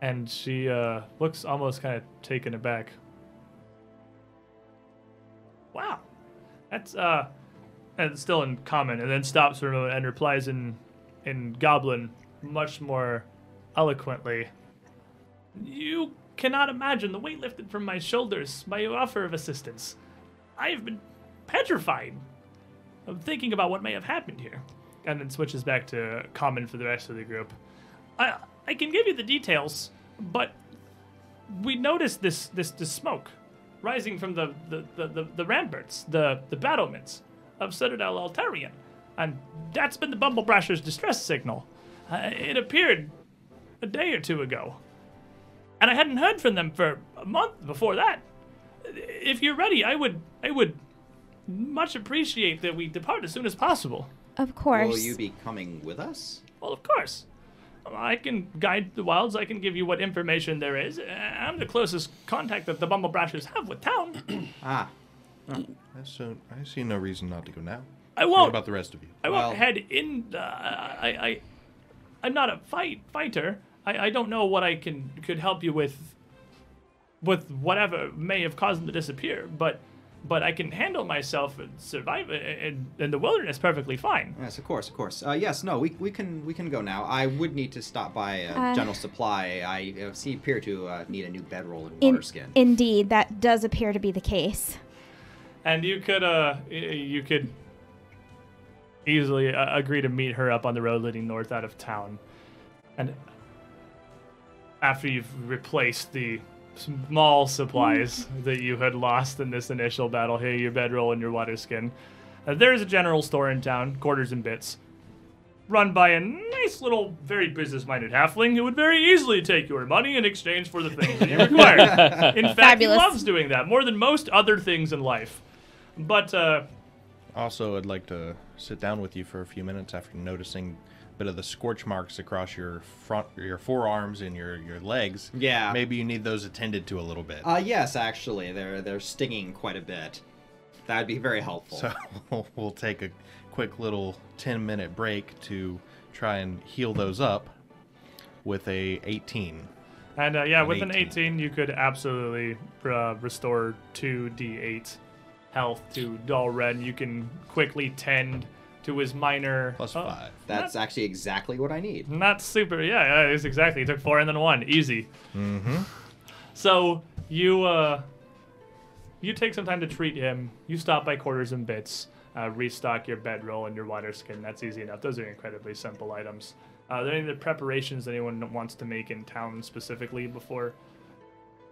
And she uh, looks almost kind of taken aback. Wow, that's uh, and still in common, and then stops for a moment and replies in in Goblin much more eloquently. You cannot imagine the weight lifted from my shoulders by your offer of assistance. I have been petrified of thinking about what may have happened here. And then switches back to common for the rest of the group. I I can give you the details, but we noticed this this, this smoke rising from the the, the, the, the ramparts, the, the battlements of Citadel Altaerein. And that's been the Bumblebrasher's distress signal. Uh, it appeared a day or two ago. And I hadn't heard from them for a month before that. If you're ready, I would I would much appreciate that we depart as soon as possible. Of course. Will you be coming with us? Well, of course. I can guide the wilds. I can give you what information there is. Uh, I'm the closest contact that the Bumblebrashers have with town. [clears throat] Ah, So I see no reason not to go now. I won't. What about the rest of you? I won't Well- head in. Uh, I, I, I'm not a fight fighter. I, I don't know what I can could help you with. With whatever may have caused them to disappear, but, but I can handle myself and survive in, in the wilderness perfectly fine. yes, of course, of course. Uh, yes, no, we, we can we can go now. I would need to stop by uh, Uh, General Supply. I uh, see appear to uh, need a new bedroll and In- water skin. indeed, that does appear to be the case. and you could uh you could easily uh, agree to meet her up on the road leading north out of town and after you've replaced the small supplies that you had lost in this initial battle. Here your bedroll and your water skin. Uh, there's a general store in town quarters and bits. Run by a nice little very business-minded halfling who would very easily take your money in exchange for the things that you [laughs] require. In fact Fabulous. he loves doing that more than most other things in life. But uh, Also, I'd like to sit down with you for a few minutes after noticing a bit of the scorch marks across your front, your forearms and your your legs. Yeah. Maybe you need those attended to a little bit. Uh, yes, actually, they're they're stinging quite a bit. That'd be very helpful. So [laughs] we'll take a quick little 10 minute break to try and heal those up with a 18. And uh, yeah, An with an 18. 18, you could absolutely uh, restore 2d8 health to Dalren. You can quickly tend to his minor. Plus oh, 5. That's actually exactly what I need. Not super. Yeah, yeah, it's exactly. It took four and then one. Easy. Mm-hmm. So you uh, you take some time to treat him. You stop by quarters and bits, uh, restock your bedroll and your water skin. That's easy enough. Those are incredibly simple items. Uh, are there any other preparations anyone wants to make in town specifically before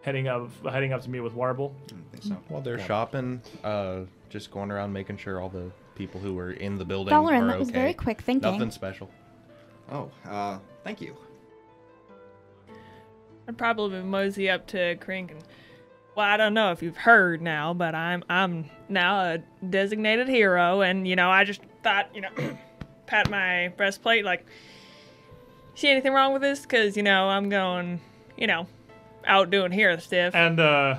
heading up heading up to meet with Warble? I don't think so. While they're shopping, uh, just going around making sure all the people who were in the building Dalaran, are that was okay. very quick thinking. Nothing special. Oh, uh, thank you. I'd probably mosey up to Krink and well, I don't know if you've heard now, but I'm I'm now a designated hero, and you know I just thought you know [clears throat] pat my breastplate like see anything wrong with this? Cause you know I'm going you know out doing hero stuff. And uh,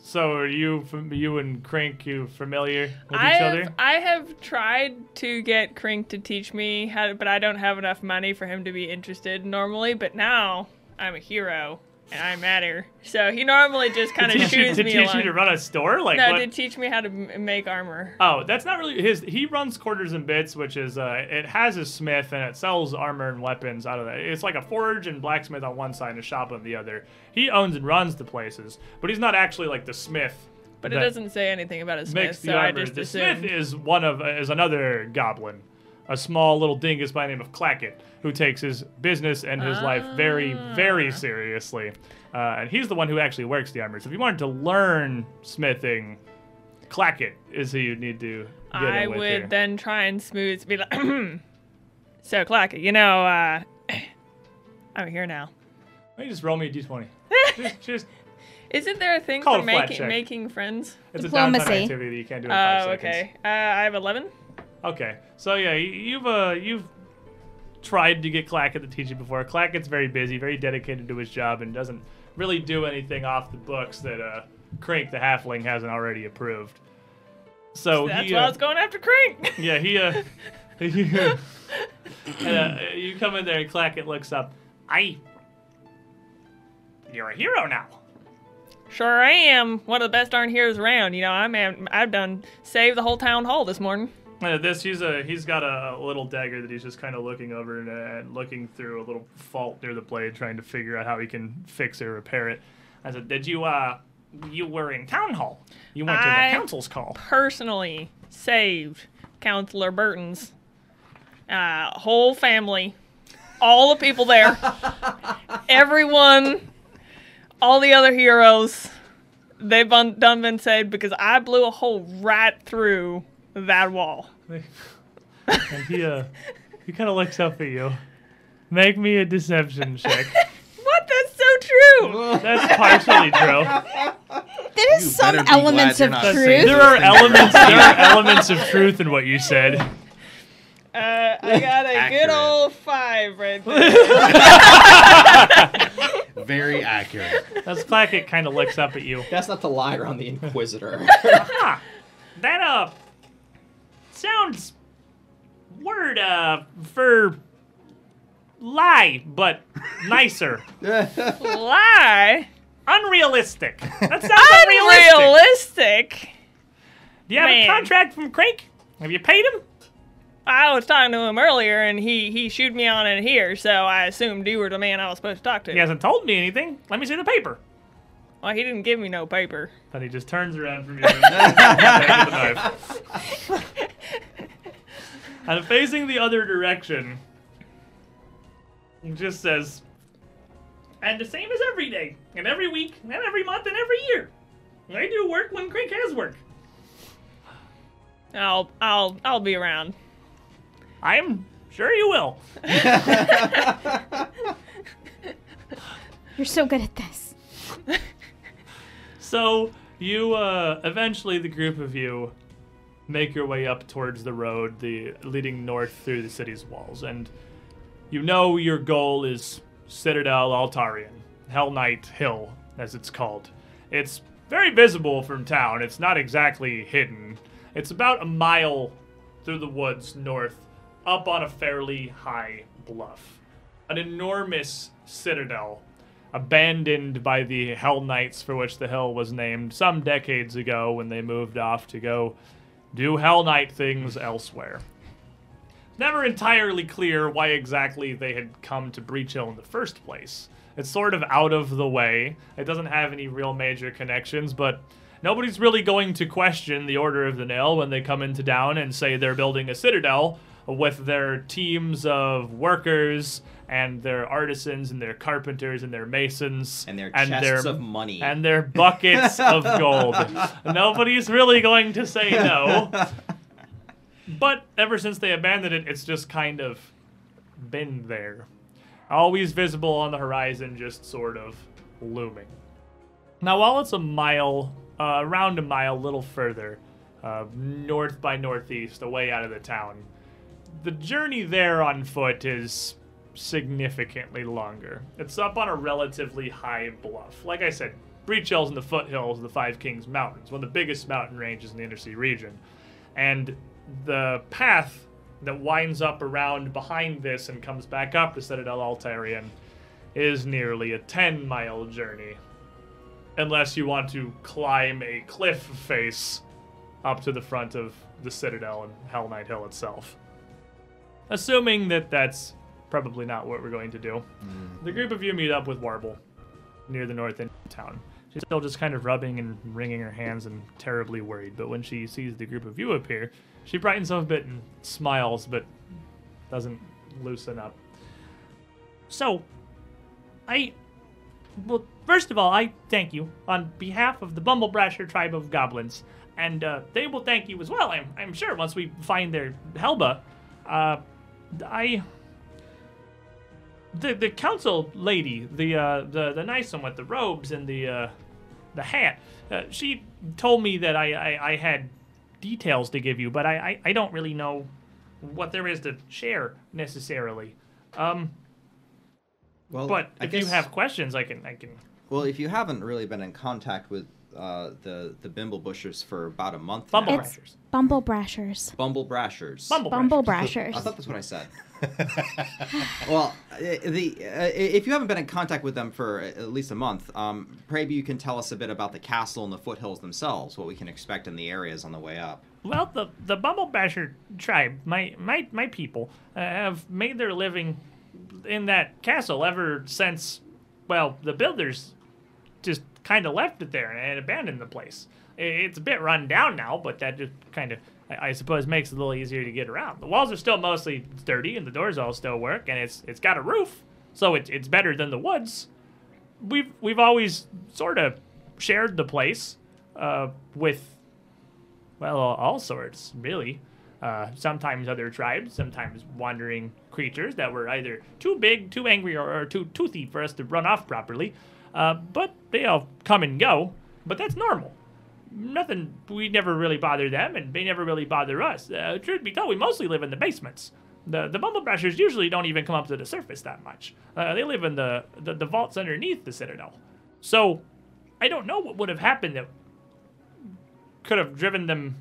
so are you you and Crink? You familiar with I each have, other? I have tried to get Krink to teach me how, to, but I don't have enough money for him to be interested normally. But now I'm a hero and I matter, so he normally just kind of teach, you, shoos to teach you to run a store? Like no, what? to teach me how to m- make armor. Oh, that's not really his. He runs quarters and bits, which is uh, it has a smith and it sells armor and weapons out of that. It's like a forge and blacksmith on one side and a shop on the other. He owns and runs the places, but he's not actually like the smith. But it doesn't say anything about his smith, so I just The assumed. smith is one of is another goblin, a small little dingus by the name of Clackett, who takes his business and his life very very seriously. Uh, and he's the one who actually works the armor. So if you wanted to learn smithing, Clackett is who you need to get I in with would here. then try and smooth, be like, [clears throat] so Clackett, you know, uh, [clears throat] I'm here now. Why don't you just roll me a d20? just, [laughs] just Isn't there a thing Call for a making making friends? it's a Diplomacy. downtime activity that you can't do in five Oh, seconds. okay. Uh, I have 11. Okay, so yeah, you- you've uh, you've tried to get Clackett to teach it before. Clackett's very busy, very dedicated to his job, and doesn't really do anything off the books that uh, Crank the Halfling hasn't already approved. So That's he, why uh, I was going after Crink. yeah, he uh, [laughs] he, uh, [laughs] uh, you come in there and Clackett looks up. I, you're a hero now. Sure, I am one of the best darn heroes around. You know, I'm I've done saved the whole town hall this morning. Uh, this he's a he's got a, little dagger that he's just kind of looking over and, uh, looking through a little fault near the blade, trying to figure out how he can fix it or repair it. I said, "Did you uh, you were in town hall? You went to I- the council's call." Personally saved Councilor Burton's uh, whole family, all the people there, [laughs] everyone, all the other heroes. They've been, done been saved because I blew a hole right through that wall. [laughs] And he uh, he kind of looks up at you. Make me a deception check. [laughs] What? That's so true. [laughs] That's partially true. There is You some better be elements glad of you're not truth. There are elements. There are elements of truth in what you said. Uh, I got a Accurate. good old five right there. Very accurate. That's Clackett kind of looks up at you. That's not the liar on the Inquisitor. Huh. That uh sounds word uh for lie, but nicer. [laughs] Lie. Unrealistic. That sounds unrealistic. Unrealistic. Do you have Man. a contract from Crank? Have you paid him? I was talking to him earlier, and he he shooed me on it here, so I assumed you were the man I was supposed to talk to. He hasn't told me anything. Let me see the paper. Well, he didn't give me no paper. Then he just turns around from you and back with the knife. [laughs] And facing the other direction, he just says, and the same as every day, and every week, and every month, and every year. I do work when Crank has work. I'll I'll I'll be around. I'm sure you will. [laughs] [laughs] You're so good at this. So you uh, eventually, the group of you, make your way up towards the road, the leading north through the city's walls, and you know your goal is Citadel Altaerein, Hell Knight Hill, as it's called. It's very visible from town. It's not exactly hidden. It's about a mile through the woods north, up on a fairly high bluff. An enormous citadel abandoned by the Hellknights for which the hill was named some decades ago when they moved off to go do Hellknight things elsewhere. Never entirely clear why exactly they had come to Breachill in the first place. It's sort of out of the way. It doesn't have any real major connections, but nobody's really going to question the Order of the Nail when they come into town and say they're building a citadel with their teams of workers and their artisans and their carpenters and their masons And their chests of money. and their buckets of [laughs] gold. Nobody's really going to say no. [laughs] But ever since they abandoned it, it's just kind of been there. Always visible on the horizon, just sort of looming. Now, while it's a mile, uh, around a mile, a little further, uh, north by northeast, away out of the town, the journey there on foot is significantly longer. It's up on a relatively high bluff. Like I said, Breachill's in the foothills of the Five Kings Mountains, one of the biggest mountain ranges in the Inner Sea region. And the path that winds up around behind this and comes back up to Citadel Altaerein is nearly a 10 mile journey. Unless you want to climb a cliff face up to the front of the Citadel and Hellknight Hill itself. Assuming that that's probably not what we're going to do. The group of you meet up with Warble near the north end of town. She's still just kind of rubbing and wringing her hands and terribly worried, but when she sees the group of you appear, she brightens up a bit and smiles, but doesn't loosen up. So, I. Well, first of all, I thank you on behalf of the Bumblebrasher tribe of goblins, and uh, they will thank you as well, I'm, I'm sure, once we find their Helba. Uh, I the the council lady, the uh, the the nice one with the robes and the uh, the hat, uh, she told me that I, I, I had details to give you, but I, I, I don't really know what there is to share necessarily. Um, Well, but I if you have questions, I can I can. well, if you haven't really been in contact with uh, the the Bimble Bushers for about a month, Bumble now, It's- Brashers. Bumblebrashers. Bumble Brashers. Bumble, Bumblebrashers. Brashers. I thought that's what I said. [laughs] well, uh, the uh, if you haven't been in contact with them for at least a month, um, maybe you can tell us a bit about the castle and the foothills themselves, what we can expect in the areas on the way up. Well, the the Bumble Basher tribe, my my my people, uh, have made their living in that castle ever since. Well, the builders just kind of left it there and abandoned the place. It's a bit run down now, but that just kind of, I suppose, makes it a little easier to get around. The walls are still mostly sturdy, and the doors all still work, and it's it's got a roof, so it's it's better than the woods. We've we've always sort of shared the place uh, with well, all, all sorts, really. Uh, sometimes other tribes, sometimes wandering creatures that were either too big, too angry, or, or too toothy for us to run off properly. Uh, but they all come and go. But that's normal. Nothing, we never really bother them, and they never really bother us. Uh, truth be told, we mostly live in the basements. The, the Bumblebrashers usually don't even come up to the surface that much. Uh, they live in the, the, the vaults underneath the Citadel. So, I don't know what would have happened that could have driven them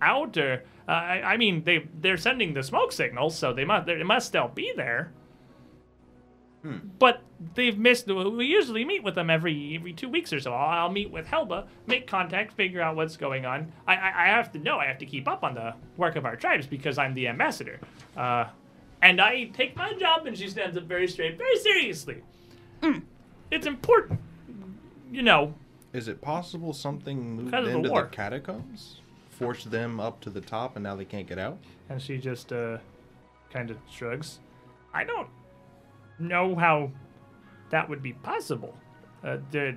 out or uh, I, I mean they they're sending the smoke signals so they must they must still be there but they've missed we usually meet with them every every two weeks or so. I'll, I'll meet with helba make contact figure out what's going on. I, I i have to know i have to keep up on the work of our tribes because i'm the ambassador. Uh and i take my job and she stands up very straight very seriously. It's important you know. Is it possible something moved Because of the into the, catacombs, forced them up to the top, and now they can't get out? And she just uh, kind of shrugs. I don't know how that would be possible. Uh, there,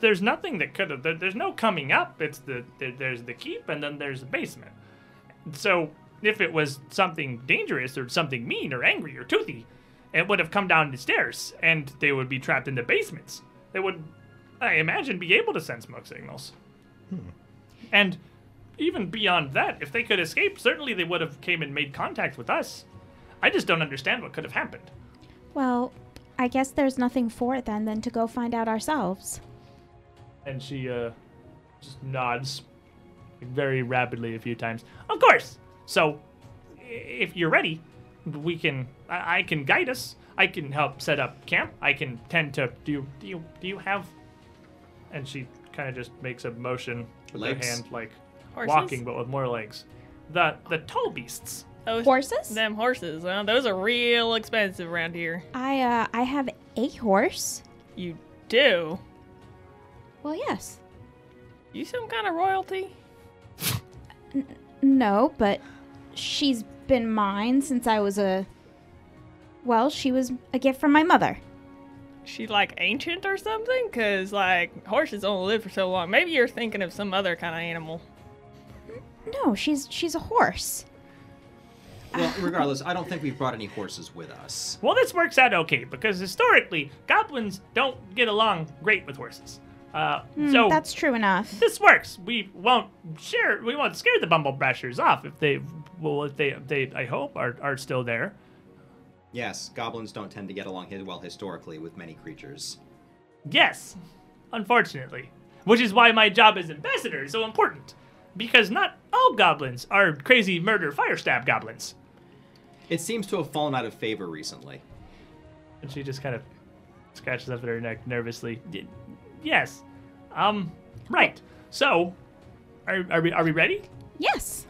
there's nothing that could have. There, there's no coming up. It's the there, there's the keep, and then there's the basement. So if it was something dangerous or something mean or angry or toothy, it would have come down the stairs, and they would be trapped in the basements. They would, I imagine, be able to send smoke signals. And even beyond that, if they could escape, certainly they would have came and made contact with us. I just don't understand what could have happened. Well, I guess there's nothing for it then than to go find out ourselves. And she uh, just nods very rapidly a few times. Of course. So, if you're ready, we can. I, I can guide us. I can help set up camp. I can tend to. Do you? Do you? Do you have? And she kind of just makes a motion with Legs? her hand, like Horses? walking, but with more legs. The the tall beasts. Those, Horses? Them horses. Well, those are real expensive around here. I uh I have a horse. You do? Well, yes. You some kind of royalty? No, but she's been mine since I was a Well, she was a gift from my mother. She like ancient or something? Cause like horses only live for so long. Maybe you're thinking of some other kind of animal. No, she's she's a horse. Well, [laughs] regardless, I don't think we've brought any horses with us. Well, this works out okay because historically, goblins don't get along great with horses. Uh, Hmm, so that's true enough. this works. We won't share. We won't scare the Bumblebrashers off if they, well, if they, they, I hope, are are still there. Yes, goblins don't tend to get along well historically with many creatures. Yes, unfortunately, which is why my job as ambassador is so important, because not all goblins are crazy murder fire stab goblins. It seems to have fallen out of favor recently. And she just kind of scratches up at her neck nervously. Yes. Um. Right. So, are are we are we ready? Yes.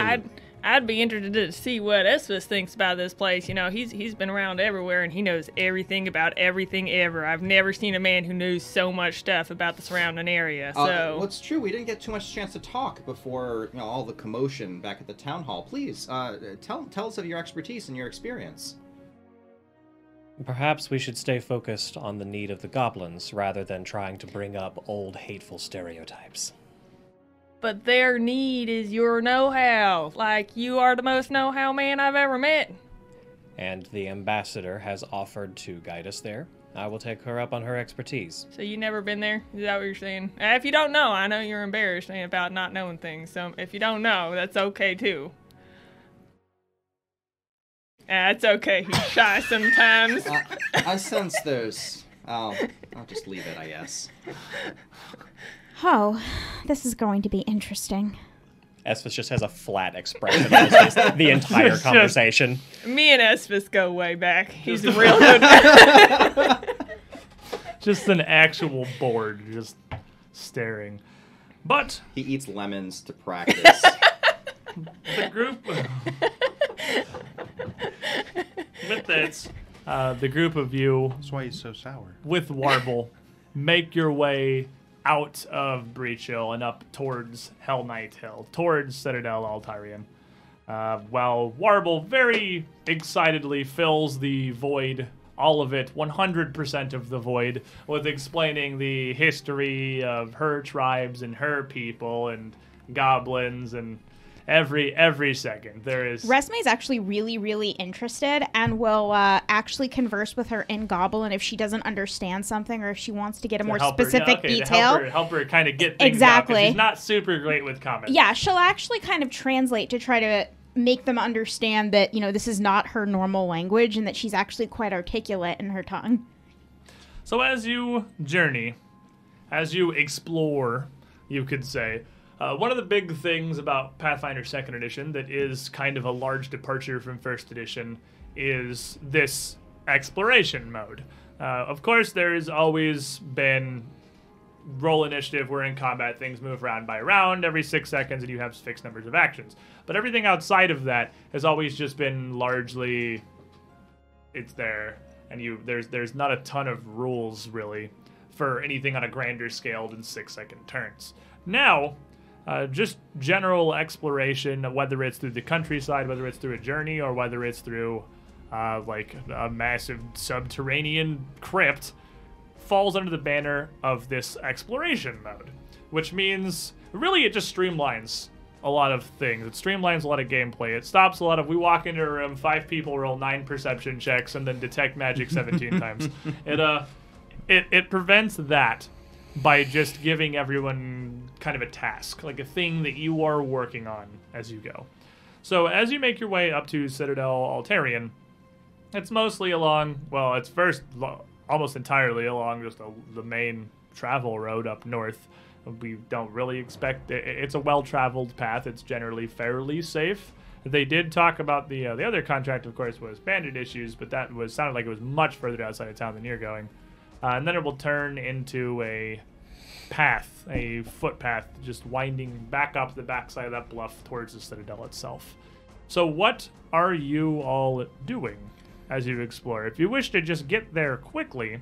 I, I'd be interested to see what Esvis thinks about this place. You know, he's he's been around everywhere and he knows everything about everything ever. I've never seen a man who knows so much stuff about the surrounding area. So Uh, well, it's true. We didn't get too much chance to talk before you know, all the commotion back at the town hall. Please, uh, tell tell us of your expertise and your experience. Perhaps we should stay focused on the need of the goblins rather than trying to bring up old hateful stereotypes. But their need is your know-how. Like you are the most know-how man I've ever met. And the ambassador has offered to guide us there. I will take her up on her expertise. So you never been there? Is that what you're saying? Uh, If you don't know, I know you're embarrassed about not knowing things. So if you don't know, that's okay too. Ah, it's okay. He's shy sometimes. [laughs] Uh, I sense there's. I'll, I'll just leave it, I guess. Oh, this is going to be interesting. Esphus just has a flat expression on his face the entire [laughs] conversation. Me and Esphus go way back. He's [laughs] a real good. [laughs] Just an actual board, just staring. But He eats lemons to practice. the group with this, uh, the group of you That's why he's so sour. with Warble make your way out of Breach Hill and up towards Hellknight Hill, towards Citadel Altaerein. Uh, while Warble very excitedly fills the void, all of it, 100% of the void, with explaining the history of her tribes and her people and goblins and every every second there is Resme's actually really, really interested and will uh, actually converse with her in Goblin if she doesn't understand something or if she wants to get a to more help her- yeah, specific okay, to detail. help her, help her kind of get things out, Exactly. she's not super great with comments. Yeah, she'll actually kind of translate to try to make them understand that, you know, this is not her normal language and that she's actually quite articulate in her tongue. So as you journey, as you explore, you could say, uh, one of the big things about Pathfinder Second Edition that is kind of a large departure from First Edition is this exploration mode. Uh, of course, there's always been roll initiative, we're in combat, things move round by round every six seconds, and you have fixed numbers of actions. But everything outside of that has always just been largely it's there, and you there's there's not a ton of rules really for anything on a grander scale than six second turns. Now, uh, just general exploration, whether it's through the countryside, whether it's through a journey, or whether it's through uh, like a massive subterranean crypt, falls under the banner of this exploration mode, which means really it just streamlines a lot of things. It streamlines a lot of gameplay. It stops a lot of we walk into a room, five people roll nine perception checks, and then detect magic 17 [laughs] times. It uh, it it prevents that by just giving everyone kind of a task, like a thing that you are working on as you go. So as you make your way up to Citadel Altarian, it's mostly along, well, it's first lo- almost entirely along just the, the main travel road up north. We don't really expect i- it's a well-traveled path. It's generally fairly safe. They did talk about the uh, the other contract, of course, was bandit issues, but that was sounded like it was much further outside of town than you're going. Uh, and then it will turn into a path, a footpath, just winding back up the backside of that bluff towards the citadel itself. So, what are you all doing as you explore? If you wish to just get there quickly,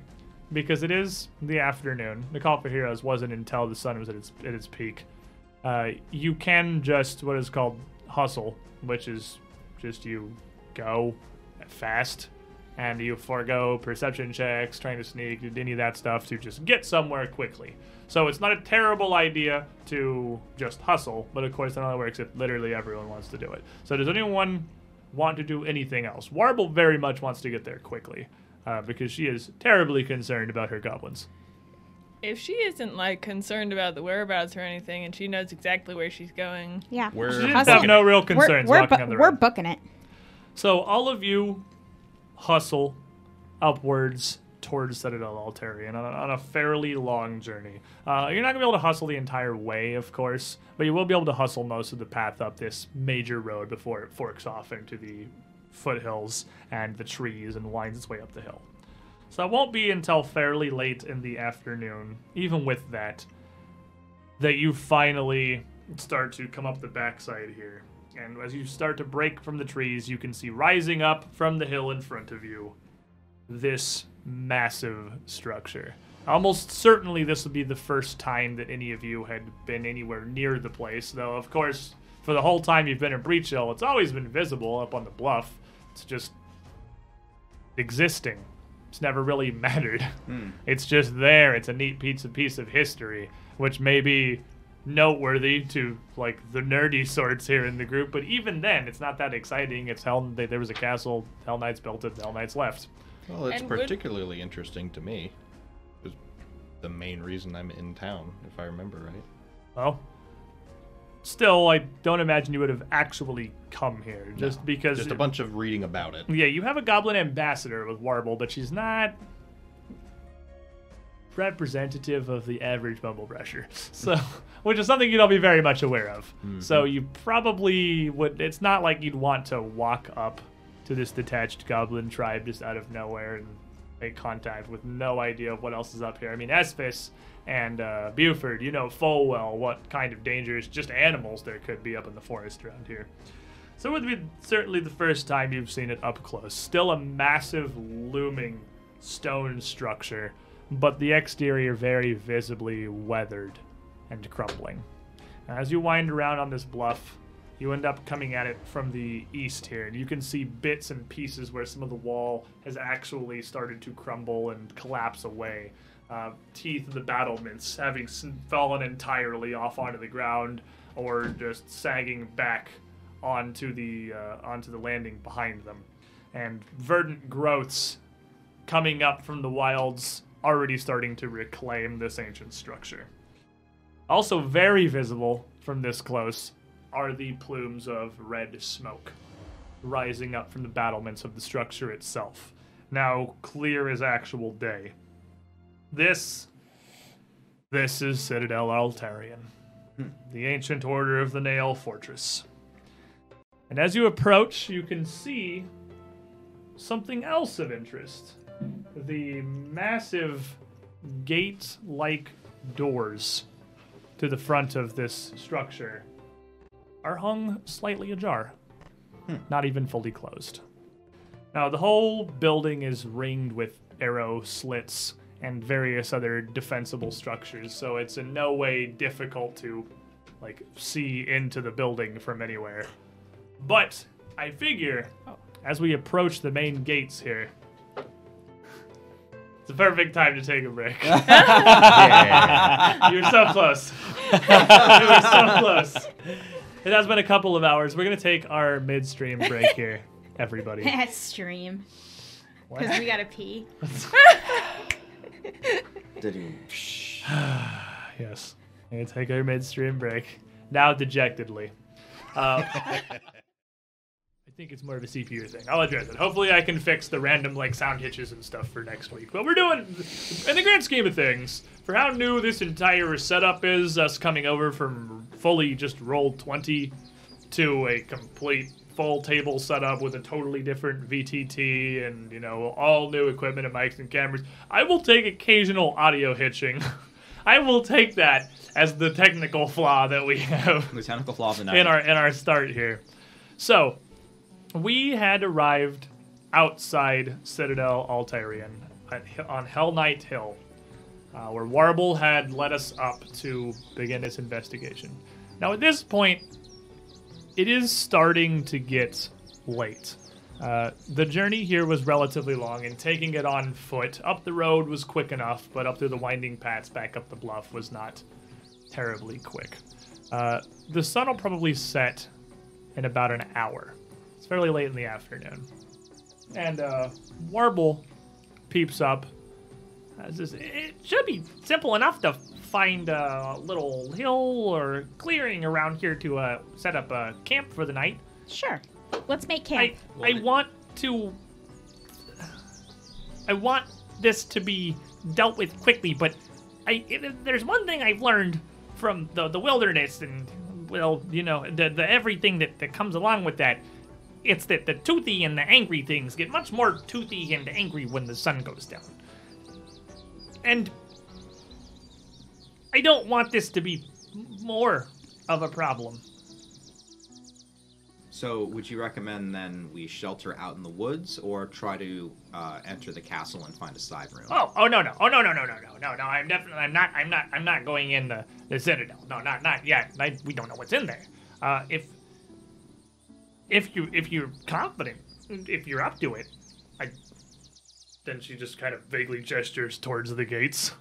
because it is the afternoon, the call for heroes wasn't until the sun was at its at its peak. Uh, you can just what is called hustle, which is just you go fast and you forego perception checks, trying to sneak, any of that stuff to just get somewhere quickly. So it's not a terrible idea to just hustle, but of course it only works if literally everyone wants to do it. So does anyone want to do anything else? Warble very much wants to get there quickly uh, because she is terribly concerned about her goblins. if she isn't like concerned about the whereabouts or anything, and she knows exactly where she's going, Yeah. We're She didn't have no real We're, we're, walking bu- on the we're booking it. So all of you hustle upwards towards Citadel Altaerein on a, on a fairly long journey. Uh, you're not gonna be able to hustle the entire way, of course, but you will be able to hustle most of the path up this major road before it forks off into the foothills and the trees and winds its way up the hill. So it won't be until fairly late in the afternoon, even with that, that you finally start to come up the backside here. And as you start to break from the trees, you can see rising up from the hill in front of you this massive structure. Almost certainly, this would be the first time that any of you had been anywhere near the place, though, of course, for the whole time you've been in Breachill, it's always been visible up on the bluff. It's just existing. It's never really [laughs] mattered. Hmm. It's just there. It's a neat piece of piece of history, which may be noteworthy to like the nerdy [laughs] sorts here in the group. But even then, it's not that exciting. It's Hell. they- There was a castle. Hellknights built it. Hellknights left. Well, it's And would- particularly interesting to me. It's the main reason I'm in town, if I remember right. Well, still, I don't imagine you would have actually come here just because. Just a bunch of reading about it. Yeah, you have a goblin ambassador with Warble, but she's not representative of the average Bumblebrasher. [laughs] So, which is something you'd all be very much aware of. So you probably would. It's not like you'd want to walk up to this detached goblin tribe just out of nowhere and make contact with no idea of what else is up here. I mean, Esphis and uh, Buford, you know full well what kind of dangerous just animals there could be up in the forest around here. So it would be certainly the first time you've seen it up close. Still a massive looming stone structure, but the exterior very visibly weathered and crumbling. As you wind around on this bluff, you end up coming at it from the east here, and you can see bits and pieces where some of the wall has actually started to crumble and collapse away. Uh, teeth of the battlements having fallen entirely off onto the ground, or just sagging back onto the uh, onto the landing behind them, and verdant growths coming up from the wilds, already starting to reclaim this ancient structure. Also, very visible from this close are the plumes of red smoke rising up from the battlements of the structure itself, now clear as actual day. This, this is Citadel Altaerein, the ancient order of the Nail Fortress. And as you approach, you can see something else of interest. The massive gate like doors to the front of this structure are hung slightly ajar, hmm. not even fully closed. Now, the whole building is ringed with arrow slits and various other defensible structures, so it's in no way difficult to like see into the building from anywhere. But I figure oh. as we approach the main gates here, it's a perfect time to take a break. [laughs] You're so close. [laughs] you were so close. It has been a couple of hours. We're gonna take our midstream break here, everybody. [laughs] At stream. Because we gotta pee. Did you? [sighs] Yes. I'm gonna take our midstream break. Now dejectedly. Uh, I think it's more of a CPU thing. I'll address it. Hopefully I can fix the random like sound hitches and stuff for next week. But we're doing in the grand scheme of things, for how new this entire setup is, us coming over from fully just Roll20 to a complete full table setup with a totally different VTT and you know all new equipment and mics and cameras. I will take occasional audio hitching. [laughs] I will take that as the technical flaw that we have The technical flaw of the night. in our in our start here. So, we had arrived outside Citadel Altaerein on Hellknight Hill, uh, where Warble had led us up to begin its investigation. Now, at this point, it is starting to get late. Uh, the journey here was relatively long, and taking it on foot up the road was quick enough, but up through the winding paths back up the bluff was not terribly quick. Uh, the sun will probably set in about an hour. It's fairly late in the afternoon. And uh, Warble peeps up. Says, it should be simple enough to find a little hill or clearing around here to uh, set up a camp for the night. Sure. Let's make camp. I want to. I want this to be dealt with quickly, but I if there's one thing I've learned from the the wilderness and well, you know, the the everything that that comes along with that. It's that the toothy and the angry things get much more toothy and angry when the sun goes down. And I don't want this to be more of a problem. So, would you recommend then we shelter out in the woods, or try to uh, enter the castle and find a side room? Oh, oh no, no, oh no, no, no, no, no, no, no. I'm definitely, I'm not, I'm not, I'm not going in the, the citadel. No, not, not yet. I, we don't know what's in there. Uh, if, if you, if you're confident, if you're up to it, I. Then she just kind of vaguely gestures towards the gates.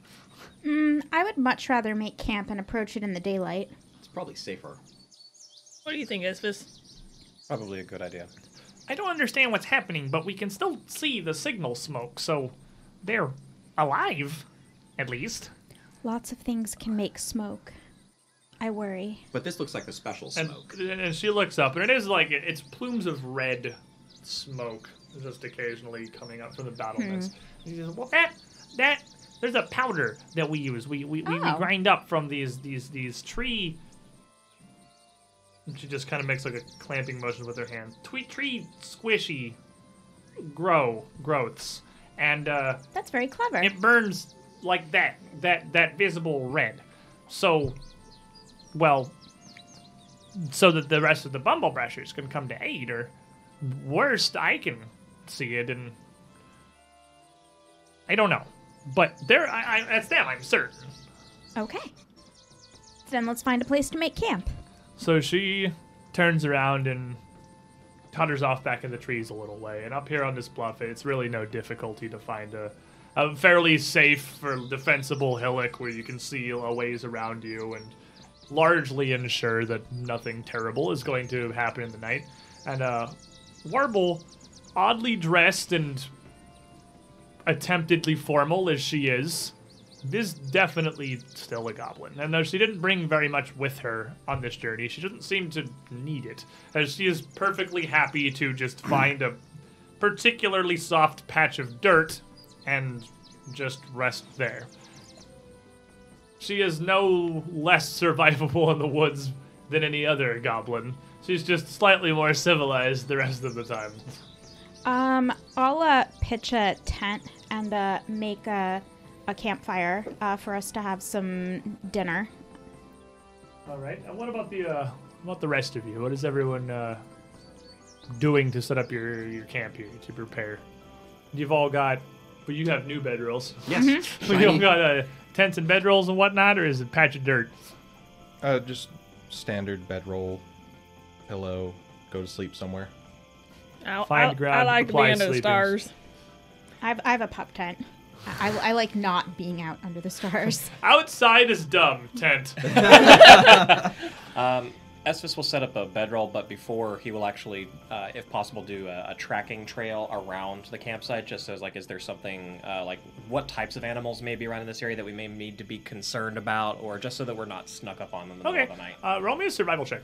Mm, I would much rather make camp and approach it in the daylight. It's probably safer. What do you think, Isvis? Probably a good idea. I don't understand what's happening, but we can still see the signal smoke, so they're alive, at least. Lots of things can make smoke. I worry. But this looks like the special And, smoke. and she looks up, and it is like it's plumes of red smoke just occasionally coming up from the battlements. She says, "Well, that that there's a powder that we use. We we, we, we Oh. grind up from these these these tree." And she just kind of makes like a clamping motion with her hand. Tree tree squishy grow growths, and uh, That's very clever. it burns like that that that visible red so well so that the rest of the Bumblebrashers can come to aid or worst i can see it and i don't know but there i, I that's them i'm certain Okay. Then let's find a place to make camp. so she turns around and totters off back in the trees a little way. And up here on this bluff, it's really no difficulty to find a, a fairly safe or defensible hillock where you can see a ways around you and largely ensure that nothing terrible is going to happen in the night. And uh, Warble, oddly dressed and attemptedly formal as she is, is definitely still a goblin. And though she didn't bring very much with her on this journey, she doesn't seem to need it, as she is perfectly happy to just [clears throat] find a particularly soft patch of dirt and just rest there. She is no less survivable in the woods than any other goblin. She's just slightly more civilized the rest of the time. Um, I'll uh, pitch a tent and uh, make a, a campfire uh, for us to have some dinner. All right. And what about the uh, what about the rest of you? What is everyone uh, doing to set up your your camp here to prepare? You've all got, but you have new bedrolls. Yes. [laughs] you all got uh, tents and bedrolls and whatnot, or is it a patch of dirt? Uh, just standard bedroll, pillow, go to sleep somewhere. I, Find I, ground, I like to be apply under the stars. I have, I have a pup tent. I, I, I like not being out under the stars. [laughs] Outside is dumb. Tent. [laughs] [laughs] Um, Esphus will set up a bedroll, but before he will actually, uh, if possible, do a, a tracking trail around the campsite, just so as like, is there something uh, like what types of animals may be around in this area that we may need to be concerned about, or just so that we're not snuck up on them in the okay. middle of the night. Uh, roll me a survival check.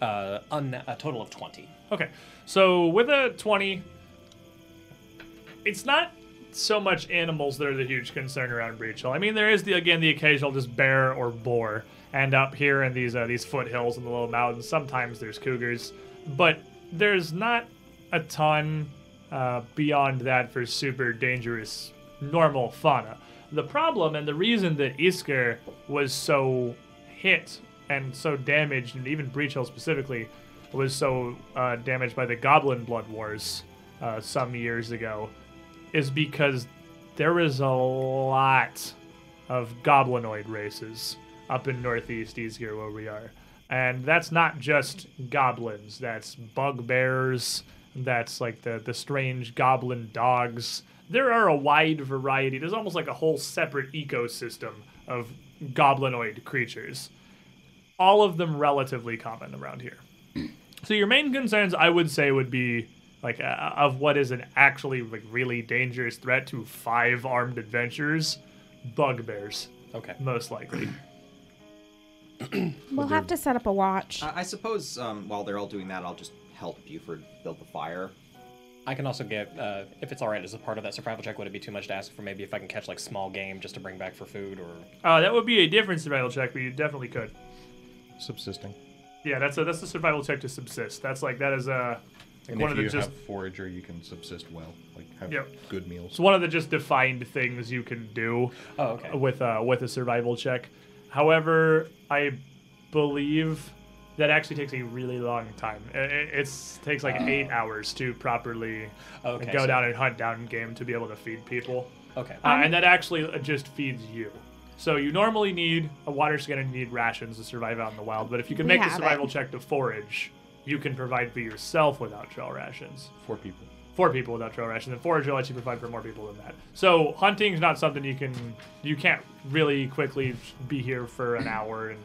Uh, un- a total of twenty. Okay. So with a 20, it's not so much animals that are the huge concern around Breach. I mean, there is the again the occasional just bear or boar, and up here in these uh, these foothills and the little mountains, sometimes there's cougars, but there's not a ton uh, beyond that for super dangerous normal fauna. The problem and the reason that Isger was so hit and so damaged, and even Breach specifically, was so uh, damaged by the Goblinblood Wars uh, some years ago, is because there is a lot of goblinoid races up in Northeast Isger where we are. And that's not just goblins, that's bugbears, that's like the, the strange goblin dogs. There are a wide variety. There's almost like a whole separate ecosystem of goblinoid creatures. All of them relatively common around here. So your main concerns, I would say, would be like uh, of what is an actually like really dangerous threat to five armed adventurers, bugbears, Okay. most likely. [clears throat] We'll have to set up a watch. I I suppose um, while they're all doing that, I'll just help Buford build the fire. I can also get, uh, if it's all right, as a part of that survival check, would it be too much to ask for maybe if I can catch like small game just to bring back for food, or Uh, that would be a different survival check, but you definitely could. Subsisting. Yeah, that's a that's a survival check to subsist. That's like that is a like And one if of the you just have forager, you can subsist well. Like have Yep. good meals. it's one of the just defined things you can do. oh, okay, with uh, with a survival check. However, I believe that actually takes a really long time. It it's, takes like eight hours to properly Okay, go so- down and hunt down game to be able to feed people, okay, uh, and that actually just feeds you. So you normally need a water skin and you need rations to survive out in the wild. But if you can We make the have survival it. check to forage, you can provide for yourself without trail rations Four people. four people without trail rations, and forage will let you provide for more people than that. So hunting's not something you can you can't really quickly be here for an [clears throat] hour and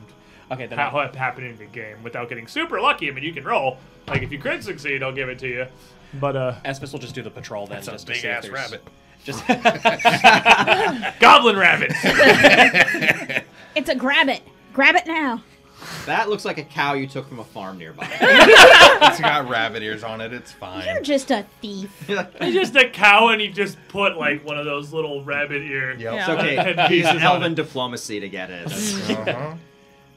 okay. Then ha- I, have happen in the game without getting super lucky. I mean, you can roll. Like if you crit succeed, I'll give it to you. But uh, Esphus will just do the patrol then, That's just to big see ass there's- rabbit. Just [laughs] Goblin rabbit. [laughs] It's a grab it. Grab it now. That looks like a cow you took from a farm nearby. [laughs] It's got rabbit ears on it. It's fine. You're just a thief. [laughs] He's just a cow, and he just put like one of those little rabbit ear. Yep. It's Yeah. okay. Head Use elven diplomacy to get it. [laughs] Uh-huh.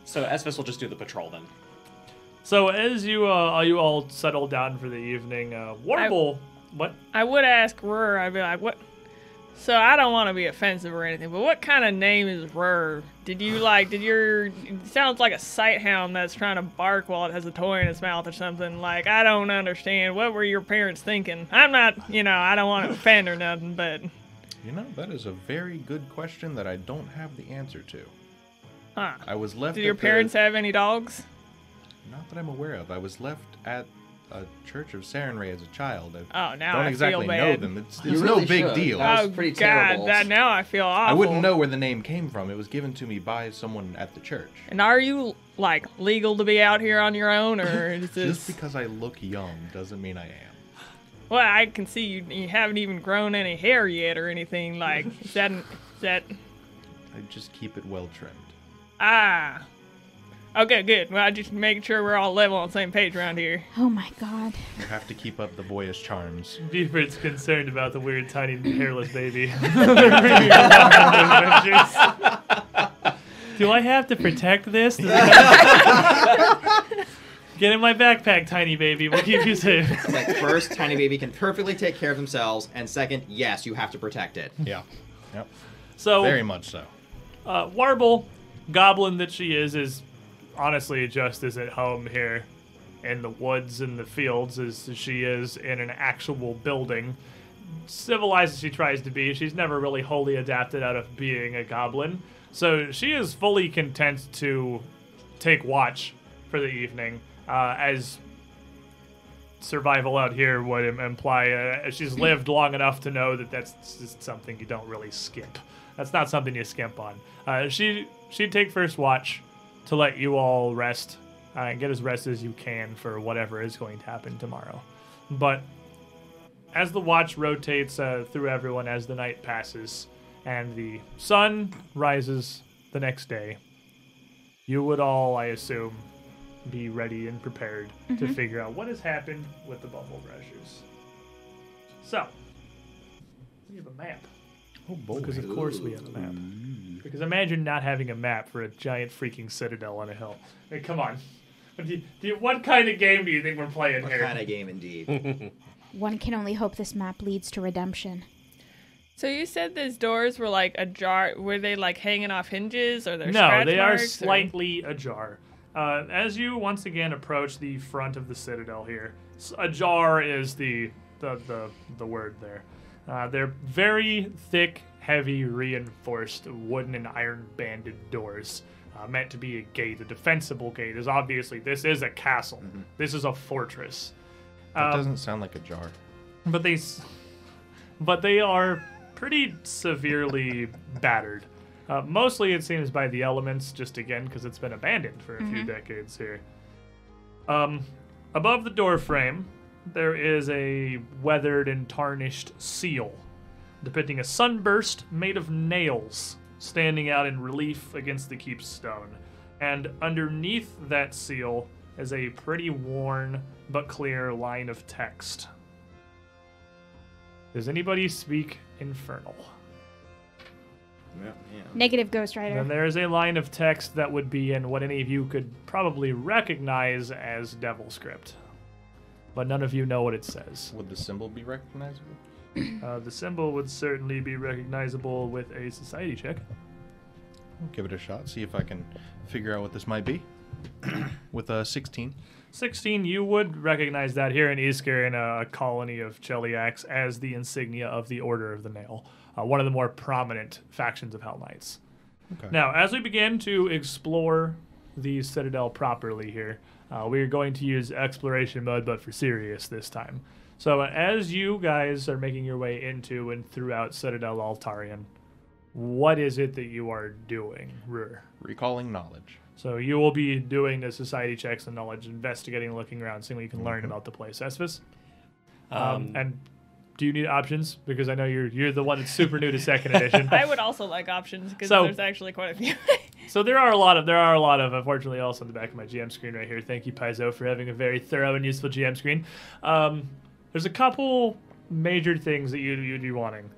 So Esvis will just do the patrol then. So as you uh, you all settle down for the evening, uh, Warble, what? I would ask Rur, I'd be like, what? So I don't want to be offensive or anything, but what kind of name is Rur? Did you like, did your, it sounds like a sight hound that's trying to bark while it has a toy in its mouth or something. Like, I don't understand. What were your parents thinking? I'm not, you know, I don't want to [laughs] offend or nothing, but, You know, that is a very good question that I don't have the answer to. huh. I was left. Did your at the- parents have any dogs? Not that I'm aware of. I was left at a church of Sarenrae as a child. I Oh, now don't I exactly feel know bad. them. It's, You it's really no big should. deal. That oh, was pretty God, terrible. that now I feel awful. I wouldn't know where the name came from. It was given to me by someone at the church. And are you, like, legal to be out here on your own, or is [laughs] this... Just because I look young doesn't mean I am. Well, I can see you. You haven't even grown any hair yet or anything. Like, is that is that? [laughs] I just keep it well trimmed. Ah. Okay, good. Well, I just make sure we're all level on the same page around here. Oh my god. You have to keep up the boyish charms. [laughs] Beaver's concerned about the weird, tiny, [clears throat] hairless baby. [laughs] They're bringing around on adventures. Do I have to protect this? [laughs] Get in my backpack, tiny baby. We'll keep you safe. like first, tiny baby can perfectly take care of themselves, and second, yes, you have to protect it. Yeah. Yep. So, Very much so. uh, Warble, goblin that she is, is honestly just as at home here in the woods and the fields as she is in an actual building. Civilized as she tries to be, she's never really wholly adapted out of being a goblin. So she is fully content to take watch for the evening, uh, as survival out here would imply. Uh, she's lived long enough to know that that's just something you don't really skip. That's not something you skimp on. Uh, she she'd take first watch to let you all rest uh, and get as rest as you can for whatever is going to happen tomorrow. But as the watch rotates uh, through everyone as the night passes and the sun rises the next day, you would all, I assume, be ready and prepared to figure out what has happened with the Bumblebrashers. So, we have a map. Oh boy. Because of course we have a map. Because imagine not having a map for a giant freaking citadel on a hill. I mean, come on. What, do you, do you- what kind of game do you think we're playing What here? kind of game, indeed? [laughs] One can only hope this map leads to redemption. So you said these doors were like ajar. Were they like hanging off hinges, or they're no, scratch they are marks, or- slightly ajar. Uh, as you once again approach the front of the citadel here, s- ajar is the the the, the word there. Uh, they're very thick, heavy, reinforced wooden and iron banded doors. Uh, meant to be a gate, a defensible gate. Is obviously this is a castle. This is a fortress. That Um, doesn't sound like a jar. but they but they are pretty severely [laughs] battered uh, mostly it seems by the elements just again because it's been abandoned for a few decades here um, above the door frame there is a weathered and tarnished seal depicting a sunburst made of nails standing out in relief against the keep stone and underneath that seal is a pretty worn but clear line of text does anybody speak Infernal? yeah, yeah. Negative Ghost Rider. Then there is a line of text that would be in what any of you could probably recognize as Devil Script. But none of you know what it says. Would the symbol be recognizable? [clears throat] Uh, the symbol would certainly be recognizable with a society check. I'll give it a shot. See if I can figure out what this might be. [clears throat] With a 16. 16, you would recognize that here in Isger in a colony of Cheliax as the insignia of the Order of the Nail, uh, one of the more prominent factions of Hellknights. Okay. Now, as we begin to explore the Citadel properly here, uh, we are going to use exploration mode, but for serious this time. So, uh, as you guys are making your way into and throughout Citadel Altaerein, what is it that you are doing, Rur? Recalling knowledge. So, you will be doing the society checks and knowledge, investigating, looking around, seeing what you can learn about the place. Esvis? Um, Um, and do you need options? Because I know you're you're the one that's super new to second edition. [laughs] I would also like options because So- there's actually quite a few. [laughs] So there are a lot of there are a lot of unfortunately also on the back of my GM screen right here. Thank you Paizo for having a very thorough and useful GM screen. Um, there's a couple major things that you you'd be wanting.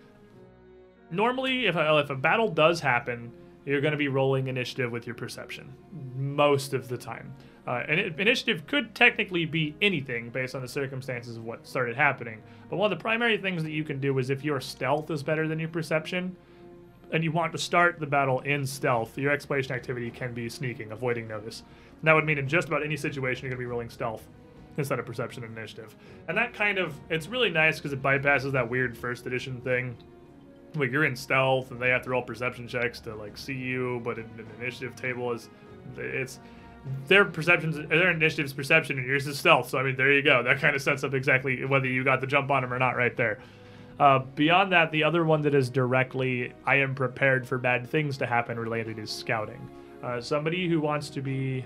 Normally, if a, if a battle does happen, you're going to be rolling initiative with your perception most of the time. Uh, and it, initiative could technically be anything based on the circumstances of what started happening. But one of the primary things that you can do is if your stealth is better than your perception, and you want to start the battle in stealth, your exploration activity can be sneaking, avoiding notice. And that would mean in just about any situation you're going to be rolling stealth instead of perception and initiative. And that kind of, it's really nice because it bypasses that weird first edition thing. Like you're in stealth and they have to roll perception checks to like see you, but in an initiative table is, it's, their perceptions, their initiative's perception and yours is stealth. So I mean, there you go. That kind of sets up exactly whether you got the jump on them or not right there. Uh, beyond that, the other one that is directly I am prepared for bad things to happen related is scouting. Uh, somebody who wants to be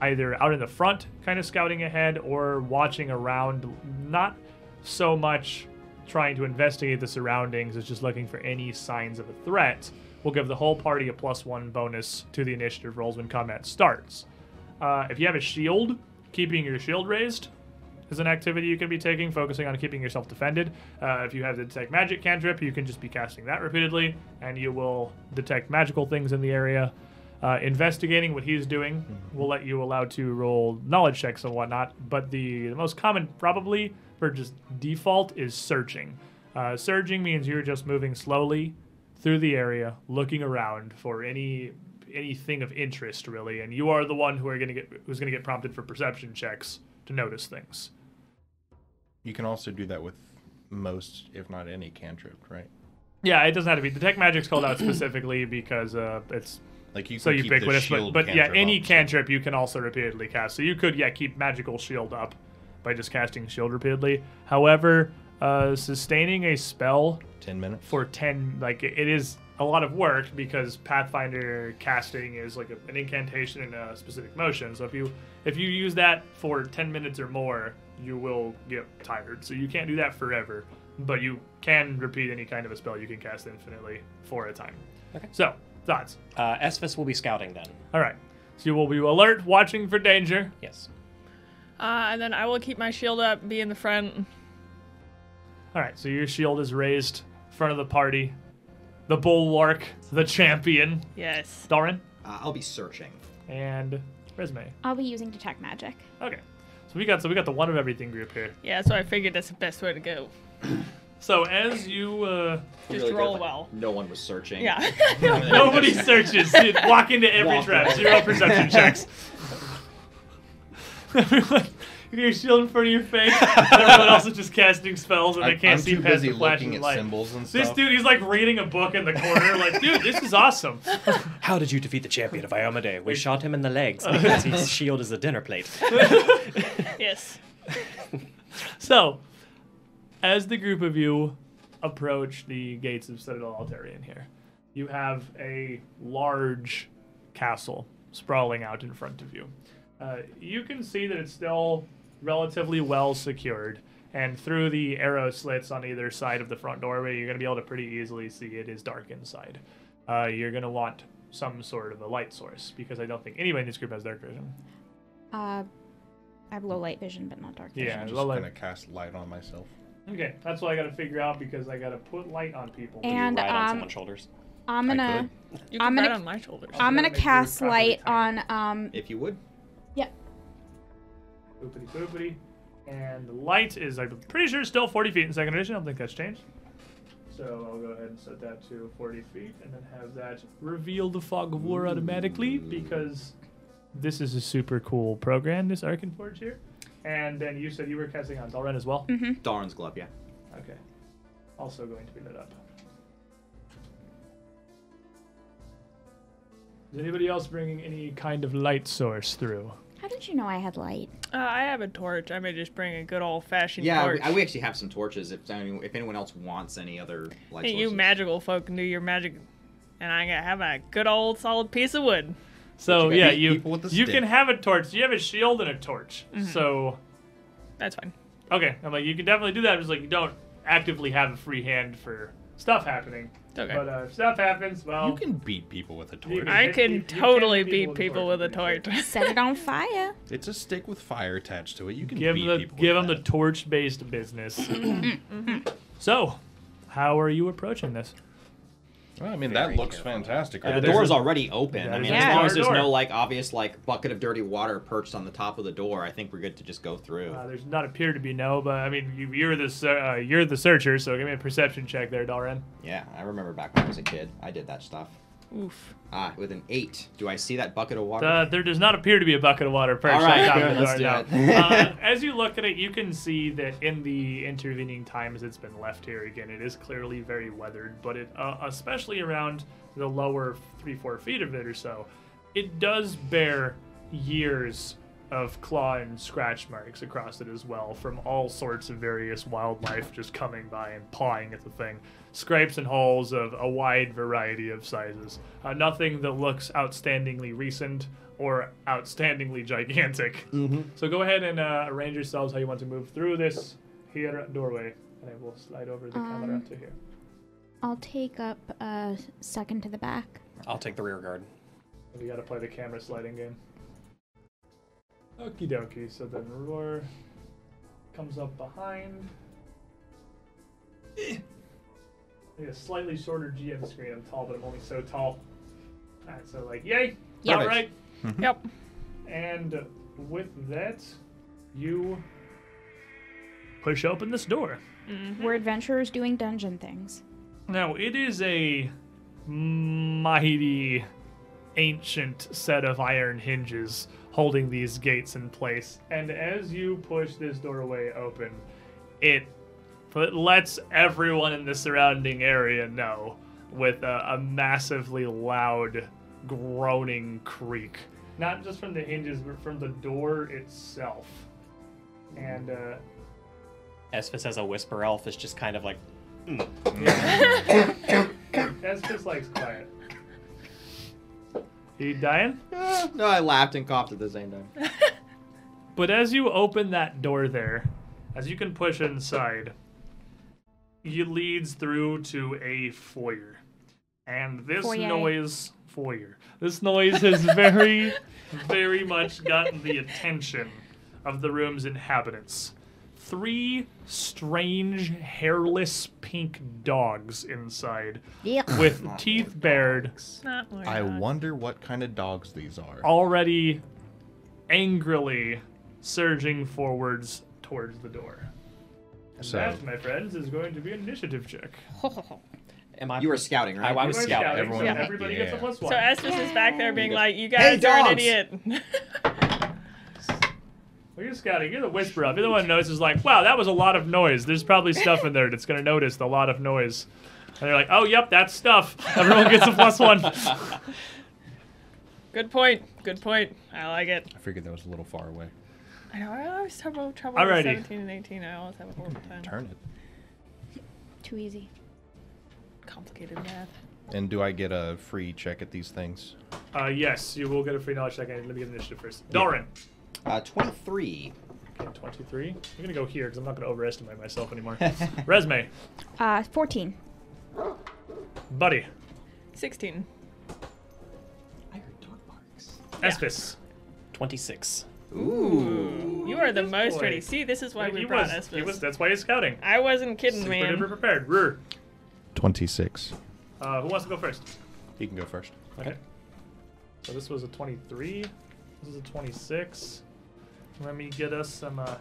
either out in the front, kind of scouting ahead, or watching around, not so much trying to investigate the surroundings as just looking for any signs of a threat, will give the whole party a plus one bonus to the initiative rolls when combat starts. Uh, if you have a shield, keeping your shield raised is an activity you can be taking, focusing on keeping yourself defended. Uh, if you have the detect magic cantrip, you can just be casting that repeatedly, and you will detect magical things in the area. Uh, investigating what he's doing will let you allow to roll knowledge checks and whatnot. But the, the most common, probably for just default, is searching. Uh, surging means you're just moving slowly through the area, looking around for any anything of interest, really, and you are the one who are going to get who's going to get prompted for perception checks to notice things. You can also do that with most, if not any, cantrip, right? Yeah, it doesn't have to be detect magic's called out [clears throat] specifically because uh, it's Like you so ubiquitous. But, but yeah, any up. cantrip you can also repeatedly cast. So you could yeah keep magical shield up by just casting shield repeatedly. However, uh, sustaining a spell ten minutes. for 10 like it is a lot of work because pathfinder casting is like a, an incantation in a specific motion so if you if you use that for 10 minutes or more you will get tired so you can't do that forever but you can repeat any kind of a spell you can cast infinitely for a time Okay. so thoughts Uh, Esphus will be scouting then. all right so you will be alert watching for danger Yes. uh, and then I will keep my shield up, be in the front. all right so your shield is raised in front of the party the bulwark the champion Yes. Doran Uh, I'll be searching. and resume I'll be using detect magic. Okay. So we got so we got the one of everything group here. Yeah, so I figured that's the best way to go. [clears throat] So as you uh Just Really good roll if well. No one was searching. Yeah. [laughs] nobody searches, you walk into every Walk trap, zero perception checks. [laughs] [laughs] Everyone you get your shield in front of your face, and [laughs] everyone else is just casting spells and they I'm, can't I'm see too past busy the flashing looking at light. symbols and stuff. This dude, he's like reading a book in the corner, like, [laughs] dude, this is awesome. [laughs] How did you defeat the champion of Iomedae? We shot him in the legs because his shield is a dinner plate. yes. So, as the group of you approach the gates of Citadel Altaerein here, you have a large castle sprawling out in front of you. Uh, you can see that it's still relatively well secured, and through the arrow slits on either side of the front doorway, you're going to be able to pretty easily see it is dark inside. Uh, you're going to want some sort of a light source because I don't think anybody in this group has dark vision. Uh, I have low light vision, but not dark vision. Yeah, I'm low just light- gonna cast light on myself. Okay, that's what I got to figure out because I got to put light on people. And, right on um, someone's shoulders. I'm gonna You I'm can gonna- on my shoulders. I'm gonna gonna cast light on um If you would. Boopity boopity. And the light is, I'm pretty sure, still 40 feet in second edition. I don't think that's changed. So I'll go ahead and set that to 40 feet and then have that reveal the fog of war automatically because this is a super cool program, this Arkenforge here. And then you said you were casting on Dalren as well? mhm. Darn's glove, yeah. Okay. Also going to be lit up. Is anybody else bringing any kind of light source through? How did you know I had light? Uh, I have a torch. I may just bring a good old fashioned Yeah, torch. we, we actually have some torches. If anyone, if anyone else wants any other light Hey, you magical folk can do your magic, and I gotta have a good old solid piece of wood. So you yeah, you people with the you stick. can have a torch. You have a shield and a torch. So That's fine. okay, I'm like you can definitely do that. Just like you don't actively have a free hand for stuff happening. Okay. But uh, stuff happens, well, You can beat people with a torch. can- I can you- you can totally beat beat people people with with a a torch. torch. Set it on fire. [laughs] It's a stick with fire attached to it. You can give beat them the people give with them the torch-based business. [clears throat] so, how are you approaching this? Well, I mean, that looks careful. fantastic. Yeah, the there's door's a- already open. that I mean, a as long as there's door. no like obvious like bucket of dirty water perched on the top of the door, I think we're good to just go through. Uh, there's not appear to be no, but I mean, you, you're the uh, you're the searcher, so give me a perception check there, Dalren. yeah, I remember back when I was a kid, I did that stuff. Oof. Ah, with an eight. Do I see that bucket of water? Uh, there does not appear to be a bucket of water perched All right, on top good, of the let's door. do no. it. uh, as you look at it, you can see that in the intervening times it's been left here again, it is clearly very weathered. But it, uh, especially around the lower three, four feet of it or so, it does bear years of claw and scratch marks across it as well, from all sorts of various wildlife just coming by and pawing at the thing. Scrapes and holes of a wide variety of sizes. Uh, nothing that looks outstandingly recent or outstandingly gigantic. mm-hmm. So go ahead and uh, arrange yourselves how you want to move through this here doorway, and I will slide over the camera Um, to here. I'll take up a second to the back. I'll take the rear guard. We got to play the camera sliding game. Okie dokie. So then roar comes up behind. Like a slightly shorter GM screen. I'm tall, but I'm only so tall. Alright, so like, yay! Yep. Alright. Mm-hmm. Yep. And with that, you push open this door. Mm-hmm. We're adventurers doing dungeon things. Now, it is a mighty ancient set of iron hinges holding these gates in place. And as you push this doorway open, it it lets everyone in the surrounding area know with a, a massively loud groaning creak. Not just from the hinges, but from the door itself. And uh, Esphus as a whisper elf is just kind of like, That's just like quiet. You dying? Eh, no, I laughed and coughed at the same time. [laughs] But as you open that door there, as you can push inside, it leads through to a foyer. And this Foyer. noise, foyer, this noise has [laughs] very, very much gotten the attention of the room's inhabitants. Three strange, hairless pink dogs inside, Yuck. with Not teeth more bared, dogs. Not more I dogs. wonder what kind of dogs these are. already angrily surging forwards towards the door. And So- that, my friends, is going to be an initiative check. [laughs] am I? You were scouting, right? I, I was scouting. scouting, Everyone- so Yeah. everybody gets a Yeah. plus So one. Estes is back there being like, "You Hey, guys are an dogs!" idiot." [laughs] Well, you're scouting. You're the whisperer. You're the one who notices, like, wow, that was a lot of noise. There's probably stuff in there that's going to notice a lot of noise. And they're like, oh, yep, that's stuff. Everyone gets a plus one. [laughs] Good point. Good point. I like it. I figured that was a little far away. I know. I always have trouble with Alrighty. 17 and 18. I always have a horrible time. Turn it. Too easy. Complicated math. And do I get a free check at these things? Uh, yes, you will get a free knowledge check. And Let me get initiative first. Doran. Uh, 23. Okay, 23. I'm going to go here because I'm not going to overestimate myself anymore. [laughs] Resume. Uh, 14. Buddy. 16. I heard dog barks. Espis. Twenty-six. Ooh. You are the This most boy. ready. See, this is why we he brought was, Estes. he was, that's why he's scouting. I wasn't kidding, Super man. duper prepared. Rur. 26. Uh, who wants to go first? You can go first. Okay. So this was a 23. This is a 26. Let me get us some uh,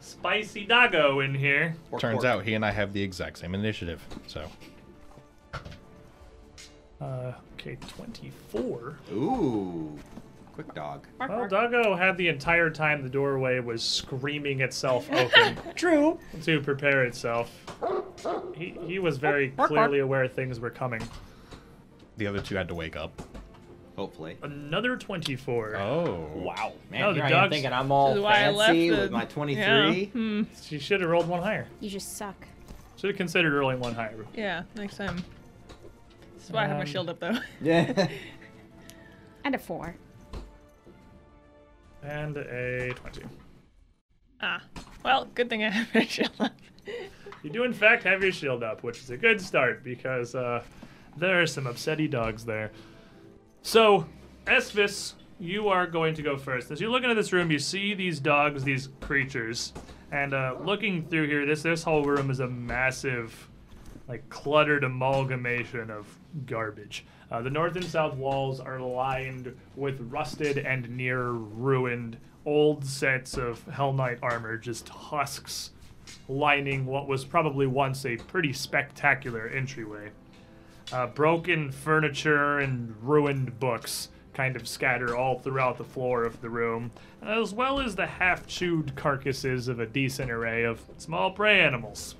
spicy doggo in here. Pork, Turns pork. out he and I have the exact same initiative. So Uh, okay, 24. Ooh. Quick dog. Well, doggo had the entire time the doorway was screaming itself open [laughs] True. to prepare itself. He, he was very clearly aware things were coming. the other two had to wake up. Hopefully. Another 24. Oh. Wow. Man, No, the here I am thinking I'm all This is why I left fancy the, with my 23. Yeah. Hmm. She should have rolled one higher. You just suck. Should have considered rolling one higher. yeah, next time. This is why I have my Um, shield up, though. Yeah. [laughs] [laughs] And a 4. And a 20. ah. Well, good thing I have my [laughs] shield up. You do, in fact, have your shield up, which is a good start because uh, there are some upsetty dogs there. So, Esvis, you are going to go first. As you look into this room, you see these dogs, these creatures, and uh, looking through here, this this whole room is a massive, like cluttered amalgamation of garbage. Uh, the north and south walls are lined with rusted and near ruined old sets of Hellknight armor, just husks lining what was probably once a pretty spectacular entryway. Uh, broken furniture and ruined books kind of scatter all throughout the floor of the room, as well as the half chewed carcasses of a decent array of small prey animals.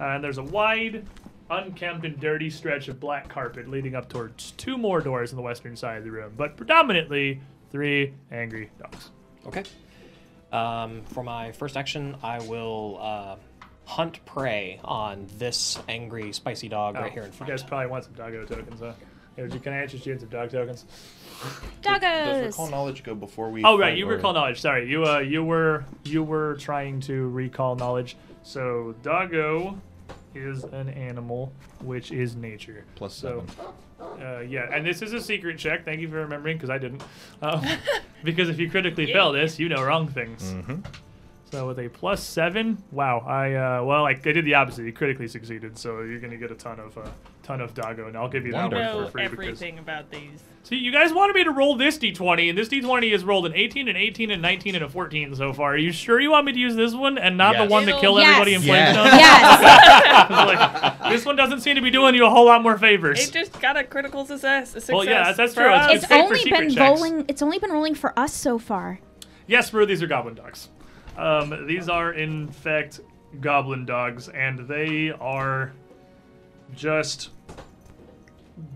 Uh, and there's a wide, unkempt, and dirty stretch of black carpet leading up towards two more doors on the western side of the room, but predominantly three angry dogs. Okay. Um, for my first action, I will uh, hunt prey on this angry, spicy dog right Oh, here in front. You guys probably want some doggo tokens, huh? Here, can I interest you in some dog tokens? Does Doggos. recall knowledge go before we? Oh right, you or- recall knowledge. Sorry, you uh you were you were trying to recall knowledge. So doggo is an animal, which is nature. Plus So, seven. uh, yeah, and this is a secret check. Thank you for remembering, because I didn't. Um, [laughs] because if you critically fail this, you know wrong things. Mm-hmm. So with a plus seven, wow, I uh, well, I, I did the opposite. You critically succeeded, so you're gonna get a ton of uh, ton of doggo, and I'll give you that I one for free because everything about these. See, you guys wanted me to roll this d20, and this d20 has rolled an 18, an 18, and 19, and a 14 so far. Are you sure you want me to use this one and not the one that It'll- killed Yes. everybody in Yes. Plaguestone? Yes. [laughs] like, [laughs] this one doesn't seem to be doing you a whole lot more favors. It just got a critical success. success Well, yeah, that's for true. It's- us. It's only been checks. rolling. It's only been rolling for us so far. Yes, Brew, these are goblin dogs. Um, these are, in fact, goblin dogs, and they are just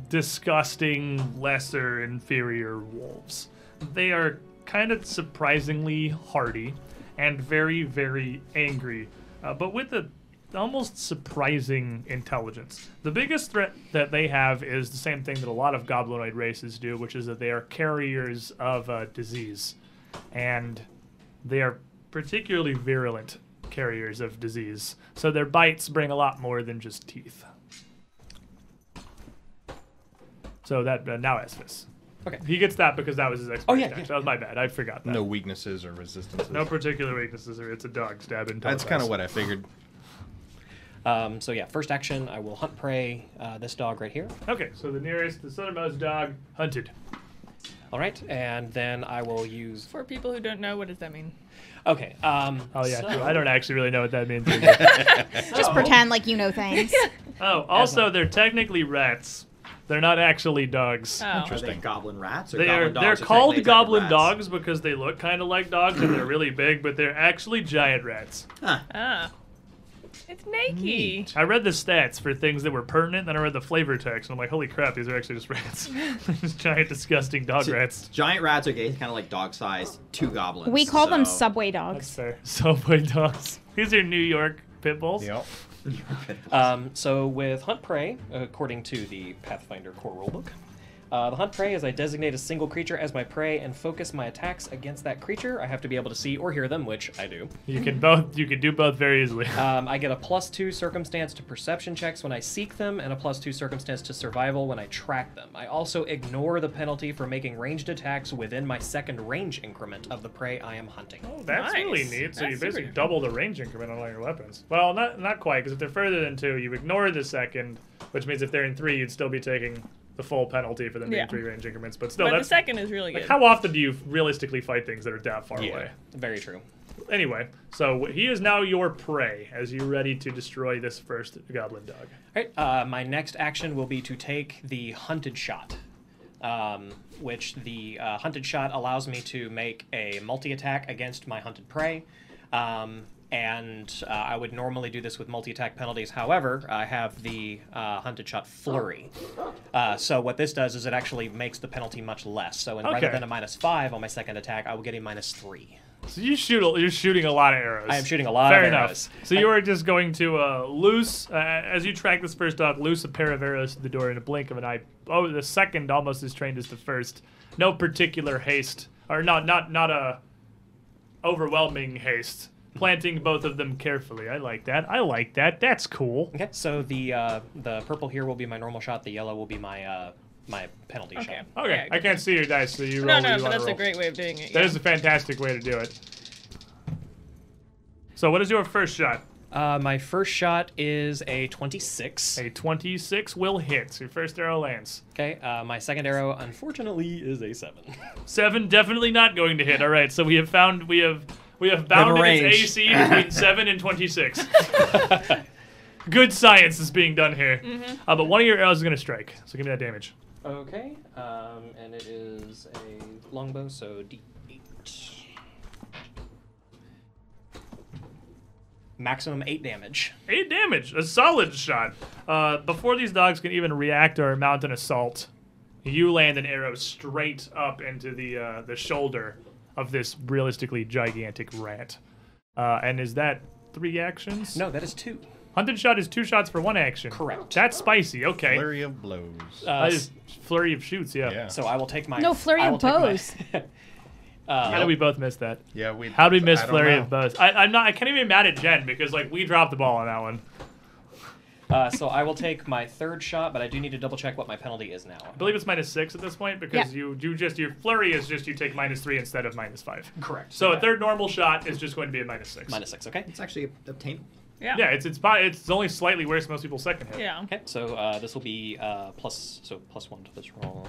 disgusting, lesser, inferior wolves. They are kind of surprisingly hardy and very, very angry, uh, but with a almost surprising intelligence. The biggest threat that they have is the same thing that a lot of goblinoid races do, which is that they are carriers of uh, disease and they are particularly virulent carriers of disease. So their bites bring a lot more than just teeth. So that uh, now Esphus. Okay. He gets that because that was his expert Oh, yeah, attack. yeah, that was my bad. I forgot that. No weaknesses or resistances. No particular weaknesses. Or it's a dog stab stabbing. That's kind of what I figured. Um, so yeah, first action, I will hunt prey. Uh, this dog right here. Okay, so the nearest, the southernmost dog hunted. All right, and then I will use. For people who don't know, what does that mean? Okay. Um, Oh yeah, so- true. I don't actually really know what that means. either. [laughs] [laughs] Just so- pretend like you know things. [laughs] oh, also they're technically rats. They're not actually dogs. Oh. Are they Interesting. goblin rats or They are goblin dogs? they're or called technically goblin rats? dogs because they look kind of like dogs and they're really big, but they're actually giant rats. Huh. Ah. It's Nike. I read the stats for things that were pertinent, then I read the flavor text, and I'm like, holy crap, these are actually just rats. [laughs] [laughs] just giant, disgusting dog rats. Giant rats are kind of like dog sized, two goblins. We call them so- subway That's dogs. fair. [laughs] Subway dogs. These are New York pit bulls. Yep. Um, so with hunt prey, according to the Pathfinder core rulebook, uh, the hunt prey is I designate a single creature as my prey and focus my attacks against that creature. I have to be able to see or hear them, which I do. You can both. You can do both very easily. [laughs] Um, I get a plus two circumstance to perception checks when I seek them, and a plus two circumstance to survival when I track them. I also ignore the penalty for making ranged attacks within my second range increment of the prey I am hunting. Oh, that's Nice. really neat. So you That's super basically neat. double the range increment on all your weapons. Well, not not quite, because if they're further than two, you ignore the second, which means if they're in three, you'd still be taking the full penalty for them being Yeah. three range increments. But still, but the that's second is really like good. how often do you realistically fight things that are that far away? very true. Anyway, so he is now your prey as you're ready to destroy this first goblin dog. All right. Uh, my next action will be to take the hunted shot, um, which the uh, hunted shot allows me to make a multi attack against my hunted prey. Um, and uh, I would normally do this with multi attack penalties. However, I have the uh, hunted shot flurry. Uh, so what this does is it actually makes the penalty much less. So in, rather than a minus five on my second attack, I will get a minus three. So you shoot. You're shooting a lot of arrows. I am shooting a lot Fair of enough. arrows. So you are just going to uh, loose, uh, as you track this first dog, loose a pair of arrows to the door in a blink of an eye. Oh, the second almost as trained as the first. No particular haste, or not not not a overwhelming haste. Planting both of them carefully. I like that. I like that. That's cool. Okay, so the uh, the purple here will be my normal shot. The yellow will be my uh, my penalty Okay. shot. Okay, Yeah, I can't see your dice, so you roll. No, no, you but wanna that's a great way of doing it. That yeah. is a fantastic way to do it. So, what is your first shot? Uh, my first shot is a 26. A 26 will hit. Your first arrow lands. Okay, uh, my second arrow, unfortunately, is a 7. [laughs] Seven definitely not going to hit. All right, so we have found we have we have bounded its. AC between [laughs] seven and 26. Good science is being done here. Uh, but one of your arrows is going to strike. So give me that damage. Okay, um, and it is a longbow, so d8. Maximum 8 damage. Eight damage. A solid shot. Uh, before these dogs can even react or mount an assault, you land an arrow straight up into the uh, the shoulder of this realistically gigantic rat. Uh, and is that three actions? No, that is 2. Hunted shot is two shots for one action. Correct. That's spicy. Okay. Flurry of blows. Uh, That is flurry of shoots. Yeah. yeah. So I will take my. No, flurry of will take my- [laughs] How did we both miss that? Yeah, we. How did we miss I flurry of bows? I, I'm not. I can't even be mad at Jen because like we dropped the ball on that one. Uh, so I will take my third shot, but I do need to double check what my penalty is now. I believe it's minus six at this point because Yeah. you do just your flurry is just you take minus three instead of minus five. Correct. So a third normal shot is just going to be a minus six. Minus 6, okay? It's actually obtainable. yeah. Yeah, it's it's po- it's only slightly worse than most people's second hit. Yeah. Okay, so uh, this will be uh, plus, so plus 1 to this roll.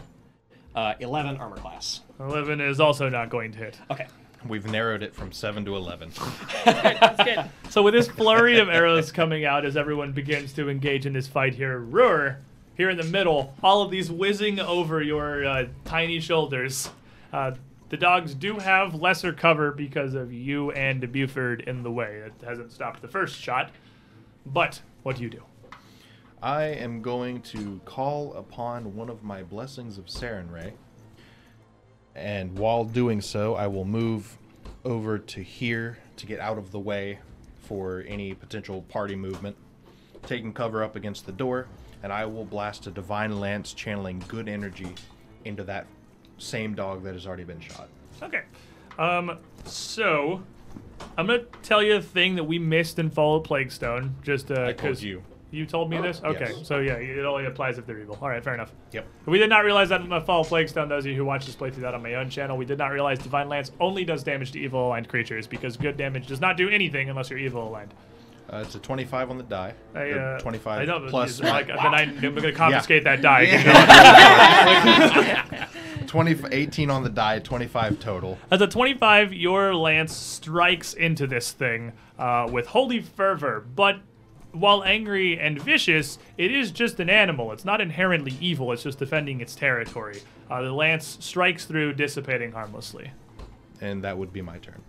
Uh, 11 armor class. Eleven is also not going to hit. Okay. We've narrowed it from seven to eleven. [laughs] That's good. So with this flurry of arrows coming out as everyone begins to engage in this fight here, Ruhr, here in the middle, all of these whizzing over your uh, tiny shoulders. Uh, the dogs do have lesser cover because of you and Buford in the way. It hasn't stopped the first shot. But what do you do? I am going to call upon one of my blessings of Sarenrae. And while doing so, I will move over to here to get out of the way for any potential party movement, taking cover up against the door, and I will blast a divine lance channeling good energy into that same dog that has already been shot. Okay. Um, so I'm gonna tell you a thing that we missed in Fall of Plaguestone. Just uh, I you. You told me this? Okay. Yes. So yeah, it only applies if they're evil. All right, fair enough. Yep. We did not realize that in my Fall of Plaguestone. Those of you who watch this playthrough that on my own channel, we did not realize Divine Lance only does damage to evil aligned creatures because good damage does not do anything unless you're evil aligned. Uh, it's a 25 on the die. I, uh, 25 I plus like, then I, [laughs] I'm going to confiscate that die. Yeah. [laughs] 20, 18 on the die, 25 total. As a 25, your lance strikes into this thing uh, with holy fervor, but while angry and vicious, it is just an animal. It's not inherently evil, it's just defending its territory. Uh, the lance strikes through, dissipating harmlessly. And that would be my turn.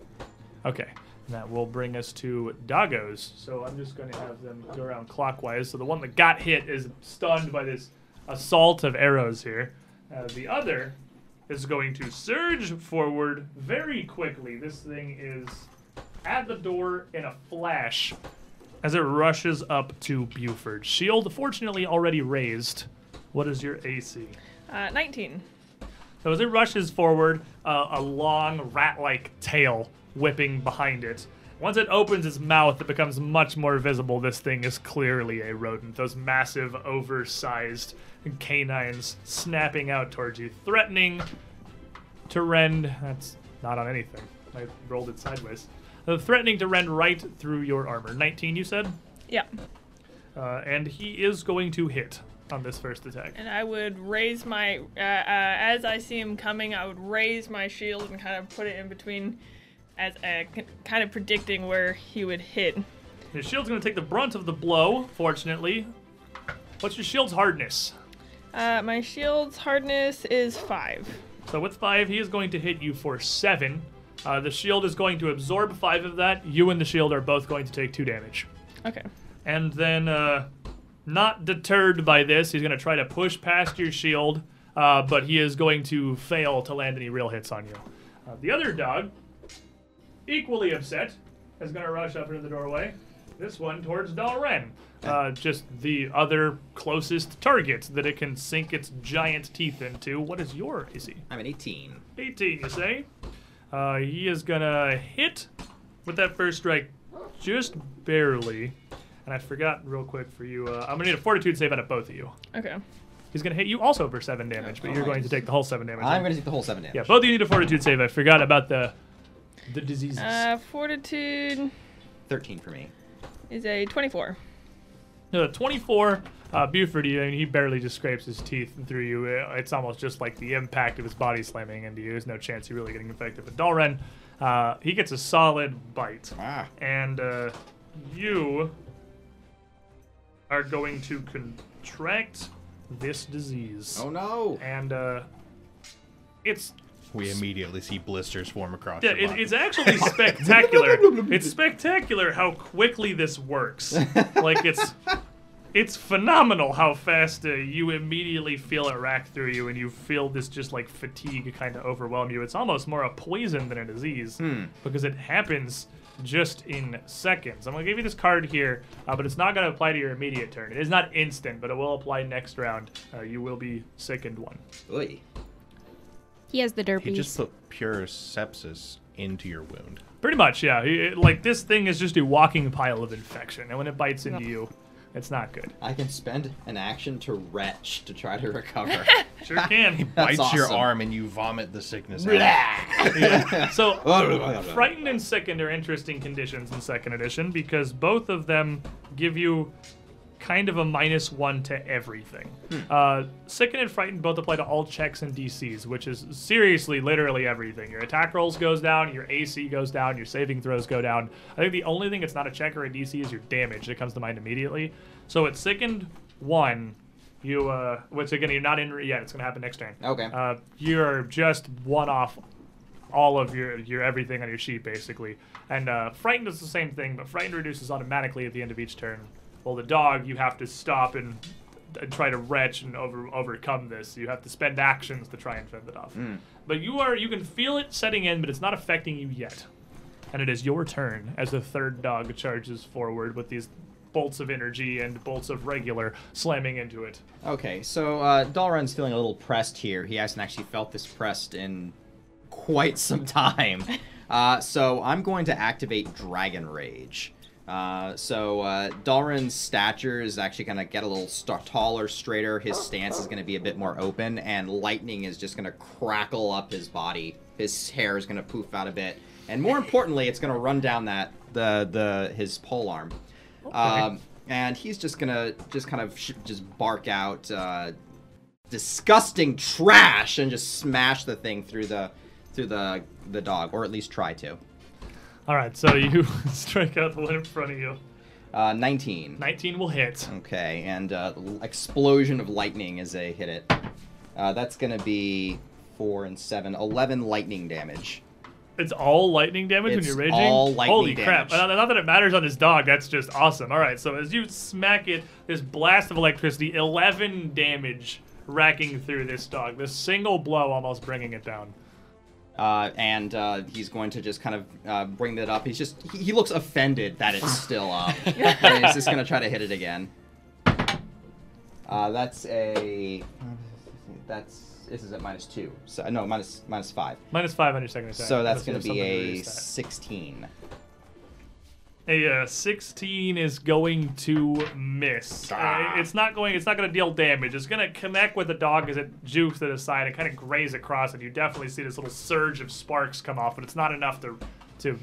Okay, and that will bring us to Dagos. So I'm just going to have them go around clockwise. So the one that got hit is stunned by this assault of arrows here. Uh, the other is going to surge forward very quickly. This thing is at the door in a flash as it rushes up to Buford. Shield, fortunately, already raised. What is your AC? Uh, 19. So as it rushes forward, uh, a long rat-like tail whipping behind it. Once it opens its mouth, it becomes much more visible. This thing is clearly a rodent. Those massive, oversized canines snapping out towards you, threatening to rend. That's not on anything. I rolled it sideways. Uh, threatening to rend right through your armor. 19, you said? Yeah. Uh, and he is going to hit on this first attack. And I would raise my, uh, uh, as I see him coming, I would raise my shield and kind of put it in between, as uh, c- kind of predicting where he would hit. Your shield's going to take the brunt of the blow, fortunately. What's your shield's hardness? Uh, my shield's hardness is five. So with five, he is going to hit you for seven. Uh, the shield is going to absorb five of that. You and the shield are both going to take two damage. Okay. And then, uh, not deterred by this, he's going to try to push past your shield, uh, but he is going to fail to land any real hits on you. Uh, the other dog, equally upset, is going to rush up into the doorway. This one towards Dalren. Uh, just the other closest target that it can sink its giant teeth into. What is your AC? I'm an 18. 18, you say? Uh, he is gonna hit with that first strike, just barely. And I forgot real quick for you. Uh, I'm gonna need a fortitude save out of both of you. Okay. He's gonna hit you also for seven damage, but you're going to take the whole seven damage. I'm going to take the whole seven damage. Yeah, both of you need a fortitude save. I forgot about the the diseases. Uh, fortitude 13 for me. is a 24. No, 24. Uh, Buford, he, I mean, he barely just scrapes his teeth through you. Uh, It's almost just like the impact of his body slamming into you. There's no chance you're really getting infected. But Dalren, uh, he gets a solid bite. Ah. And uh, you are going to contract this disease. Oh no! And uh, it's We immediately see blisters form across yeah, your it, body. it's actually [laughs] spectacular. it's spectacular how quickly this works. [laughs] like it's it's phenomenal how fast uh, you immediately feel it rack through you, and you feel this just like fatigue kind of overwhelm you. It's almost more a poison than a disease because it happens just in seconds. I'm gonna give you this card here, uh, but it's not gonna apply to your immediate turn. It is not instant, but it will apply next round. Uh, you will be sickened one. Oy. He has the He just put pure sepsis into your wound. Pretty much, yeah. It- like this thing is just a walking pile of infection, and when it bites into you, it's not good. I can spend an action to retch to try to recover. [laughs] Sure can. [laughs] he Bites your arm and you vomit the sickness out. Blah. [laughs] So, frightened and sickened are interesting conditions in second edition because both of them give you kind of a minus one to everything. Uh, sickened and frightened both apply to all checks and DCs, which is seriously, literally everything. Your attack rolls goes down, your AC goes down, your saving throws go down. I think the only thing that's not a check or a DC is your damage that comes to mind immediately. So at sickened one, you uh, which again you're not in yet. It's gonna happen next turn. Okay. Uh, you're just one off all of your your everything on your sheet basically. And uh, frightened is the same thing, but frightened reduces automatically at the end of each turn. Well, the dog you have to stop and, and try to retch and over overcome this. You have to spend actions to try and fend it off. But you are you can feel it setting in, but it's not affecting you yet. And it is your turn as the third dog charges forward with these bolts of energy and bolts of regular slamming into it. Okay, so uh, Dalren's feeling a little pressed here. He hasn't actually felt this pressed in quite some [laughs] time. Uh, so I'm going to activate Dragon Rage. Uh, so uh, Dalren's stature is actually going to get a little st- taller, straighter. His stance is going to be a bit more open, and lightning is just going to crackle up his body. His hair is going to poof out a bit, and more importantly, it's going to run down that the the his pole arm. Um, and he's just gonna just kind of sh- just bark out uh, disgusting trash and just smash the thing through the through the the dog, or at least try to. All right, so you [laughs] strike out the one in front of you. Uh, 19. 19 will hit. Okay, and uh, explosion of lightning as they hit it. Uh, that's gonna be four and seven, 11 lightning damage. It's all lightning damage when you're raging. all lightning Holy crap! Uh, Not that it matters on this dog. That's just awesome. All right, so as you smack it, this blast of electricity, 11 damage racking through this dog. This single blow almost bringing it down. Uh, and uh, he's going to just kind of uh, bring that up. He's just he, he looks offended that it's still up. [laughs] and he's just going to try to hit it again. Uh, that's a that's this is at minus two. So no, minus minus five. Minus five on your second attack. So that's Unless going to be a sixteen. A uh, 16 is going to miss. Uh, it's not going. It's not going to deal damage. It's going to connect with the dog as it jukes to the side and kind of graze across it. You definitely see this little surge of sparks come off, but it's not enough to to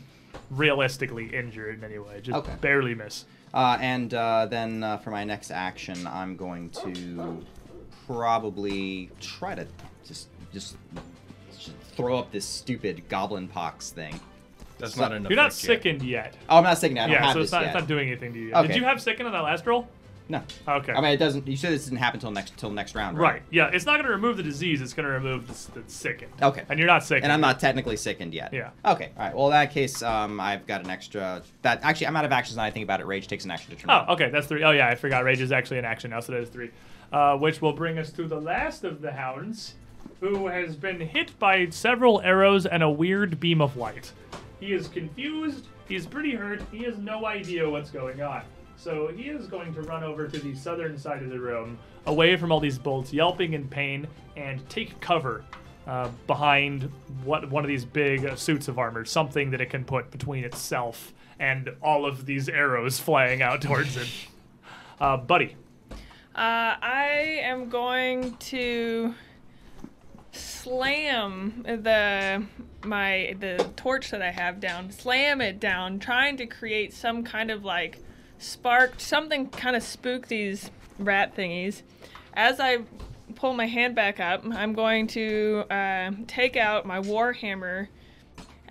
realistically injure it in any way. Just Okay. barely miss. Uh, and uh, then uh, for my next action, I'm going to probably try to just just, just throw up this stupid goblin pox thing. That's So- not enough. You're not sickened yet. Oh, I'm not sickened. that. I don't Yeah, have so this it's not, yet. it's not doing anything to you. Yet. Did you have sickened on that last roll? No. Okay. I mean, it doesn't. You said this didn't happen until next till next round, right? right. Yeah, it's not going to remove the disease. It's going to remove the, the sickened. Okay. And you're not sickened. And I'm not technically sickened yet. Yeah. Okay. All right. Well, in that case, um, I've got an extra. That actually, I'm out of actions. Now I think about it. Rage takes an action to turn. Oh, okay, that's three. Oh yeah, I forgot. Rage is actually an action now, so that is three. Uh, which will bring us to the last of the hounds, who has been hit by several arrows and a weird beam of light. He is confused. He's pretty hurt. He has no idea what's going on. So he is going to run over to the southern side of the room, away from all these bolts, yelping in pain, and take cover uh, behind what one of these big uh, suits of armor, something that it can put between itself and all of these arrows flying out towards it. [laughs] Uh, buddy, Uh, I am going to slam the my the torch that I have down, slam it down, trying to create some kind of like spark, something kind of spook these rat thingies. As I pull my hand back up, I'm going to uh, take out my warhammer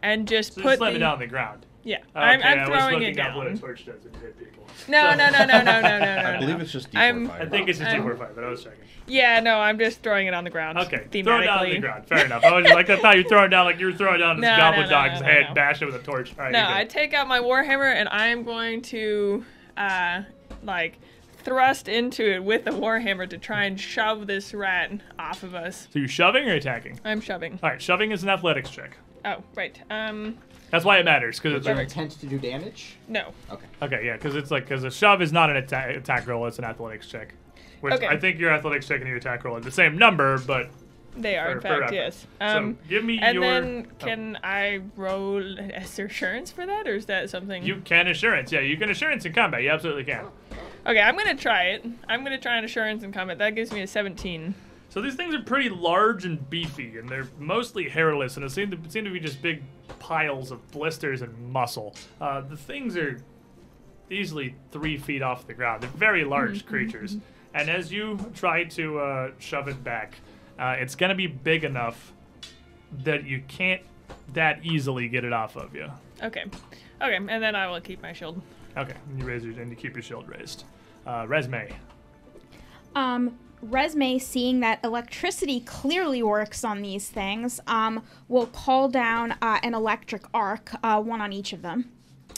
and just so put just slam the, it down on the ground. Yeah, Okay, I'm, I'm I was throwing looking it up what a down. torch does and hit people. No, no, no, no, no, no, [laughs] no, no. I believe no. it's just I'm- D4 fire. I think it's just I'm- D4 but I was checking. Yeah, no, I'm just throwing it on the ground. Okay, thematically. throw it down on the ground. Fair enough. I was like, I thought you were throwing it down like you were throwing down [laughs] this No, goblin no, no, dog's no, head, no. bash it with a torch. All right, No. I take out my warhammer and I'm going to, uh, like, thrust into it with the warhammer to try and shove this rat off of us. So you're shoving or attacking? I'm shoving. All right, shoving is an athletics check. Oh, right. Um, That's why it matters because Is it's your intent to do damage? no. Okay. okay. Yeah, because it's like because a shove is not an attack attack roll; it's an athletics check. Which Okay. I think your athletics check and your attack roll are the same number, but They are, For- in fact, reference. yes. Um, so give me and your. then oh, can I roll an assurance for that, or is that something? you can assurance. Yeah, you can assurance in combat. You absolutely can. Okay, I'm gonna try it. I'm gonna try an assurance in combat. That gives me a 17. So these things are pretty large and beefy, and they're mostly hairless, and it seem to seem to be just big piles of blisters and muscle. Uh, the things are easily three feet off the ground. They're very large [laughs] creatures, and as you try to uh, shove it back, uh, it's gonna be big enough that you can't that easily get it off of you. Okay. Okay, and then I will keep my shield. Okay, and you raise your and you keep your shield raised. Uh, Resme. Um, Resme, seeing that electricity clearly works on these things, um, will call down uh, an electric arc, uh, one on each of them.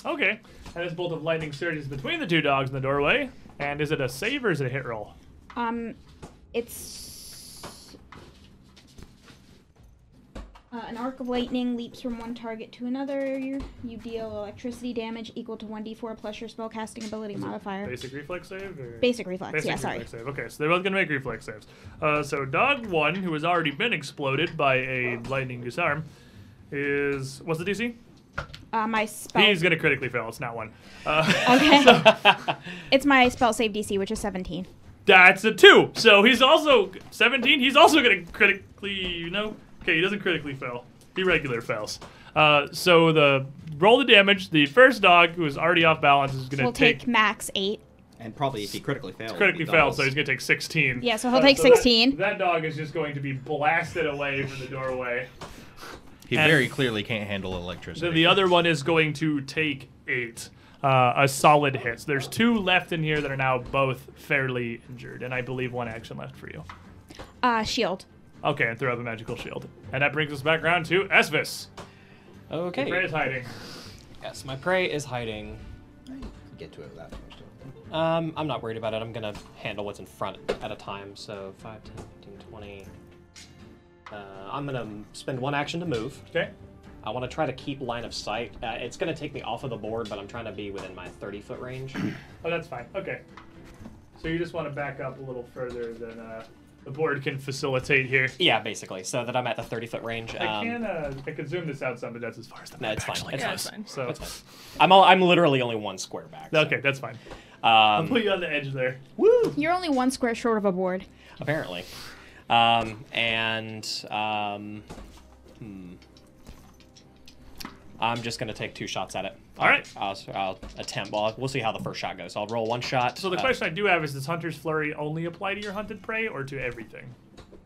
Okay, and this bolt of lightning surges between the two dogs in the doorway. And is it a save or is it a hit roll? Um, it's uh, an arc of lightning leaps from one target to another. You, deal electricity damage equal to one d4 plus your spellcasting ability modifier. Basic reflex save? Or? Basic reflex. Basic yeah, sorry. save. Okay, so they're both gonna make reflex saves. Uh, so dog one, who has already been exploded by a lightning disarm, is what's the DC? Uh, my spell. He's gonna critically fail. It's not one. Uh, Okay. [laughs] [laughs] it's my spell save DC, which is 17. that's a two. So he's also 17. He's also gonna critically, you know. Okay, he doesn't critically fail. He regular fails. Uh, so the roll the damage. The first dog, who is already off balance, is gonna We'll take, take max 8. And probably if he critically fails. critically he failed, so he's gonna take 16. Yeah, so he'll Uh, take that- 16. That, dog is just going to be blasted away from the doorway. He And- very clearly can't handle electricity. Then the other one is going to take eight. Uh, a solid hit. So there's two left in here that are now both fairly injured, and I believe one action left for you. Uh, shield. Okay, and throw up a magical shield. And that brings us back around to Esvis. Okay. My prey is hiding. Yes, my prey is hiding. Get to it without too much to Um, I'm not worried about it. I'm gonna handle what's in front at a time. So 5, 10, 15, 20. Uh, I'm gonna spend one action to move. Okay. I want to try to keep line of sight. Uh, it's gonna take me off of the board, but I'm trying to be within my 30 foot range. [coughs] Oh, that's fine. Okay. So you just want to back up a little further than uh, the board can facilitate here. yeah, basically, so that I'm at the 30 foot range. I Um, can uh, I could zoom this out some, but that's as far as the No, map it's fine. actually It's Yeah, fine. it's fine. So That's fine. I'm all, I'm literally only one square back. so- okay, that's fine. I'll Um, put you on the edge there. Woo! You're only one square short of a board. apparently. Um, and um, hmm. I'm just gonna take two shots at it. All right. I'll, I'll attempt. Well, we'll see how the first shot goes. I'll roll one shot. So the uh, question I do have is: Does Hunter's Flurry only apply to your hunted prey or to everything?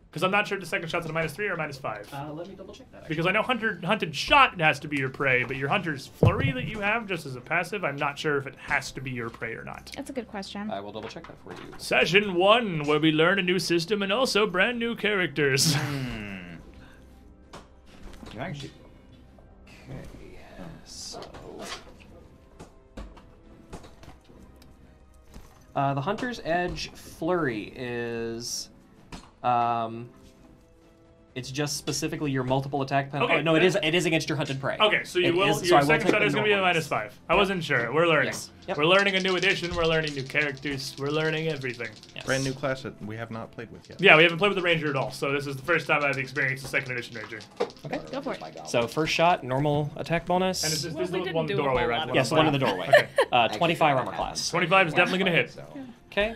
Because I'm not sure if the second shot's at a minus three or a minus five. Uh, let me double check that. Actually. Because I know hunter, hunted shot has to be your prey, but your hunter's flurry that you have just as a passive, I'm not sure if it has to be your prey or not. That's a good question. I will double check that for you. Session one, where we learn a new system and also brand new characters. [laughs] You actually. Okay. So. Uh, the Hunter's Edge Flurry is. Um, It's just specifically your multiple attack penalty. Okay, oh, no, it is it is against your hunted prey. Okay, so you It will. is- your I will second take shot is going to be a normal minus ones. five. I wasn't sure. We're learning. Yes. Yep. We're learning a new edition. We're learning new characters. We're learning everything. Yes. Brand new class that we have not played with yet. Yeah, we haven't played with the Ranger at all, so this is the first time I've experienced a second edition Ranger. Okay. Go for it. So first shot, normal attack bonus. And this is, Well, this we is the one in the doorway, right? lot The of yes, one in the doorway. Okay. Uh, 25 armor class. 25 is definitely going to hit. Okay.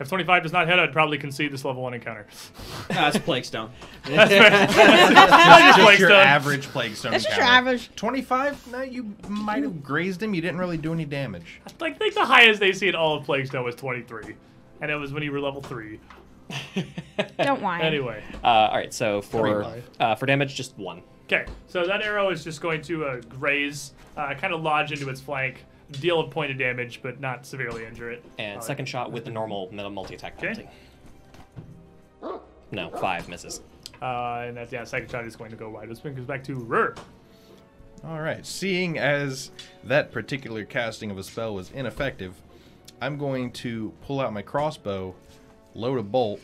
If 25 does not hit, I'd probably concede this level one encounter. [laughs] That's Plaguestone. [laughs] That's fair. [laughs] That's Just just your Plaguestone. average Plaguestone. That's just your encounter. average. 25? No, you might have grazed him. You didn't really do any damage. I think the highest they see in all of Plaguestone was 23. And it was when you were level 3. Don't whine. Anyway. Uh, all right. So for uh, for damage, just one. Okay, so that arrow is just going to uh, graze, uh, kind of lodge into its flank, deal a point of damage, but not severely injure it. And Uh, second shot with the normal metal multi attack Okay. penalty. No, five misses. Uh, and that, yeah, second shot is going to go wide. This one goes back to Rur. All right. Seeing as that particular casting of a spell was ineffective, I'm going to pull out my crossbow, load a bolt,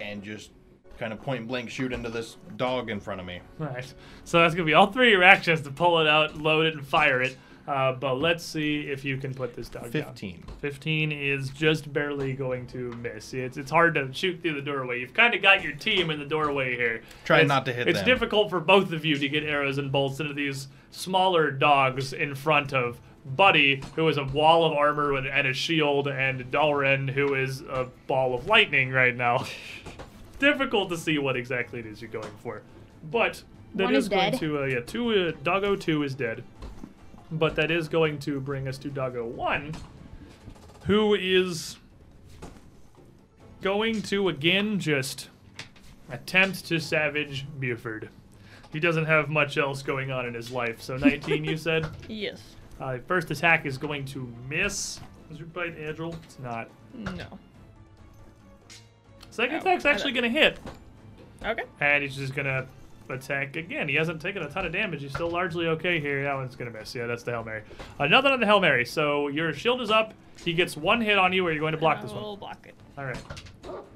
and just kind of point blank shoot into this dog in front of me. Alright, so that's going to be all three of your actions to pull it out, load it, and fire it. Uh, but let's see if you can put this dog down. 15. 15 is just barely going to miss. It's, it's hard to shoot through the doorway. You've kind of got your team in the doorway here. Try It's- not to hit them. It's them. difficult for both of you to get arrows and bolts into these smaller dogs in front of Buddy, who is a wall of armor with, and a shield, and Dalren, who is a ball of lightning right now. [laughs] difficult to see what exactly it is you're going for. But that One is, is going to, uh, yeah, two, uh, Doggo 2 is dead. But that is going to bring us to Doggo 1, who is going to again just attempt to savage Buford. He doesn't have much else going on in his life. So 19, you [laughs] said? Yes. Uh, first attack is going to miss. Is your bite agile? It's not. No. Second Oh, attack's actually going to hit. Okay. And he's just gonna attack again. He hasn't taken a ton of damage. He's still largely okay here. That one's gonna miss. Yeah, that's the Hail Mary. Another on the Hail Mary. So your shield is up. He gets one hit on you. Are you going to block this one? I one? will block it. All right.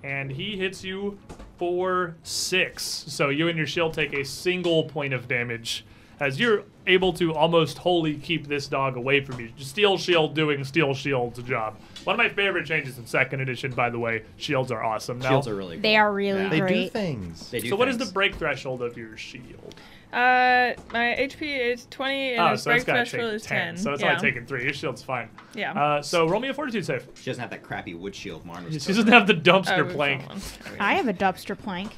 And he hits you for six. So you and your shield take a single point of damage as you're able to almost wholly keep this dog away from you. Steel Shield doing Steel Shield's job. One of my favorite changes in second edition, by the way. Shields are awesome now. Shields are really They are really They do things. They do so what is the break threshold of your shield? Uh, my HP is 20 and Oh, so break it's got to threshold take is 10. 10. So it's yeah. only taking three. Your shield's fine. Yeah. Uh, so roll me a fortitude save. She doesn't have that crappy wood shield Marn She doesn't have the Oh, dumpster we plank. found one. I have a dumpster plank.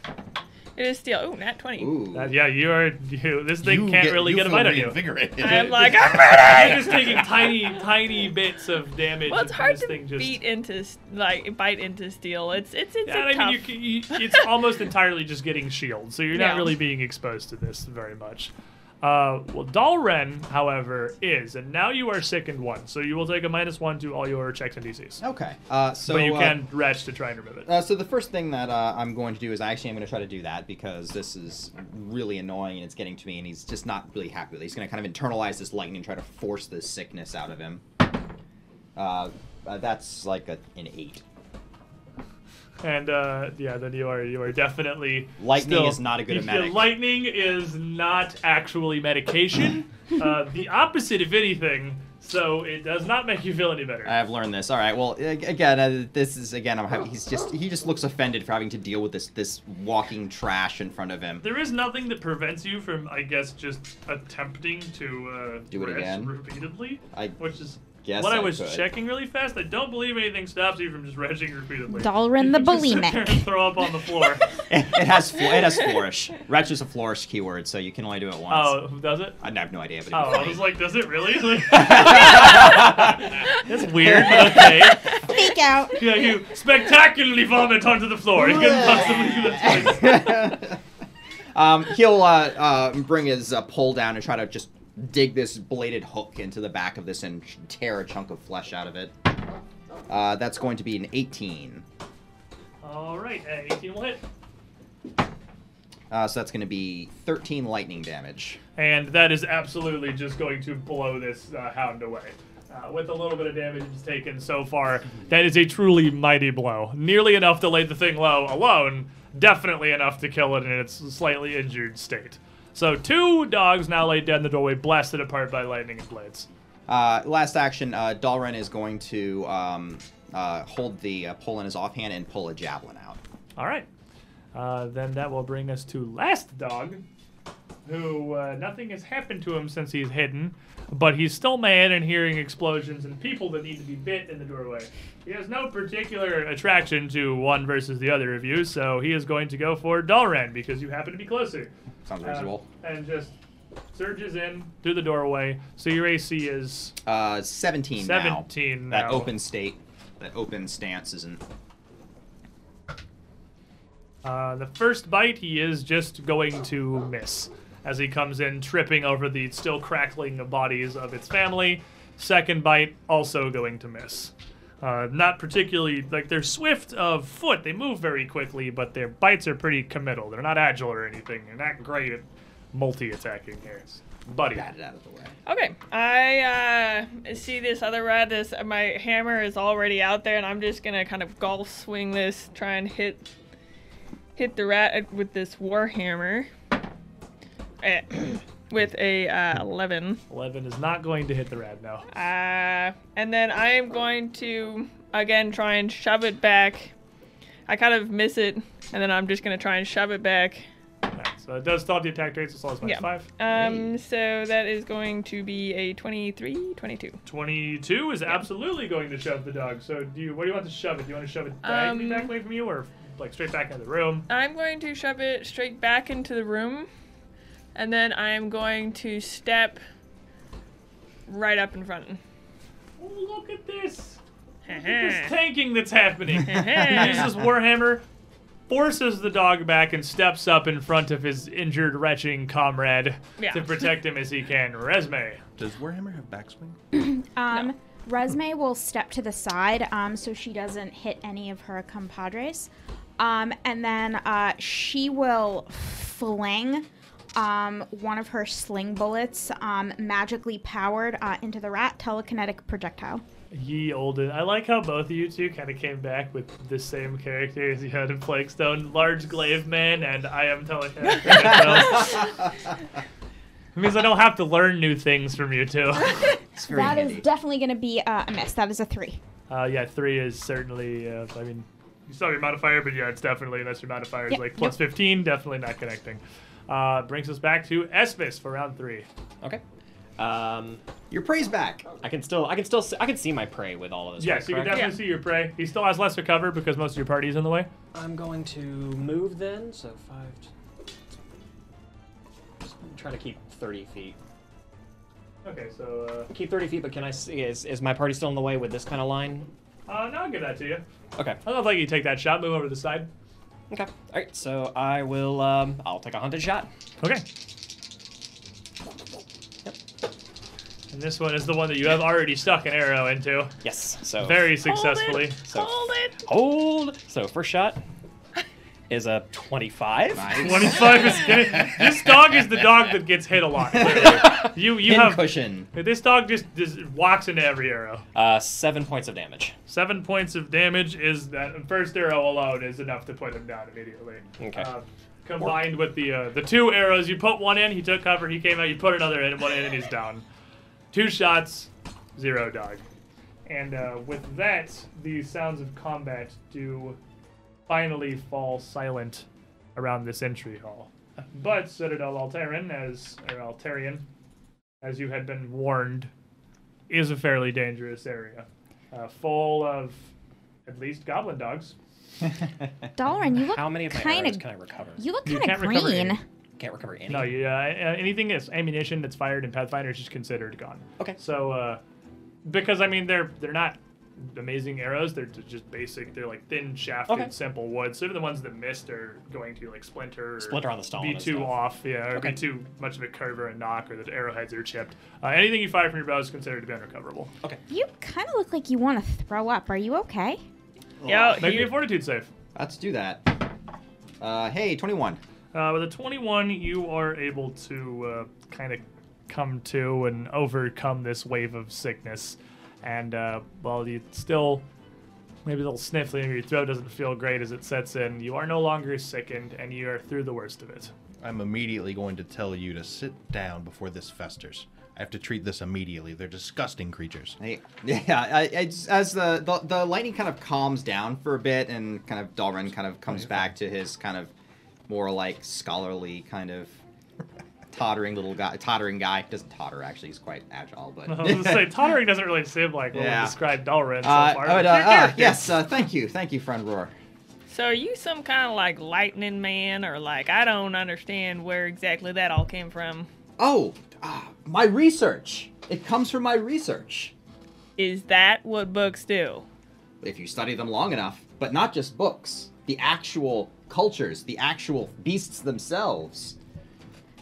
It is steel. Oh, nat 20. Ooh. Uh, yeah, you are. You, this thing You can't get- really get a bite on you. [laughs] [laughs] I'm like, I'm ready! You're just taking tiny, tiny bits of damage. Well, it's hard this to thing just, beat into like bite into steel. It's it's it's Yeah, a I mean, you, you, it's almost entirely just getting shield, so you're not Yeah. really being exposed to this very much. Uh, well, Dalren, however, is, and now you are sickened one, so you will take a minus one to all your checks and DCs. Okay. Uh, so but you uh, can retch to try and remove it. Uh, so the first thing that uh, I'm going to do is I actually am going to try to do that because this is really annoying and it's getting to me, and he's just not really happy with it. He's going to kind of internalize this lightning and try to force this sickness out of him. Uh, uh, that's like a, an eight. And uh, yeah, then you are you are definitely Lightning still- is not a good medic. Lightning is not actually medication. [laughs] uh, the opposite, of anything. So it does not make you feel any better. I've learned this. All right. Well, again, uh, this is again. I'm he's just he just looks offended for having to deal with this this walking trash in front of him. There is nothing that prevents you from, I guess, just attempting to uh, Do it again? repeatedly. I which is guess what I, I was could. checking really fast. I don't believe anything stops you from just retching repeatedly. Dalren You the can just sit there bulimic. and throw up on the floor. it, [laughs] it has fl- it has flourish. Retch is a flourish keyword, so you can only do it once. oh, does it? I have no idea, but Oh, I was like, does it really? [laughs] That's weird, but [laughs] okay. Fake out. Yeah, you spectacularly vomit onto the floor. You couldn't possibly do that. um, he'll uh, uh, bring his uh, pole down and try to just dig this bladed hook into the back of this and tear a chunk of flesh out of it. Uh, that's going to be an 18. All right, uh, 18 will hit. Uh, so that's going to be 13 lightning damage. And that is absolutely just going to blow this uh, hound away. Uh, with a little bit of damage it's taken so far, that is a truly mighty blow. Nearly enough to lay the thing low alone, definitely enough to kill it in its slightly injured state. So two dogs now laid dead in the doorway, blasted apart by lightning and blades. Uh, last action, uh, Dalren is going to um, uh, hold the uh, pole in his offhand and pull a javelin out. All right. Uh, then that will bring us to last dog, who uh, nothing has happened to him since he's hidden, but he's still mad and hearing explosions and people that need to be bit in the doorway. He has no particular attraction to one versus the other of you, so he is going to go for Dalren because you happen to be closer. Sounds Uh, reasonable. and just surges in through the doorway. So your AC is Uh, 17, now. 17 That open state, that open stance isn't. Uh, the first bite, he is just going to miss as he comes in, tripping over the still crackling bodies of its family. Second bite, also going to miss. Uh, not particularly like they're swift of foot; they move very quickly, but their bites are pretty committal. They're not agile or anything. They're not great at multi-attacking here. Buddy, Bat it out of the way. Okay, I uh, see this other rat. This my hammer is already out there, and I'm just gonna kind of golf swing this, try and hit hit the rat with this war hammer. Eh, [clears throat] with a uh, 11. eleven is not going to hit the rat now. Uh, and then I am going to again try and shove it back. I kind of miss it, and then I'm just gonna try and shove it back. Alright, so it does still have the attack rates as well as minus Yeah. five. Um, so that is going to be a 23, 22. 22 is absolutely going to shove the dog. So do you? What do you want to shove it? Do you want to shove it back, Um, back away from you, or like straight back into the room? I'm going to shove it straight back into the room, and then I am going to step right up in front. Oh, look at this! Look at this [laughs] tanking that's happening. [laughs] he uses Warhammer, forces the dog back, and steps up in front of his injured, retching comrade Yeah. to protect him as he can. Resme. Does Warhammer have backswing? [clears throat] Um, Resme will step to the side um, so she doesn't hit any of her compadres. Um, and then uh, she will fling um, one of her sling bullets, um, magically powered, uh, into the rat telekinetic projectile. Ye olden. I like how both of you two kind of came back with the same character as you had in Plaguestone. Large glaive man and I am telekinetic. Projectile. It [laughs] means I don't have to learn new things from you two. [laughs] It's very That is definitely going to be uh, a miss. That is a three. Uh, yeah, three is certainly. Uh, I mean, you saw your modifier, but yeah, it's definitely unless your modifier is Yep, like plus fifteen, definitely not connecting. Uh, brings us back to Esvis for round three. Okay. Um, Your prey's back. I can still, I can still, see, I can see my prey with all of this. Yes, right, you can correct? definitely see your prey. He still has lesser cover because most of your party's in the way. I'm going to move then, so five. Just try to keep 30 feet. Okay, so Uh, Keep 30 feet, but can I see? Is, is my party still in the way with this kind of line? uh, uh, no, I'll give that to you. Okay. I don't think you take that shot. Move over to the side. Okay. All right. So I will. Um, I'll take a hunted shot. Okay. And this one is the one that you have already stuck an arrow into Yes. So very successfully. Hold So Hold it! hold. So first shot is a 25. Nice. [laughs] 25 is good. This dog is the dog that gets hit a lot. clearly. [laughs] You you Pin have cushion. this dog just, just walks into every arrow. Uh, seven points of damage. Seven points of damage is that first arrow alone is enough to put him down immediately. Okay. Uh, combined with the uh, the two arrows, you put one in, he took cover, he came out, you put another in, one in, and he's down. Two shots, zero dog. And uh, with that, the sounds of combat do finally fall silent around this entry hall. But Citadel Altaerein, as or Altaerein, as you had been warned, is a fairly dangerous area, uh, full of at least goblin dogs. [laughs] Dalrin, you look How many of my kind arrows can I recover? you look kind of can't recover green. Can't recover any. No, you, uh, uh, anything that's ammunition that's fired in Pathfinder is just considered gone. Okay. So, uh, because I mean they're they're not amazing arrows. They're just basic. They're like thin shafted, Okay. simple wood. So the ones that missed are going to like splinter, Splinter on the stone be too stuff. off, yeah, or Okay. be too much of a curve or a knock, or the arrowheads are chipped. Uh, anything you fire from your bow is considered to be unrecoverable. Okay. You kind of look like you want to throw up. Are you okay? Yeah. Make me a fortitude save. Let's do that. Uh, hey, 21. Uh, with a 21, you are able to uh, kind of come to and overcome this wave of sickness. And uh, while you still maybe a little sniffling your throat doesn't feel great as it sets in. You are no longer sickened, and you are through the worst of it. I'm immediately going to tell you to sit down before this festers. I have to treat this immediately. They're disgusting creatures. Hey, [laughs] yeah, I, I, as the, the the lightning kind of calms down for a bit, and kind of Dalren kind of comes back to his kind of more like scholarly kind of tottering little guy, tottering guy. Doesn't totter actually; he's quite agile. But [laughs] I was gonna say, tottering doesn't really seem like what Yeah. we described Dalren so uh, far. oh, uh, uh, yes, uh, thank you, thank you, friend Roar. So are you some kind of like lightning man, or like I don't understand where exactly that all came from? Oh, ah, my research. It comes from my research. Is that what books do? if you study them long enough, but not just books, the actual cultures, the actual beasts themselves.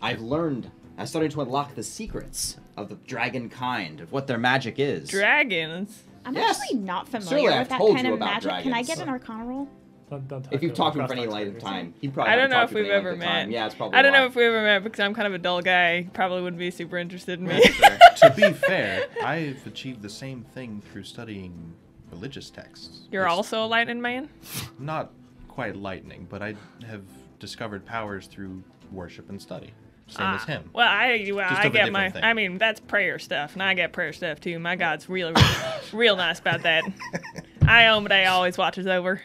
I've learned, I'm starting to unlock the secrets of the dragon kind, of what their magic is. Dragons. I'm Yes. actually not familiar Surely I've with that kind of about magic. Can I get an Arcana roll? Don't- don't talk if you've talked to him him for any length of time, he probably I don't know if you we've ever length of time. met. Yeah, it's probably. I don't know if we've ever met because I'm kind of a dull guy. He Probably wouldn't be super interested in me. [laughs] To be fair, I've achieved the same thing through studying religious texts. You're It's also a lightning man. not quite lightning, but I have discovered powers through worship and study. Same as Ah, him. Well, I well, I get my. Thing. I mean, that's prayer stuff, and I get prayer stuff too. My God's really, real, [laughs] real nice about that. I own, but I always watches over.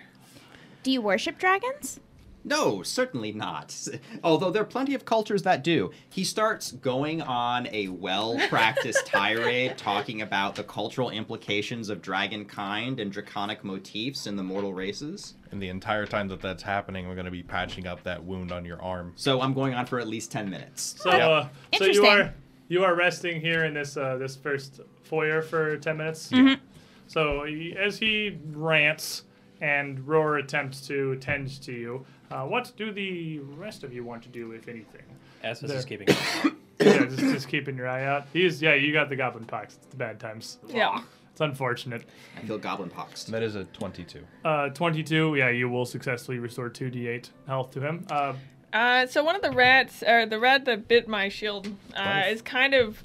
Do you worship dragons? No, certainly not. [laughs] Although there are plenty of cultures that do. He starts going on a well practiced [laughs] tirade talking about the cultural implications of dragon kind and draconic motifs in the mortal races. And the entire time that that's happening, we're going to be patching up that wound on your arm. So I'm going on for at least 10 minutes. So, Yeah. uh, so you are you are resting here in this uh, this first foyer for ten minutes. Mm-hmm. So he- as he rants and Roar attempts to tend to you, uh, what do the rest of you want to do, if anything? Esvis There. is keeping. [coughs] yeah, just, just keeping your eye out. He's yeah, you got the goblin pox. It's the bad times. Yeah. It's unfortunate. I feel goblin poxed. That is a 22. Uh, 22. Yeah, you will successfully restore 2d8 health to him. Uh, Uh, so one of the rats, or the rat that bit my shield, uh, Twice. is kind of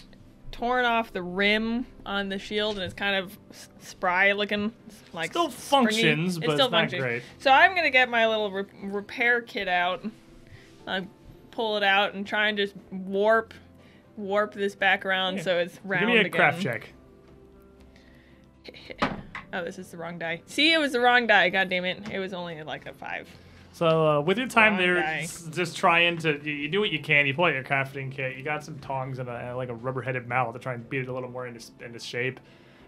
torn off the rim on the shield, and it's kind of spry looking. Like Still springy. functions, but it's not great. So I'm gonna get my little re- repair kit out. I pull it out and try and just warp, warp this back around Yeah. so it's round give me a again. craft check. [laughs] Oh, this is the wrong die. See, it was the wrong die. God damn it! It was only like a five. So uh, with your time Wrong there, guy. just trying to you, you do what you can. You pull out your crafting kit. You got some tongs and, a, like a rubber-headed mallet to try and beat it a little more into into shape,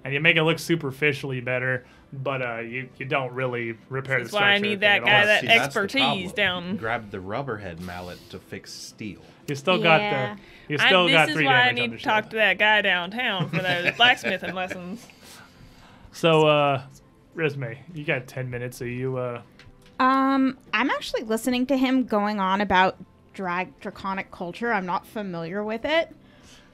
and you make it look superficially better. But uh, you you don't really repair That's the why structure. I of the need that at all. guy that See, expertise problem. down. Grab the rubberhead mallet to fix steel. You still Yeah. got the you I- still got this is why I need to talk to that guy downtown for those [laughs] blacksmithing lessons. So uh, Resme, you got ten minutes. Are you uh, Um, I'm actually listening to him going on about drag draconic culture. I'm not familiar with it.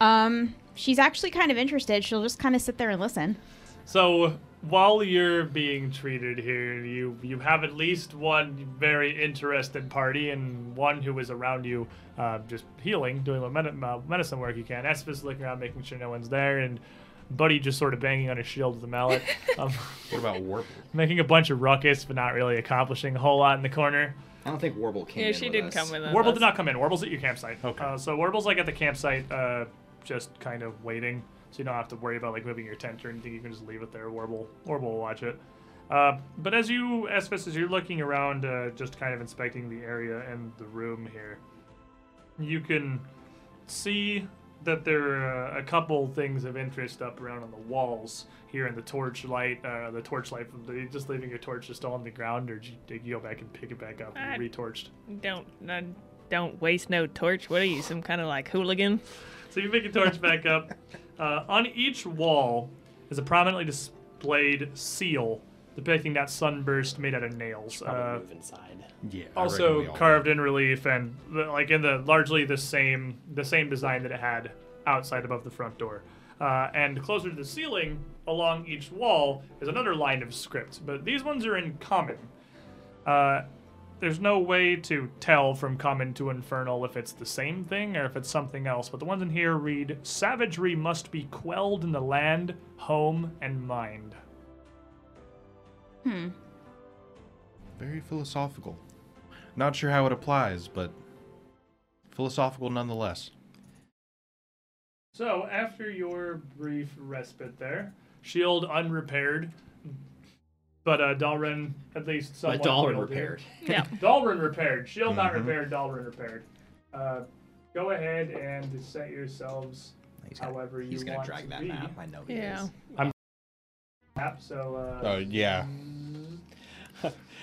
Um, she's actually kind of interested. She'll just kind of sit there and listen. So while you're being treated here, you you have at least one very interested party and one who is around you, uh, just healing, doing what medi- uh, medicine work you can. Esvis looking around, making sure no one's there, and Buddy just sort of banging on his shield with a mallet, [laughs] um, What about Warble? [laughs] making a bunch of ruckus, but not really accomplishing a whole lot in the corner. I don't think Warble came Yeah, in she with didn't us. come with us. Warble did not come in. Warble's at your campsite. Okay. Uh, so Warble's like at the campsite, uh, just kind of waiting. So you don't have to worry about like moving your tent or anything. You can just leave it there. Warble, Warble will watch it. Uh, but as you, Esvis, as you're looking around, uh, just kind of inspecting the area and the room here, you can see that there are a couple things of interest up around on the walls here in the torchlight. Uh, the torchlight, from the, just leaving your torch just on the ground, or did you, did you go back and pick it back up and I- retorched? Don't uh, don't waste no torch. What are you, some kind of like hooligan? So you pick your torch [laughs] back up. Uh, on each wall is a prominently displayed seal depicting that sunburst made out of nails. Uh, move inside. Yeah. Also we all carved in relief and like in the largely the same the same design that it had outside above the front door. Uh, and closer to the ceiling, along each wall, is another line of script, but these ones are in common. Uh, there's no way to tell from common to infernal if it's the same thing or if it's something else, but the ones in here read Savagery must be quelled in the land, home, and mind. Hmm. Very philosophical. Not sure how it applies, but philosophical nonetheless. So, after your brief respite there, shield unrepaired, but uh, Dalrin at least But somewhat Dalrin healed here. repaired. [laughs] Yeah. [laughs] Dalrin repaired. Shield not Mhm. repaired. Dalrin repaired. Uh, go ahead and set yourselves He's gonna, however you he's gonna want drag to that be. map. I know he Yeah. is. Map, so uh, Oh yeah.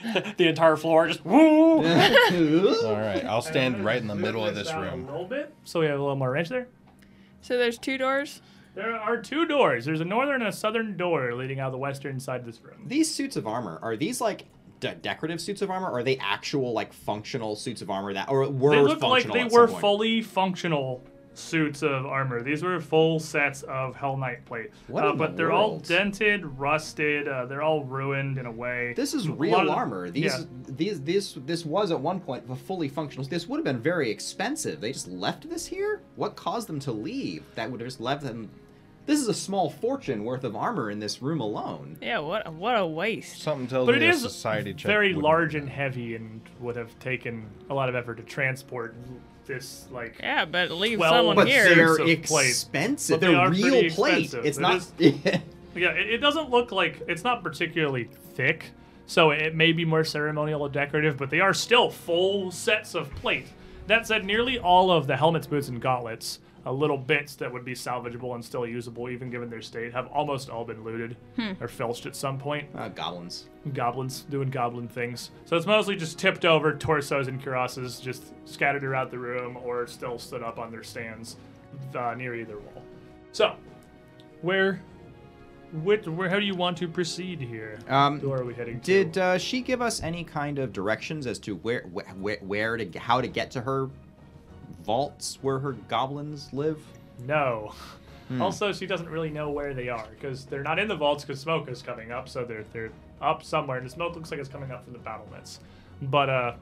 [laughs] the entire floor just woo. [laughs] All right, I'll stand right in the middle of this room. A little bit, so we have a little more range there. So there's two doors. There are two doors. There's a northern and a southern door leading out of the western side of this room. These suits of armor are these like de- decorative suits of armor? Or are they actual like functional suits of armor that or were they look like functional they at were point? fully functional suits of armor. These were full sets of Hellknight plate. What uh, in the but they're all dented, rusted. Uh, they're all ruined in a way. This is A lot real of- armor. These, yeah. these, this, this was at one point a fully functional. This would have been very expensive. They just left this here. What caused them to leave? That would have just left them. This is a small fortune worth of armor in this room alone. Yeah. What? What a waste. Something tells But it me a is society check very wouldn't- large and heavy, and would have taken a lot of effort to transport this like. Yeah, but leave Well, someone But here. they're of plate. expensive. But they they're real pretty plate. expensive. It's It not. is- [laughs] Yeah, it, it doesn't look like it's not particularly thick, so it may be more ceremonial or decorative, but they are still full sets of plate. That said, nearly all of the helmets, boots, and gauntlets, uh, little bits that would be salvageable and still usable, even given their state, have almost all been looted or filched at some point. uh, goblins. Goblins doing goblin things. So it's mostly just tipped over torsos and cuirasses, just scattered around the room, or still stood up on their stands uh, near either wall. So, where, which, where, how do you want to proceed here? Um, Door are we heading to? Did uh, she give us any kind of directions as to where, where, where to, how to get to her vaults where her goblins live? No. Hmm. Also, she doesn't really know where they are because they're not in the vaults because smoke is coming up. So they're they're up somewhere, and the smoke looks like it's coming up from the battlements. But uh,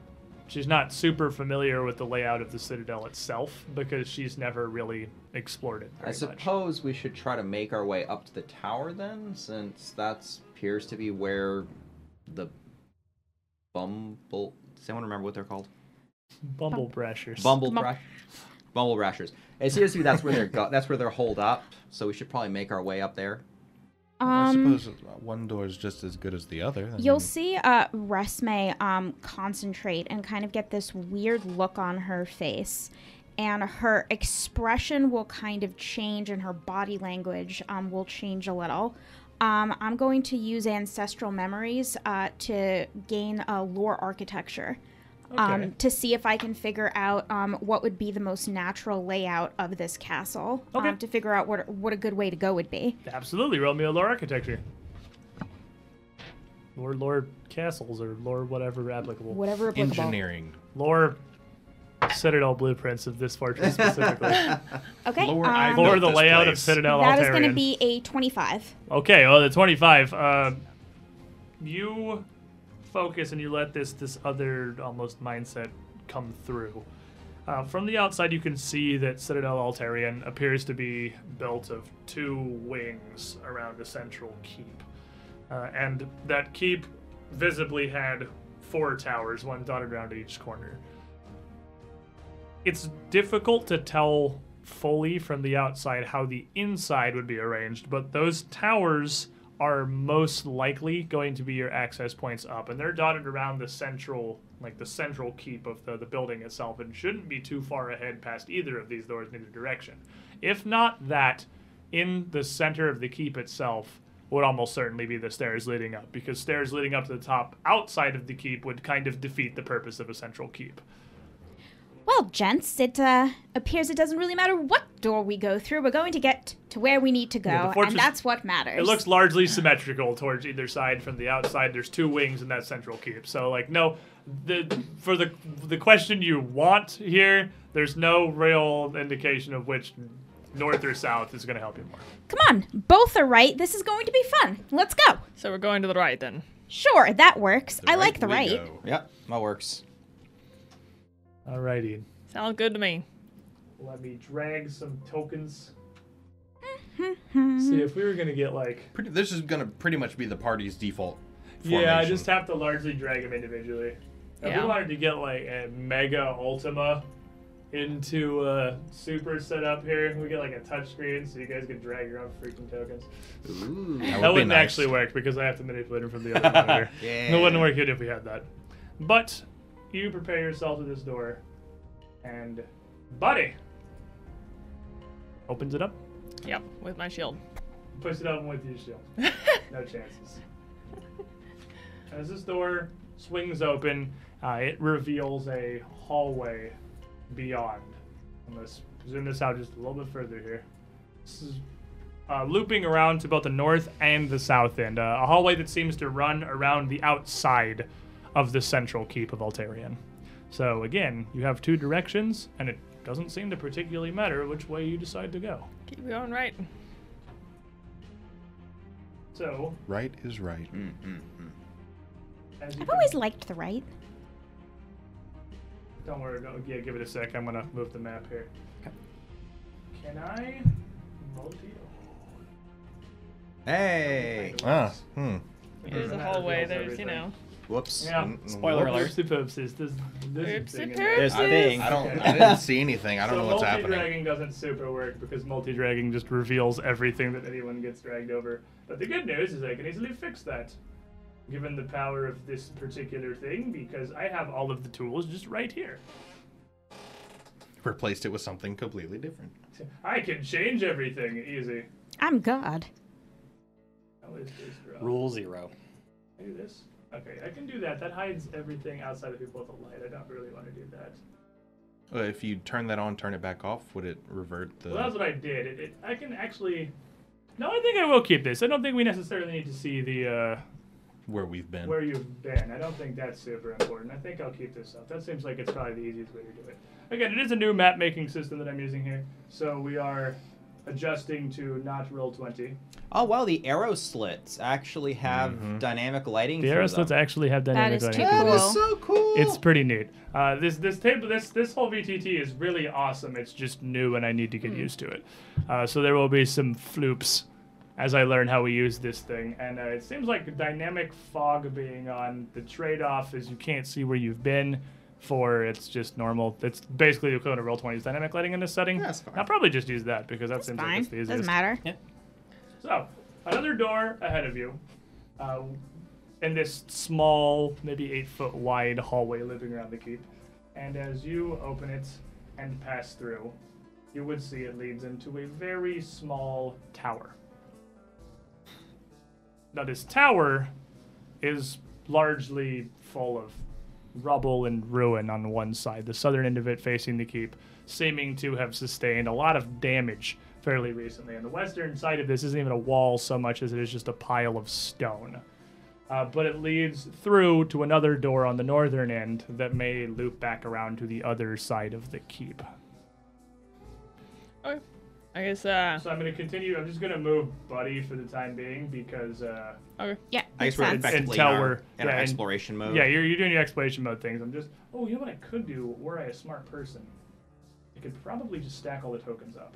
she's not super familiar with the layout of the citadel itself because she's never really explored it. I Very much. suppose we should try to make our way up to the tower then, since that appears to be where the Bumble. Does anyone remember what they're called? Bumblebrashers. Bumble Bum- brush. Bumblebrashers. It seems to be that's where they're go- [laughs] that's where they're holed up. So we should probably make our way up there. I Um, suppose one door is just as good as the other. I You'll mean, see uh, Resme um, concentrate and kind of get this weird look on her face. And her expression will kind of change and her body language um, will change a little. Um, I'm going to use ancestral memories uh, to gain a lore architecture. Okay. Um, to see if I can figure out um, what would be the most natural layout of this castle. Okay. Um, to figure out what what a good way to go would be. Absolutely, roll me a lore architecture. Lore, lore castles or lore whatever applicable. Whatever applicable. engineering. Lore citadel blueprints of this fortress specifically. [laughs] Okay. Lore, um, lore the this layout of place. citadel That is Altaerein. going to be a 25. Okay, well, the 25. Uh, you focus and you let this this other almost mindset come through. Uh, from the outside, you can see that Citadel Altaerein appears to be built of two wings around a central keep. Uh, and that keep visibly had four towers, one dotted around each corner. It's difficult to tell fully from the outside how the inside would be arranged, but those towers are most likely going to be your access points up, and they're dotted around the central, like the central keep of the, the building itself, and shouldn't be too far ahead past either of these doors in either direction. If not that, in the center of the keep itself would almost certainly be the stairs leading up, because stairs leading up to the top outside of the keep would kind of defeat the purpose of a central keep. Well, gents, it uh, appears it doesn't really matter what door we go through. We're going to get to where we need to go, Yeah, fortress- and that's what matters. It looks largely symmetrical towards either side. From the outside, there's two wings in that central keep. So, like, no, the for the the question you want here, there's no real indication of which north or south is going to help you more. Come on, both are right. This is going to be fun. Let's go. So we're going to the right then. Sure, that works. The I like the right. go. Yep, that works. Alrighty, Sounds good to me. let me drag some tokens. [laughs] See if we were going to get like Pretty, this is gonna pretty much be the party's default Yeah, I just have to largely drag them individually. If Yeah. we wanted to get like a Mega Ultima into a super setup here, we get like a touchscreen so you guys can drag your own freaking tokens. Ooh. That That, would wouldn't nice. actually work because I have to manipulate them from the [laughs] other monitor. It wouldn't work good if we had that. But you prepare yourself to this door, and Buddy opens it up, Yep, with my shield. Push it open with your shield. [laughs] no chances. As this door swings open, uh, it reveals a hallway beyond. Let's zoom this out just a little bit further here. This is uh, looping around to both the north and the south end. Uh, a hallway that seems to run around the outside of the central keep of Altaerein. So again, you have two directions, and it doesn't seem to particularly matter which way you decide to go. Keep going right. So, Right is right. Mm, mm, mm. as you I've can- always liked the right. Don't worry. Don't, yeah, give it a sec. I'm gonna move the map here. Can I multi? Hey. Ah, hmm. There's a That hallway. There's, you know. Whoops. Yeah. Mm, Spoiler alert. Oopsie poopsies. This, this Oopsie thing. There's there. the thing. I don't. I [laughs] didn't see anything. I don't so know what's happening. multi-dragging doesn't super work because multi-dragging just reveals everything that anyone gets dragged over. But the good news is I can easily fix that, given the power of this particular thing, because I have all of the tools just right here. Replaced it with something completely different. I can change everything easy. I'm God. How is this draw? Rule zero. Do this. Okay, I can do that. That hides everything outside of people with a light. I don't really want to do that. Uh, if you turn that on, turn it back off, would it revert the? Well, that's what I did. It, it, I can actually. No, I think I will keep this. I don't think we necessarily need to see the uh, where we've been. where you've been. I don't think that's super important. I think I'll keep this up. That seems like it's probably the easiest way to do it. Again, it is a new map making system that I'm using here, so we are adjusting to not roll twenty. Oh wow, the arrow slits actually have Mhm. dynamic lighting. The arrow slits actually have dynamic is too lighting. cool. That is so cool. It's pretty neat. Uh, this this table this this whole VTT is really awesome. It's just new and I need to get used to it. Uh, so there will be some floops as I learn how we use this thing. And uh, it seems like dynamic fog being on. The trade-off is you can't see where you've been. For it's just normal. It's basically the equivalent of Roll20's dynamic lighting in this setting. That's fine. I'll probably just use that because that seems like Fine. it's the easiest. Doesn't matter. Yeah. So, another door ahead of you. Uh, in this small, maybe eight foot wide hallway looping around the keep. And as you open it and pass through, you would see it leads into a very small tower. Now, this tower is largely full of rubble and ruin on one side, the southern end of it facing the keep, seeming to have sustained a lot of damage fairly recently. And the western side of this isn't even a wall so much as it is just a pile of stone. Uh, but it leads through to another door on the northern end that may loop back around to the other side of the keep. Okay. I guess, uh, So I'm going to continue. I'm just going to move Buddy for the time being because, uh, okay. Yeah, I guess we're sense. effectively Until in our, we're- in yeah, our and- exploration mode. yeah, you're, you're doing your exploration mode things. I'm just, oh, you know what I could do were I a smart person? I could probably just stack all the tokens up.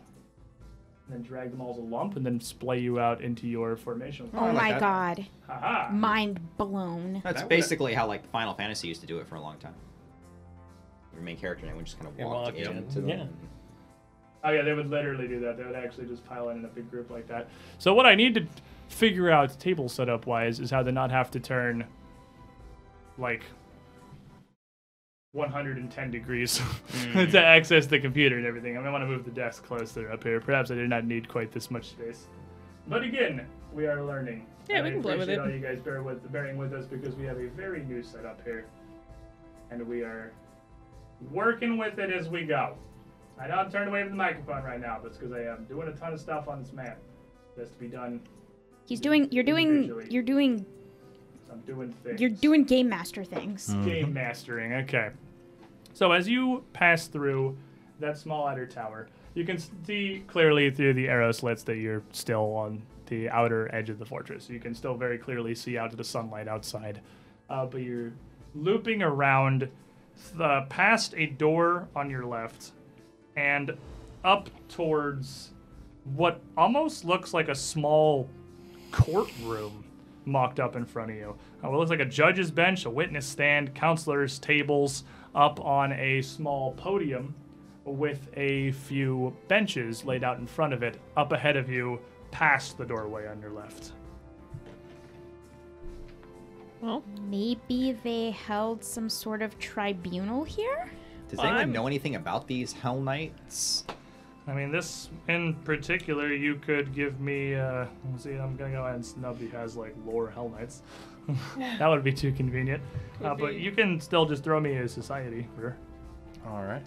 And then drag them all as a lump and then splay you out into your formation. Oh I like my that. god. Haha. Mind blown. That's That basically how like Final Fantasy used to do it for a long time. Your main character and would just kind of walk walk in, into them. yeah. Oh yeah, they would literally do that. They would actually just pile in in a big group like that. So what I need to figure out table setup wise is how to not have to turn like 110 degrees [laughs] mm. to access the computer and everything. I might want to move the desk closer up here. Perhaps I did not need quite this much space. But again, we are learning. Yeah, And we I can play with it. all you guys bear with, bearing with us because we have a very new setup here, and we are working with it as we go. I know I'm turned away from the microphone right now, but it's because I am doing a ton of stuff on this map that's to be done. He's doing you're doing Individually. you're doing I'm doing things. you're doing game master things. game mastering. Okay. So as you pass through that small outer tower, you can see clearly through the arrow slits that you're still on the outer edge of the fortress. You can still very clearly see out to the sunlight outside. Uh, but you're looping around the, past a door on your left and up towards what almost looks like a small courtroom mocked up in front of you. Uh, what looks like a judge's bench, a witness stand, counselors' tables up on a small podium with a few benches laid out in front of it, up ahead of you, past the doorway on your left. Well, Maybe they held some sort of tribunal here? Does anyone I'm- know anything about these Hellknights? I mean, this in particular, you could give me. Uh, let's see, I'm gonna go ahead and snub he has like lore Hellknights. [laughs] that would be too convenient. Uh, but you can still just throw me a society. Sure. All right.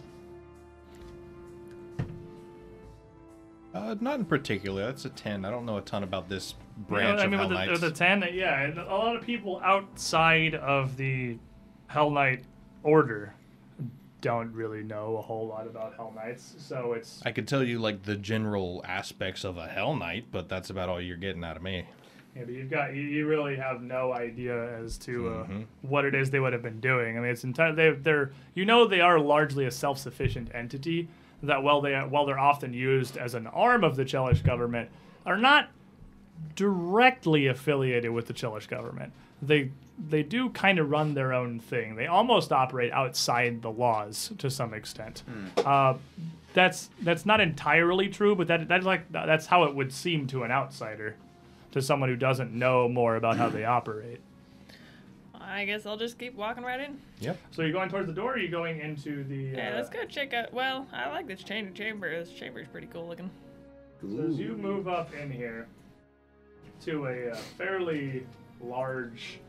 Uh, not in particular. That's a ten. I don't know a ton about this branch I of mean, Hell with the, Knights. with the ten, yeah, a lot of people outside of the Hellknight order don't really know a whole lot about Hellknights, so it's I could tell you like the general aspects of a Hellknight, but that's about all you're getting out of me. Yeah, but you've got you, you really have no idea as to uh, Mhm. what it is they would have been doing. I mean, it's entirely they, they're you know they are largely a self-sufficient entity that while they while they're often used as an arm of the Chelish government, are not directly affiliated with the Chelish government. They they do kind of run their own thing. They almost operate outside the laws to some extent. Uh, that's that's not entirely true, but that that's like that's how it would seem to an outsider, to someone who doesn't know more about how they operate. I guess I'll just keep walking right in. Yep. So you're going towards the door. or Are you going into the? Yeah, uh, let's go check out. Well, I like this chamber. Chamber. This chamber's pretty cool looking. So as you move up in here to a uh, fairly large,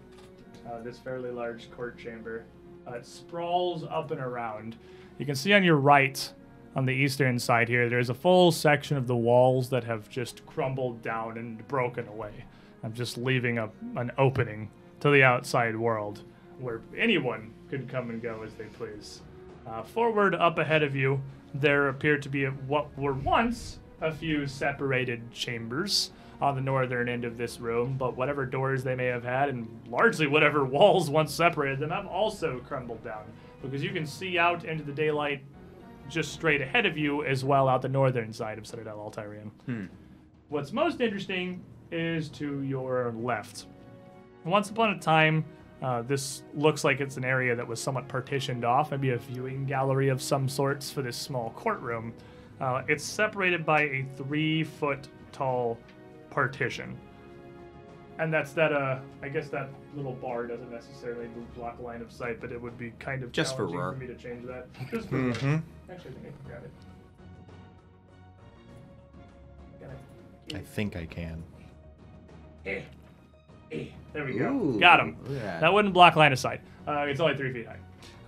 uh, this fairly large court chamber, uh, it sprawls up and around. You can see on your right, on the eastern side here, there's a full section of the walls that have just crumbled down and broken away. I'm just leaving a, an opening to the outside world where anyone could come and go as they please. Uh, forward, up ahead of you, there appear to be what were once a few separated chambers on the northern end of this room, but whatever doors they may have had, and largely whatever [laughs] walls once separated them, have also crumbled down. Because you can see out into the daylight just straight ahead of you, as well out the northern side of Citadel Altaerein. What's most interesting is to your left. Once upon a time, uh, this looks like it's an area that was somewhat partitioned off, maybe a viewing gallery of some sorts for this small courtroom. Uh, it's separated by a three foot tall partition. And that's that, uh, I guess that little bar doesn't necessarily block line of sight, but it would be kind of Just for challenging Roar. for me to change that. [laughs] Just for Mhm. Actually, I think I can grab it. Gotta- I think I can. Eh. Eh. There we go. Ooh, Got him. look at that. That wouldn't block line of sight. Uh, it's only three feet high.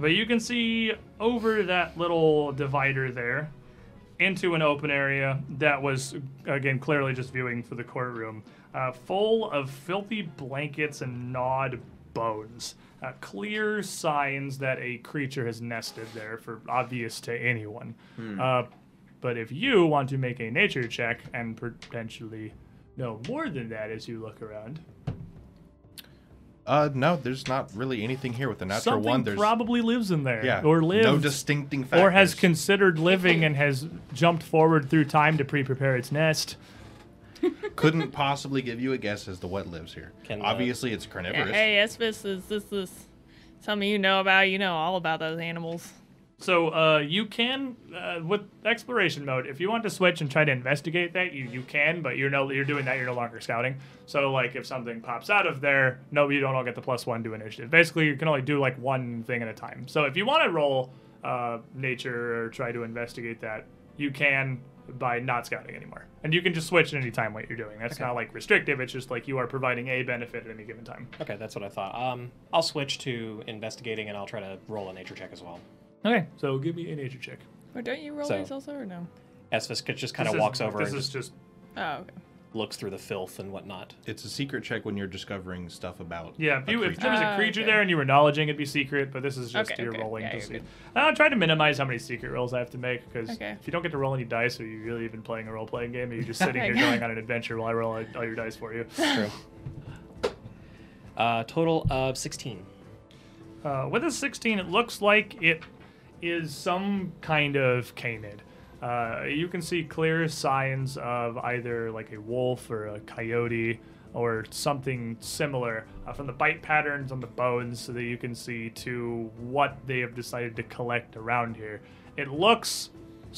But you can see over that little divider there into an open area that was, again, clearly just viewing for the courtroom, uh, full of filthy blankets and gnawed bones. Uh, clear signs that a creature has nested there for obvious to anyone. Uh, but if you want to make a nature check and potentially know more than that as you look around, Uh, no, there's not really anything here with the natural something one. There's probably lives in there, yeah, or lives, no distincting factors. or has considered living and has jumped forward through time to pre-prepare its nest. [laughs] couldn't possibly give you a guess as to what lives here. Can, uh, Obviously, it's Yeah, carnivorous. hey, Esvis, is this this something you know about? You know all about those animals. So uh, you can, uh, with exploration mode, if you want to switch and try to investigate that, you, you can, but you're no you're doing that. You're no longer scouting. So like if something pops out of there, no, you don't all get the plus one to initiative. Basically, you can only do like one thing at a time. So if you want to roll uh, nature or try to investigate that, you can by not scouting anymore, and you can just switch at any time what you're doing. That's not like restrictive. It's just like you are providing a benefit at any given time. Okay, that's what I thought. Um, I'll switch to investigating, and I'll try to roll a nature check as well. Okay, so give me a nature check. Or don't you roll So- these also, or no? Esvis just kind This of is- walks over This and is just just Oh, okay. looks through the filth and whatnot. It's a secret check when you're discovering stuff about. Yeah, if, a you, if creature. there was a Ah, creature okay. there and you were acknowledging, it'd be secret. But this is just Okay, you're okay. rolling Yeah, to you're see. good. I'm trying to minimize how many secret rolls I have to make because Okay. if you don't get to roll any dice, are you really even playing a role playing game? Are you just [laughs] sitting here Okay. going on an adventure while I roll all all your dice for you? [laughs] True. Uh, total of 16. Uh, with a 16, it looks like it is some kind of canid. Uh, you can see clear signs of either like a wolf or a coyote or something similar uh, from the bite patterns on the bones so that you can see to what they have decided to collect around here. It looks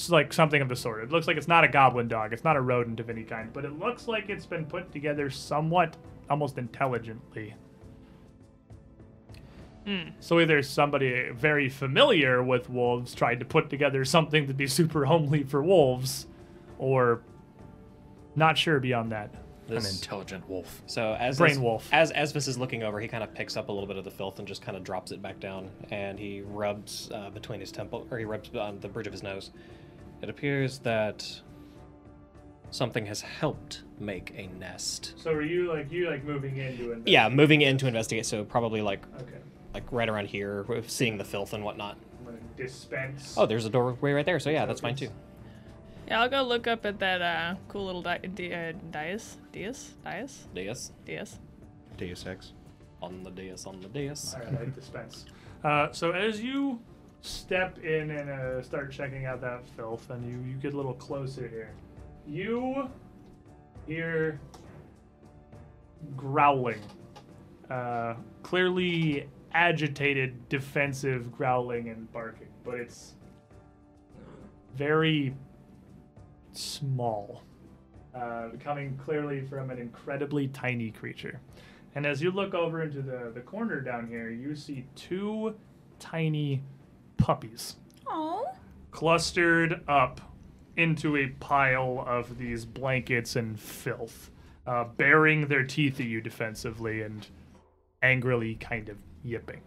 like something of the sort. It looks like it's not a goblin dog, it's not a rodent of any kind, but it looks like it's been put together somewhat almost intelligently. So either somebody very familiar with wolves tried to put together something to be super homely for wolves, or not sure beyond that. An intelligent wolf. So as Brain this- wolf. as Esvis is looking over, he kind of picks up a little bit of the filth and just kind of drops it back down, and he rubs uh, between his temple, or he rubs on the bridge of his nose. It appears that something has helped make a nest. So are you like you like moving into it? Yeah, moving in to investigate. So probably like Okay. Like right around here, seeing the filth and whatnot. I'm gonna dispense. Oh, there's a doorway right there. So yeah, that's fine too. Yeah, I'll go look up at that uh, cool little di- di- uh, dais. Dais? Dais? Dais Dais. Deus Ex. on the dais on the dais. All right, I dispense. Uh, so as you step in and uh, start checking out that filth, and you, you get a little closer here, you hear growling. Uh, clearly agitated, defensive growling and barking, but it's very small, uh, coming clearly from an incredibly tiny creature. And as you look over into the, the corner down here, you see two tiny puppies Oh. clustered up into a pile of these blankets and filth, uh, baring their teeth at you defensively and angrily kind of yipping.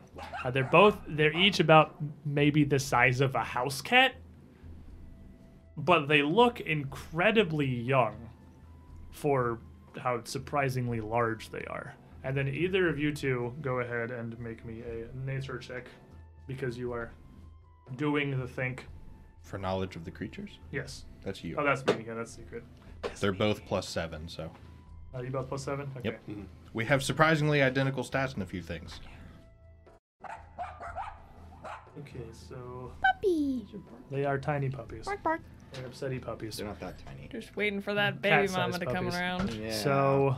Uh, they're both, they're each about maybe the size of a house cat, but they look incredibly young for how surprisingly large they are. And then either of you two go ahead and make me a nature check because you are doing the think. For knowledge of the creatures? Yes. That's you. Oh, that's me. Yeah, that's secret. They're both plus seven, so. Uh, you both plus seven? Okay. Yep. We have surprisingly identical stats in a few things. Okay, so Puppy. they are tiny puppies. Bark, bark. They're upsetty puppies. They're not that tiny. Just waiting for that baby Cat-sized mama to come puppies. around. Yeah. So,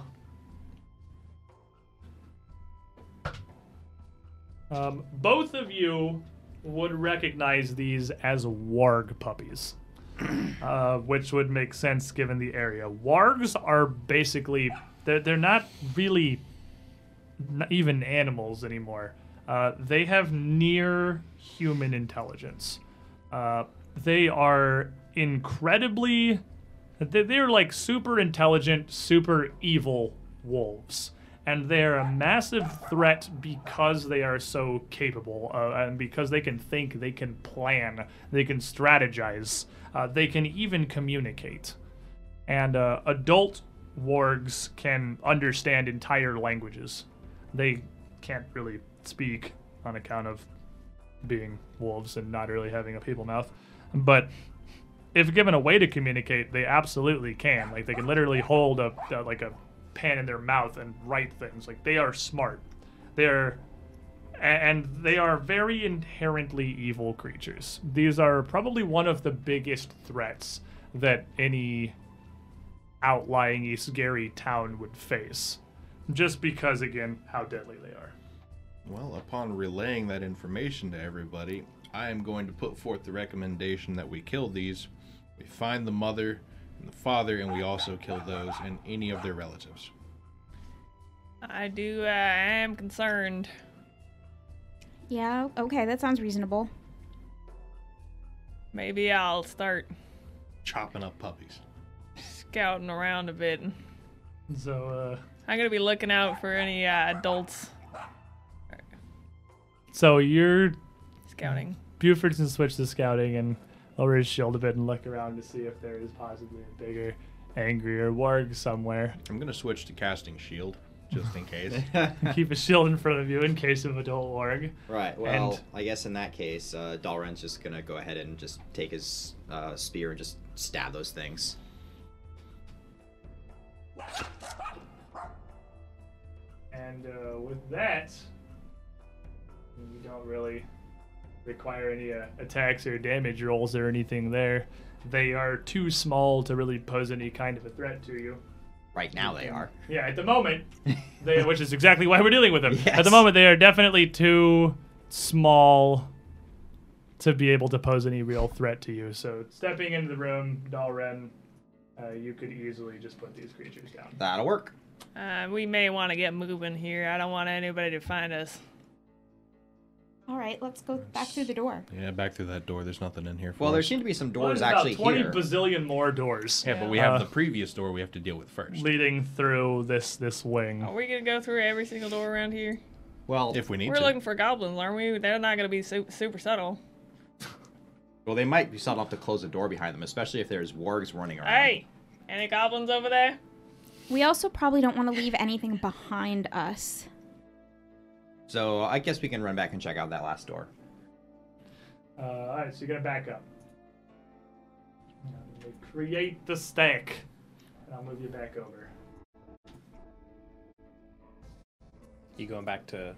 um, both of you would recognize these as warg puppies, [clears throat] uh, which would make sense given the area. Wargs are basically they're, they're not really not even animals anymore. Uh, they have near human intelligence. Uh, they are incredibly they- They're like super intelligent, super evil wolves. And they're a massive threat because they are so capable. Uh, and because they can think, they can plan, they can strategize, uh, they can even communicate. And uh, adult wargs can understand entire languages. They can't really speak on account of being wolves and not really having a people mouth. But if given a way to communicate, they absolutely can. Like they can literally hold a, a like a pen in their mouth and write things. Like they are smart. They're and they are very inherently evil creatures. These are probably one of the biggest threats that any outlying Isger town would face. Just because again how deadly they are. Well, upon relaying that information to everybody, I am going to put forth the recommendation that we kill these. We find the mother and the father, and we also kill those and any of their relatives. I do. Uh, I am concerned. Yeah, okay, that sounds reasonable. Maybe I'll start Chopping up puppies. scouting around a bit. So uh I'm gonna be looking out for any uh, adults so you're scouting. Buford's can switch to scouting and lower his shield a bit and look around to see if there is possibly a bigger, angrier warg somewhere. I'm going to switch to casting shield, just in case. [laughs] Keep a shield in front of you in case of adult warg. Right. Well, And- I guess in that case, uh, Dalren's just gonna go ahead and just take his uh, spear and just stab those things. And uh, with that, you don't really require any uh, attacks or damage rolls or anything there. They are too small to really pose any kind of a threat to you. Right now they are. Yeah, at the moment, [laughs] they, which is exactly why we're dealing with them. At the moment, they are definitely too small to be able to pose any real threat to you. So, stepping into the room, Dalren, uh, you could easily just put these creatures down. That'll work. Uh, we may want to get moving here. I don't want anybody to find us. All right, let's go back through the door. Yeah, back through that door. There's nothing in here for Well, there seem to be some Well, doors about actually 20 here. bazillion more doors Yeah, but we have Uh, the previous door we have to deal with first. leading through this this wing. Are we gonna go through every single door around here? well, If we need We're to. looking for goblins, aren't we? They're not gonna be su- super subtle. [laughs] well, they might be subtle enough to close the door behind them, especially if there's wargs running around. Hey, any goblins over there? We also probably don't want to leave anything behind us. So I guess we can run back and check out that last door. Uh, all right, so you're gonna back up. I'm gonna create the stack, and I'll move you back over. You going back to?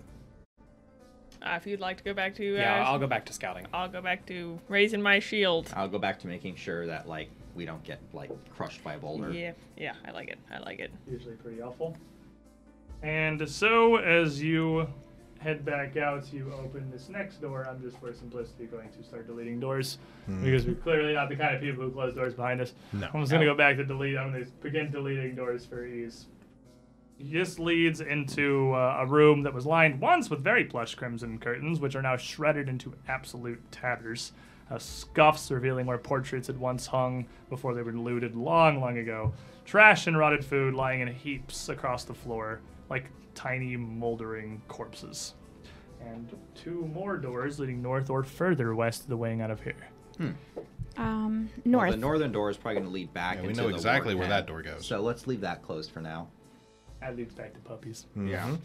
Uh, if you'd like to go back to, uh, Yeah, I'll go back to scouting. I'll go back to raising my shield. I'll go back to making sure that like we don't get like crushed by a boulder. Yeah, yeah, I like it. I like it. Usually pretty helpful. And so, as you head back out, you open this next door. I'm just for simplicity going to start deleting doors because we're clearly not the kind of people who close doors behind us. No. I'm just gonna go back to delete. I'm gonna begin deleting doors for ease. This leads into uh, a room that was lined once with very plush crimson curtains, which are now shredded into absolute tatters. Uh, scuffs revealing where portraits had once hung before they were looted long, long ago. Trash and rotted food lying in heaps across the floor, like tiny moldering corpses. And two more doors leading north or further west of the wing out of here. Um, Well, north. the northern door is probably going to lead back. Yeah, we know the exactly where den. that door goes. So let's leave that closed for now. That leads back to puppies. Yeah.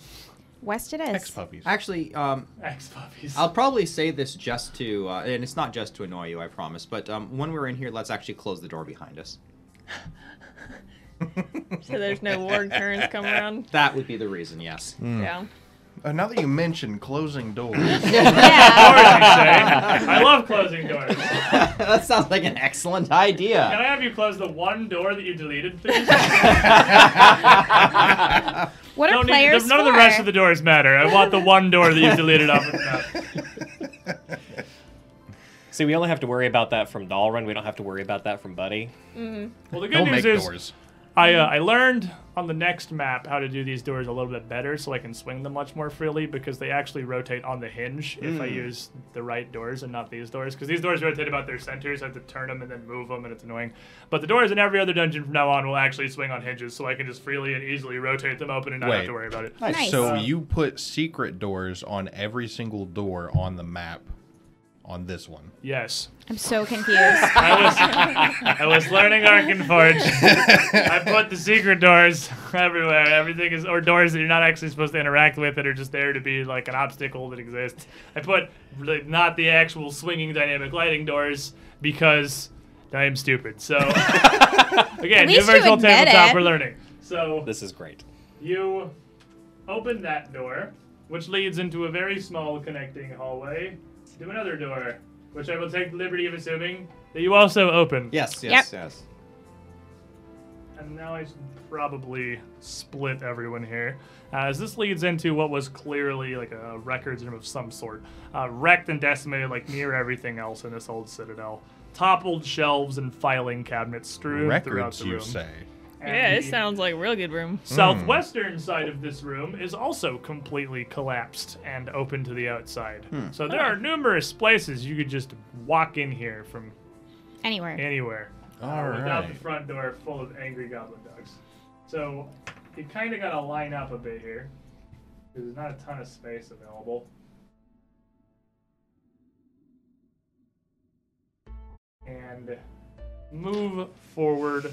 West it is. Ex puppies. Actually, um, Ex puppies. I'll probably say this just to, uh, and it's not just to annoy you, I promise. But um, when we're in here, let's actually close the door behind us. [laughs] [laughs] So there's no warg turns come around. That would be the reason. Yes. Yeah. Uh, now that you mentioned closing doors, [laughs] [laughs] Yeah. Doors, you say? I love closing doors. That sounds like an excellent idea. Can I have you close the one door that you deleted, please? What are Don't need- players none of the rest of the doors matter. I want the one door that you deleted off of the map. See, we only have to worry about that from Dalren. We don't have to worry about that from Buddy. Well, the good he'll news make is doors. I uh, I learned on the next map how to do these doors a little bit better, so I can swing them much more freely because they actually rotate on the hinge if I use the right doors and not these doors. Because these doors rotate about their centers, I have to turn them and then move them, and it's annoying. But the doors in every other dungeon from now on will actually swing on hinges, so I can just freely and easily rotate them open and not have to worry about it. Nice. So Uh, you put secret doors on every single door on the map on this one. Yes. I'm so confused. [laughs] I was I was learning Arkenforge. I put the secret doors everywhere. Everything is or doors that you're not actually supposed to interact with that are just there to be like an obstacle that exists. I put like, not the actual swinging dynamic lighting doors because I am stupid. So [laughs] again, new virtual tabletop it. we're learning. So This is great. you open that door, which leads into a very small connecting hallway to another door, which I will take the liberty of assuming that you also open. Yes. Yes. Yes. And now I should probably split everyone here, uh, as this leads into what was clearly like a records room of some sort, uh, wrecked and decimated like near everything else in this old citadel. Toppled shelves and filing cabinets strewn throughout Records, the you say? And Yeah, it sounds like a real good room. [laughs] Southwestern side of this room is also completely collapsed and open to the outside. So there are numerous places you could just walk in here from Anywhere. anywhere uh, All without the front door full of angry goblin dogs. So you kind of got to line up a bit here because there's not a ton of space available. And move forward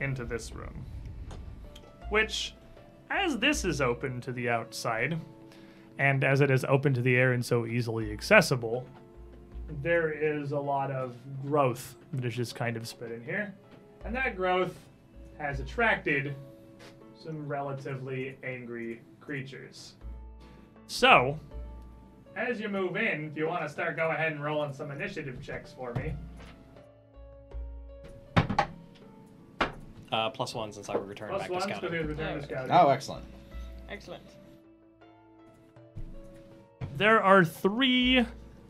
into this room. Which, as this is open to the outside, and as it is open to the air and so easily accessible, there is a lot of growth that is just kind of spit in here. And that growth has attracted some relatively angry creatures. So, as you move in, if you want to start, go ahead and rolling some initiative checks for me. Uh, plus one since I would return Plus back one, to because scouting. he has returned Okay. Oh, excellent. Excellent. There are three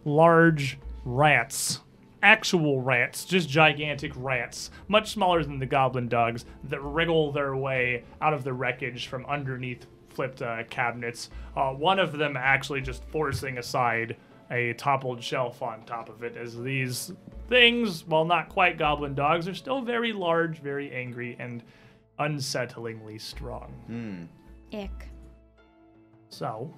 large rats. Actual rats, just gigantic rats, much smaller than the goblin dogs, that wriggle their way out of the wreckage from underneath flipped uh, cabinets. Uh, one of them actually just forcing aside a toppled shelf on top of it, as these things, while not quite goblin dogs, are still very large, very angry, and unsettlingly strong. Hmm. Ick. So,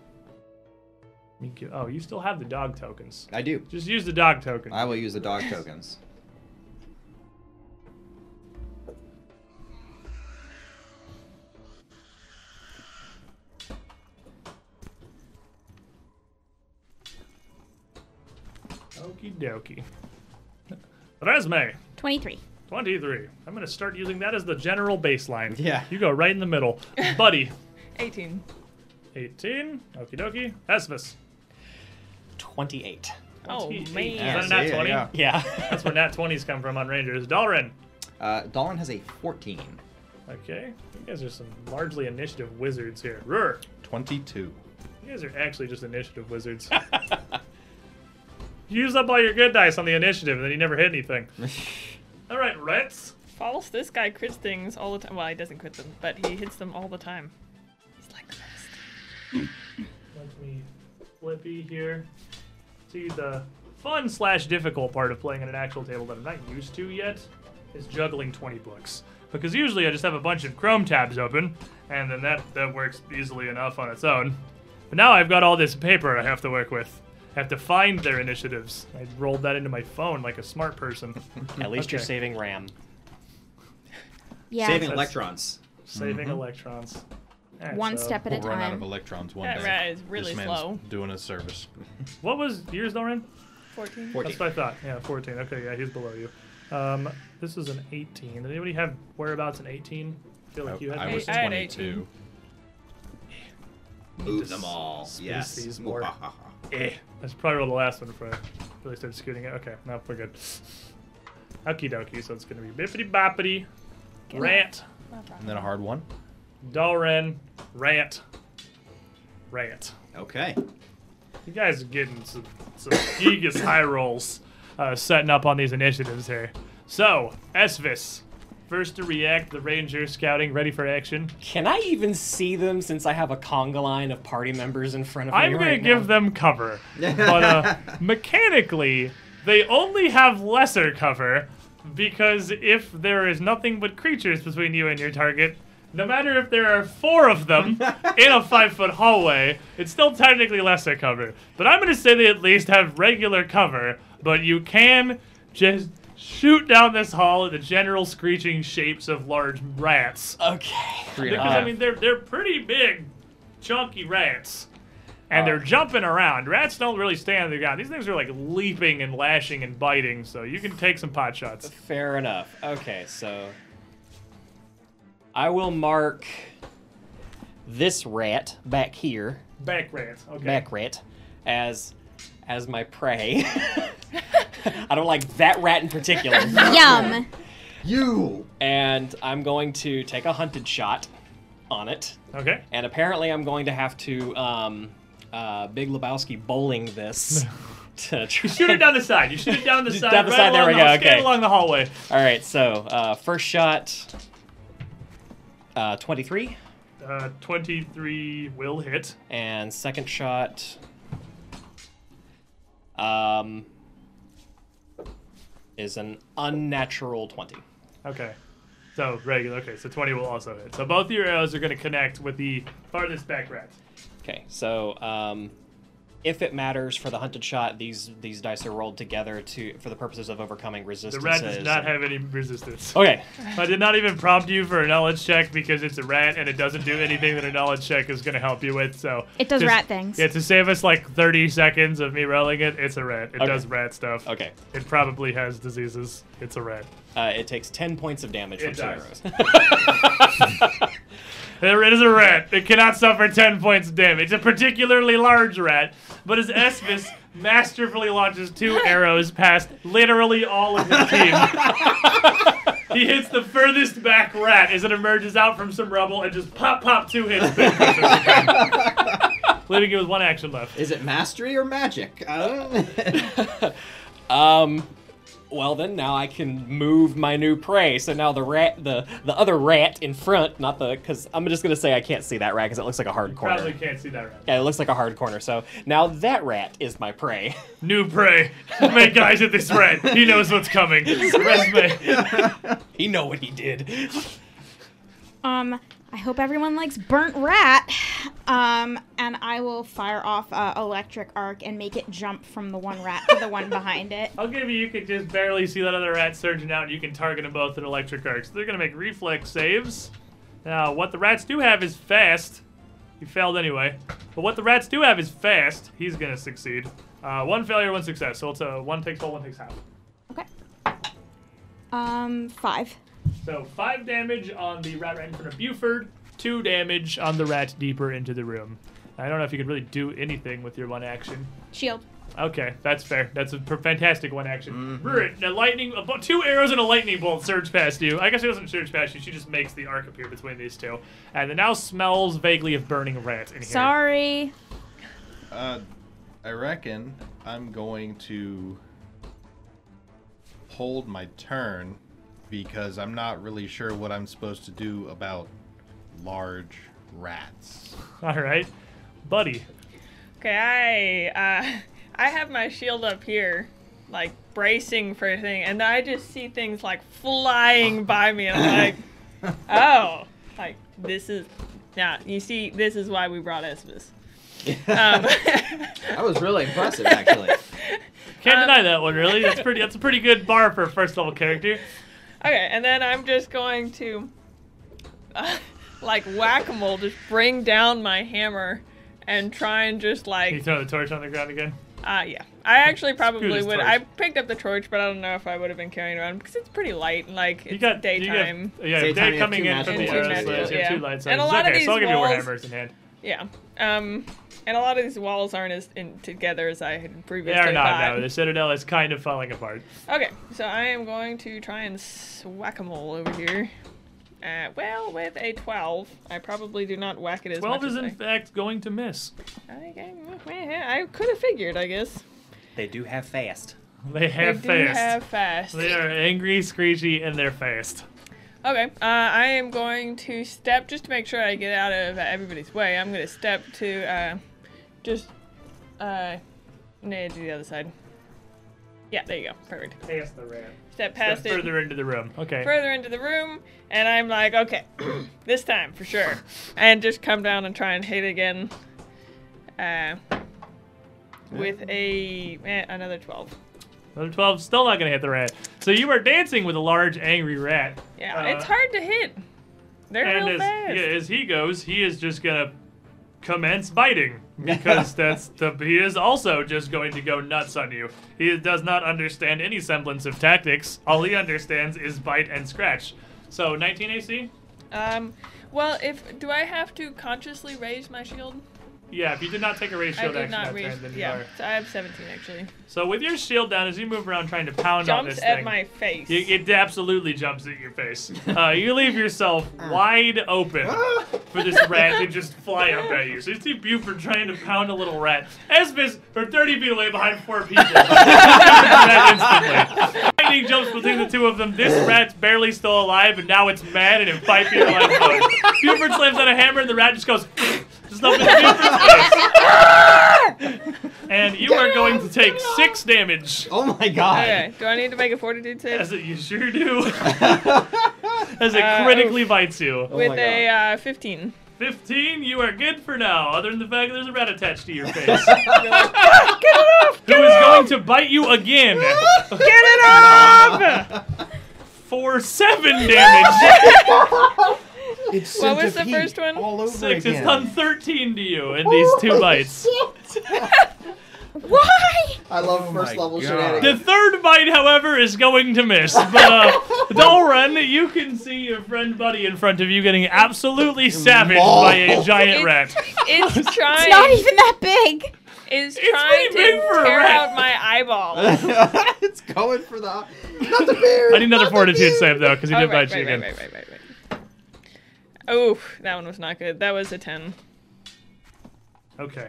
you oh, you still have the dog tokens. I do. Just use the dog token. I will use the dog tokens. Okie dokie. Resme 23. 23. I'm going to start using that as the general baseline. Yeah. You go right in the middle. [laughs] Buddy 18. 18. Okie dokie. Esvis 28. Oh, 28. man. Is Yeah, that a nat 20? yeah. Yeah. [laughs] That's where nat 20s come from on Rangers. Dalren. Uh, Dolan has a 14. Okay. You guys are some largely initiative wizards here. Rur. 22. You guys are actually just initiative wizards. [laughs] you use up all your good dice on the initiative, and then you never hit anything. [laughs] all right, Rets. False, this guy crits things all the time. Well, he doesn't crit them, but he hits them all the time. He's like the best. Let me flippy here. See, the fun slash difficult part of playing at an actual table that I'm not used to yet is juggling 20 books. Because usually I just have a bunch of Chrome tabs open, and then that, that works easily enough on its own. But now I've got all this paper I have to work with. I have to find their initiatives. I rolled that into my phone like a smart person. [laughs] At least you're saving RAM. Yeah. Saving That's- electrons. Saving electrons. Alright, One so step at a We'll run out time. of electrons one That day. rat is really this man's slow. doing a service. [laughs] What was yours, Doran? 14. 14. That's what I thought. Yeah, 14. Okay, yeah, he's below you. Um, this is an 18. Did anybody have whereabouts an 18? I feel like you had I, I an was I had 22. Move them all. Yes. these more. Eh. That's probably the last one before I really start scooting it. Okay, now we're good. Okie dokie, so it's gonna be bippity boppity, rant, And then a hard one. Dalren, rant, rant. Okay. You guys are getting some some [laughs] gigas high rolls uh, setting up on these initiatives here. So, Esvis, first to react, the ranger scouting, ready for action. Can I even see them since I have a conga line of party members in front of me? I'm gonna right give now? them cover, but uh, [laughs] mechanically, they only have lesser cover because if there is nothing but creatures between you and your target, no matter if there are four of them [laughs] in a five foot hallway, it's still technically lesser cover. But I'm gonna say they at least have regular cover, but you can just shoot down this hall at the general screeching shapes of large rats. Okay. Three and a Because half. I mean they're they're pretty big, chunky rats. And they're uh. jumping around. Rats don't really stay on the ground. These things are like leaping and lashing and biting, so you can take some pot shots. Fair enough. Okay, so I will mark this rat back here, Back rats. Okay. back rat, as as my prey. [laughs] [laughs] I don't like that rat in particular. Yum. You. and I'm going to take a hunted shot on it. Okay. And apparently, I'm going to have to um, uh, Big Lebowski bowling this [laughs] to try. You shoot it down the side. You shoot it down the [laughs] side. down the right side, there we the, go, straight okay. along the hallway. All right, so uh, first shot, uh, 23, Uh, 23 will hit. and second shot, um, is an unnatural 20. Okay. So regular. Okay, so 20 will also hit. So both of your arrows are going to connect with the farthest back rat. Okay, so um, if it matters for the hunted shot, these these dice are rolled together to for the purposes of overcoming The rat does not have any resistance. Okay, I did not even prompt you for a knowledge check because it's a rat and it doesn't do anything that a knowledge check is going to help you with. So It does just- rat things. Yeah, to save us like 30 seconds of me rolling it, it's a rat. It Okay. does rat stuff. okay. It probably has diseases. It's a rat. Uh, it takes 10 points of damage from It two does. [laughs] [laughs] arrows. It is a rat. It cannot suffer 10 points of damage. A particularly large rat, but as Esvis masterfully launches two [laughs] arrows past literally all of the team, he [laughs] He hits the furthest back rat as it emerges out from some rubble and just pop, pop, two hits. [laughs] Leaving it with one action left. Is it mastery or magic? I don't know. Um, well then now I can move my new prey. So now the rat, the the other rat in front, not the, because I'm just gonna say I can't see that rat because it looks like a hard corner. Probably can't see that rat. Yeah, it looks like a hard corner. So now that rat is my prey. [laughs] New prey. Make eyes at this rat. He knows what's coming. [laughs] Resme. he know what he did. Um, I hope everyone likes burnt rat. Um, and I will fire off uh, electric arc and make it jump from the one rat to the one behind it. [laughs] I'll give you, you can just barely see that other rat surging out, and you can target them both with electric arcs. They're going to make reflex saves. Now, what the rats do have is fast. He failed anyway. But what the rats do have is fast. He's going to succeed. Uh, one failure, one success. So it's a one takes whole, one takes half. Okay. Um, five. So five damage on the rat right in front of Buford, two damage on the rat deeper into the room. I don't know if you could really do anything with your one action. Shield. Okay, that's fair. That's a fantastic one action. Rurit, a lightning, a two arrows and a lightning bolt surge past you. I guess she doesn't surge past you. She just makes the arc appear between these two, and it now smells vaguely of burning rat in here. Sorry. Uh, I reckon I'm going to hold my turn because I'm not really sure what I'm supposed to do about large rats. [laughs] All right, buddy. Okay, I uh, [laughs] I have my shield up here, like bracing for a thing, and I just see things like flying [laughs] by me, and I'm like, oh, like this is, yeah, you see, this is why we brought Esvis. Um, that was really impressive, actually. Can't Um, deny that one. Really, that's pretty. That's a pretty good bar for a first level character. Okay, and then I'm just going to, uh, like whack a mole, just bring down my hammer and try and just like. Can you throw the torch on the ground again? uh, yeah. I actually probably would. torch. I picked up the torch, but I don't know if I would have been carrying it around because it's pretty light. And like You it's got daytime. You got, yeah, Daytime, day coming in from the magic ones, arrows. yeah. so you have two light And a lot of okay, so I'll these give you walls- Warhammers in hand. Yeah. Um, and a lot of these walls aren't as in together as I had previously They previously are not thought. now. The Citadel is kind of falling apart. Okay, so I am going to try and s- whack a mole over here. Uh, well, with a 12, I probably do not whack it as Twelve much is as in I... fact going to miss. Okay, I could have figured, I guess. They do have fast. They have fast. they do have fast. They are angry, screechy, and they're fast. Okay, uh, I am going to step, just to make sure I get out of uh, everybody's way, I'm going to step to, uh, just, uh, no, to the other side. Yeah, there you go. Perfect. Past the rat. Step past Step it. further into the room. Okay. further into the room, and I'm like, okay, [clears throat] this time for sure, and just come down and try and hit again, uh, with a eh, another twelve. Another 12, still not going to hit the rat. So you are dancing with a large, angry rat. Yeah, Uh, it's hard to hit. They're And real as, fast. yeah, as he goes, he is just going to commence biting. Because [laughs] that's the, he is also just going to go nuts on you. He does not understand any semblance of tactics. All he understands is bite and scratch. So 19 AC? Um, well, if do I have to consciously raise my shield? Yeah, if you did not take a raise I shield did action not that raise. turn, then you Yeah, are. so I have 17 actually. So with your shield down, as you move around trying to pound on this Jumps this at thing, my face. you- it absolutely jumps at your face. Uh, you leave yourself [laughs] wide open [laughs] for this rat to just fly up at you. So you see Buford trying to pound a little rat. Esvis are 30 feet away behind four people. [laughs] that instantly. Lightning jumps between the two of them. This rat's barely still alive, and now it's mad and in five feet of line. Buford slams on a hammer, and the rat just goes. Just up in Buford's face. and you are going to take six damage. Oh my god. Okay, do I need to make a fortitude save? As it, you sure do. [laughs] As it Uh, critically bites you. With my a uh, 15. 15, you are good for now, other than the fact that there's a rat attached to your [laughs] face. Get it off! Who is going to bite you again [laughs] Get it off! for 7 damage. It's What was the first one? All over 6 again. has done 13 to you in these two bites. [laughs] Why? I love Oh first my level God. shenanigans. The third bite, however, is going to miss. But, uh, [laughs] Dalren, you can see your friend Buddy in front of you getting absolutely savaged by a giant It- rat. It's [laughs] trying. It's not even that big. is It's trying to tear out my eyeball. it's going for the not the bear. I need another not the fortitude bear. save though, because he Oh, did right, bite you right, again. right, right, right, right, right. Oh, that one was not good. That was a 10. Okay.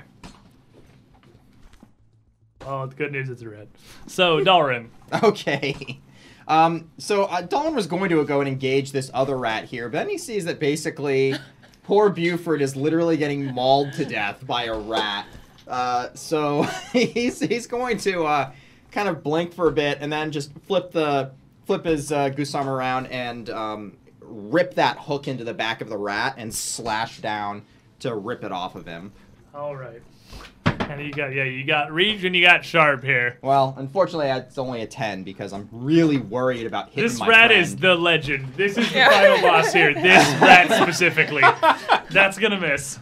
Oh, the good news it's a red. So, [laughs] Dalren. Okay. Um, so uh, Dolan was going to go and engage this other rat here, but then he sees that basically [laughs] poor Buford is literally getting mauled to death by a rat. Uh, so [laughs] he's he's going to uh, kind of blink for a bit and then just flip the flip his uh, guisarme around and um, rip that hook into the back of the rat and slash down to rip it off of him. All right. And you got yeah, you got reach and you got sharp here. Well, unfortunately, it's only a ten because I'm really worried about hitting This my rat friend. is the legend. This is the final [laughs] boss here. This rat specifically. [laughs] That's gonna miss.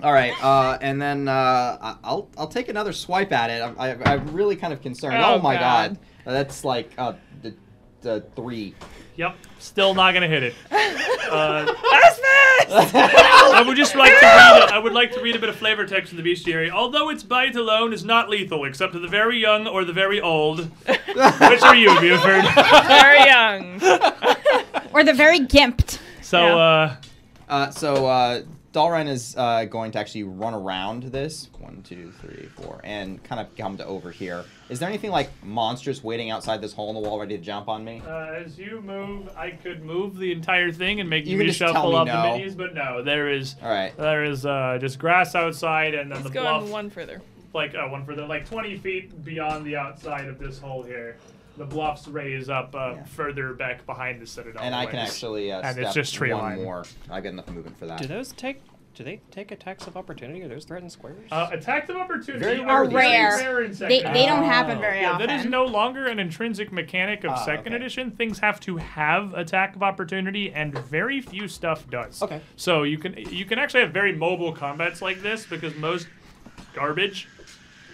All right, uh, and then uh, I- I'll I'll take another swipe at it. I'm, I, I'm really kind of concerned. Oh, Oh, my God. god. that's like uh, the, the three. Yep. Still not gonna hit it. [laughs] Uh, Esvis! [laughs] I would just like to read. A, I would like to read a bit of flavor text from the bestiary. Although its bite alone is not lethal, except to the very young or the very old. [laughs] Which are you, Buford? Very young. Or the very gimped. So, Yeah. uh, Uh, so uh, Dalren is uh, going to actually run around this one, two, three, four, and kind of come to over here. Is there anything like monstrous waiting outside this hole in the wall, ready to jump on me? uh, as you move, I could move the entire thing and make You you can just tell me up no. the minis, but no, there is. All right. There is uh, just grass outside, and then Let's the go bluff, on one further. like uh, one further, like 20 feet beyond the outside of this hole here. The bluffs raise up uh, Yeah. further back behind the citadel. And I can ways. actually uh, And step it's just tree one line. more. I got enough movement for that. Do those take? Do they take attacks of opportunity? Are those threatened squares? Uh, attacks of opportunity Very are rare. rare in They, second they don't Oh. happen very Yeah, often. that is no longer an intrinsic mechanic of Ah, second okay. edition. Things have to have attack of opportunity, and very few stuff does. Okay. So you can you can actually have very mobile combats like this because most garbage,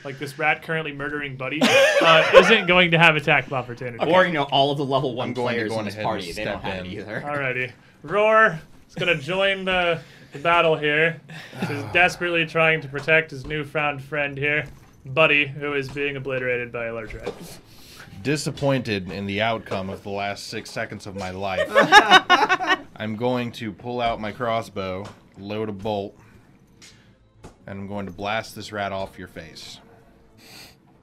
like this rat currently murdering Buddy, uh, isn't going to have attack of opportunity. Or, you know, all of the level one I'm going to players go in on this ahead party. They don't step have it either. Alrighty, Roar is gonna join the, the battle here. He's [sighs] desperately trying to protect his newfound friend here, Buddy, who is being obliterated by a large rat. Disappointed in the outcome of the last six seconds of my life. [laughs] I'm going to pull out my crossbow, load a bolt, and I'm going to blast this rat off your face.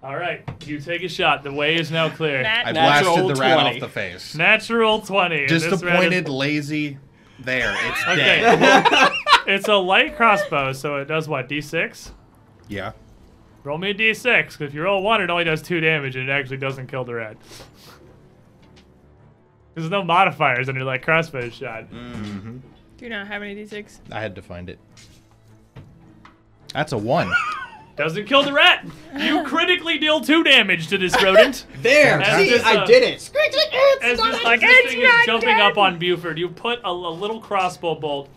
All right, you take a shot. The way is now clear. Nat- I Natural blasted the rat 20. off the face. Natural 20. and this rat is- Disappointed, lazy. There, it's Okay. dead. [laughs] it's a light crossbow, so it does what, d6? Yeah. Roll me a d6, 'cause if you roll one, it only does two damage, and it actually doesn't kill the rat. There's no modifiers under that crossbow shot. Mm-hmm. Do you not have any d6? I had to find it. That's a one. Doesn't kill the rat. You [laughs] critically deal two damage to this rodent. [laughs] There, As see, this, I uh, did it. As this, Like, this thing is jumping dead. up on Buford, you put a, a little crossbow bolt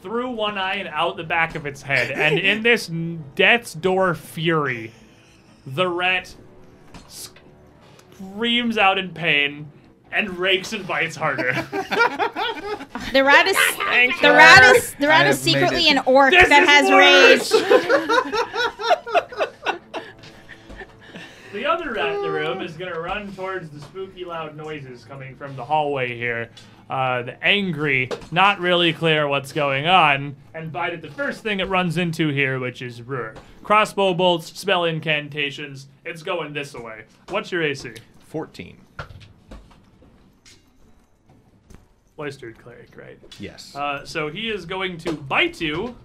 through one eye and out the back of its head, and in [laughs] this death's door fury, the rat screams out in pain and rakes and bites harder. [laughs] The rat is Thank the rat is the rat I is secretly an orc This that is has rage. [laughs] The other rat in the room is gonna run towards the spooky loud noises coming from the hallway here. Uh, the angry, not really clear what's going on, and bite at the first thing it runs into here, which is Rur. Crossbow bolts, spell incantations. It's going this way. What's your AC? 14. Cloistered cleric, right? Yes. Uh, so he is going to bite you,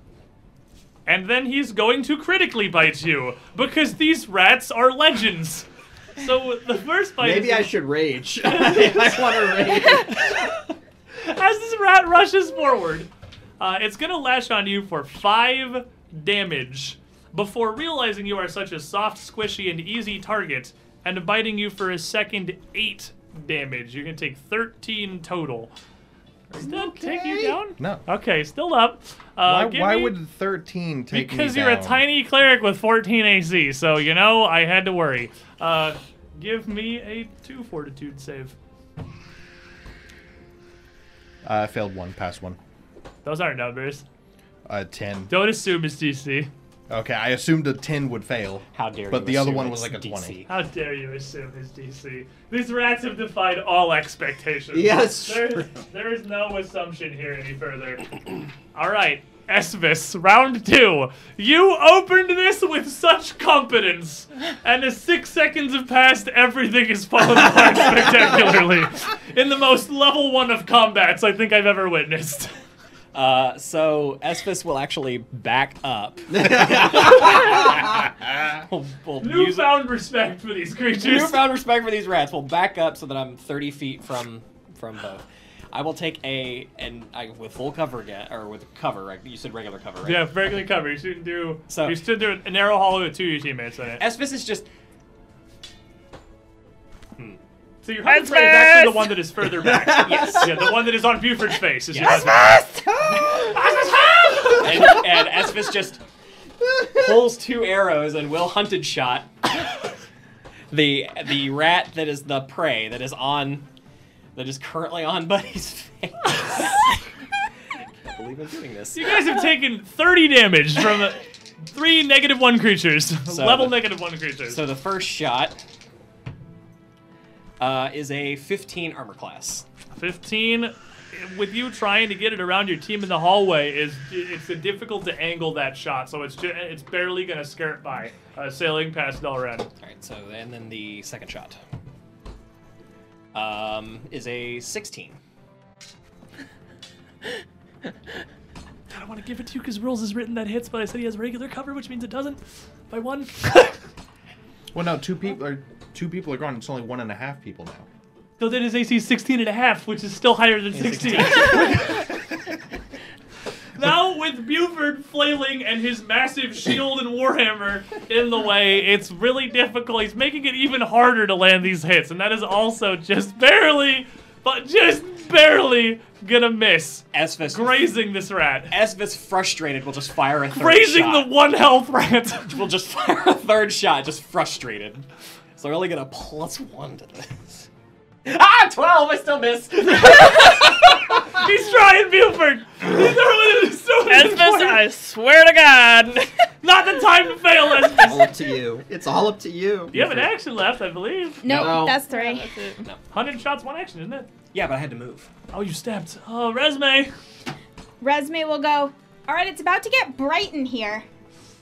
and then he's going to critically bite you because these rats are legends. So the first bite. Maybe I should rage. [laughs] [laughs] I want to rage. As this rat rushes forward, uh, it's gonna lash on you for five damage before realizing you are such a soft, squishy, and easy target, and biting you for a second eight damage. You're gonna take 13 total. Does that take you down? no. Okay, still up. Uh, Why, give why me- would 13 take down? because you're a tiny cleric with 14 AC, so you know I had to worry. Uh, give me a two fortitude save. I failed one, passed one. Those aren't numbers. Uh, 10. Don't assume it's DC. Okay, I assumed a 10 would fail. How dare But you the other one was like a DC. 20. How dare you assume his DC? These rats have defied all expectations. Yes. There is, there is no assumption here any further. [clears throat] all right, Esvis, round two. You opened this with such competence, and as six seconds have passed, everything has fallen apart [laughs] spectacularly. In the most level one of combats I think I've ever witnessed. [laughs] Uh, so Esvis will actually back up. [laughs] we'll, we'll use Newfound respect for these creatures. newfound respect for these rats. We'll back up so that I'm 30 feet from from both. I will take a and I with full cover again or with cover. Right? You said regular cover, right? Yeah, regular cover. You shouldn't do. So- you should do a narrow hollow with two of your teammates in it. Esvis is just So your husband is actually Esvis! the one that is further back. [laughs] Yes. Yeah, the one that is on Buford's face is your Yes. husband. and, and Esvis just pulls two arrows and will hunted shot the the rat that is the prey that is on that is currently on Buddy's face. I can't believe I'm doing this. You guys have taken 30 damage from the three negative one creatures. So Level the- negative one creatures. So the first shot uh, is a 15 armor class. 15 with you trying to get it around your team in the hallway is it's difficult to angle that shot so it's ju- it's barely gonna skirt by uh, sailing past Dalren. All right, so and then the second shot um, is a 16. [laughs] I don't want to give it to you because rules is written that hits but I said he has regular cover which means it doesn't by one [laughs] Well, no, two people are two people are gone. It's only one and a half people now. so then his AC is 16 and a half which is still higher than 16 [laughs] now with Buford flailing and his massive shield and warhammer in the way, it's really difficult. He's making it even harder to land these hits, and that is also just barely, but just barely gonna miss Esvis, grazing this rat, Esvis frustrated will just fire a third grazing shot. the one health rat. [laughs] will just fire a third shot, just frustrated. So we're only gonna plus one to this. Ah, 12! I still miss! [laughs] He's trying, Buford. He's throwing it as soon as Esvis, I swear to God. [laughs] Not the time to fail, [laughs] Esvis. all up to you. It's all up to you. You have an action left, I believe. Nope, No. that's three. That's it. 100 shots, one action, isn't it? yeah, but I had to move. Oh, you stabbed. Oh, resume. Resme will go. All right, it's about to get bright in here.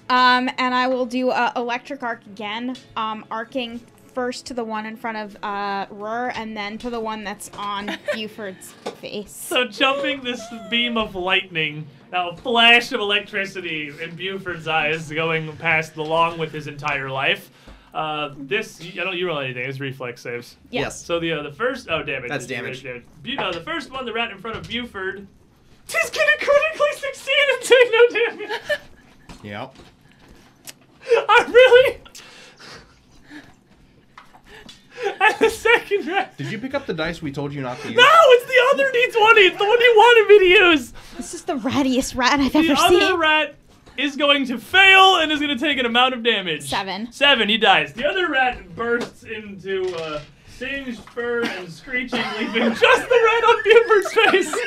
Um, and I will do uh, electric arc again. Um, arcing first to the one in front of uh Rur, and then to the one that's on [laughs] Buford's face. So jumping this beam of lightning, now a flash of electricity in Buford's eyes going past along with his entire life. Uh, this I don't you roll anything. It's reflex saves. Yes. So the uh, the first oh damage. That's It's damage. Bu- uh, the first one, the rat in front of Buford, is gonna critically succeed and take no damage. [laughs] Yep. I really. [laughs] And the second rat. Did you pick up the dice we told you not to use? No, it's the other D20. It's the one you wanted me to use. This is the rattiest rat I've The ever seen. The other rat is going to fail and is going to take an amount of damage. Seven. Seven, he dies. The other rat bursts into uh, singed fur and screeching, leaving [laughs] just the rat on Buford's face. [laughs]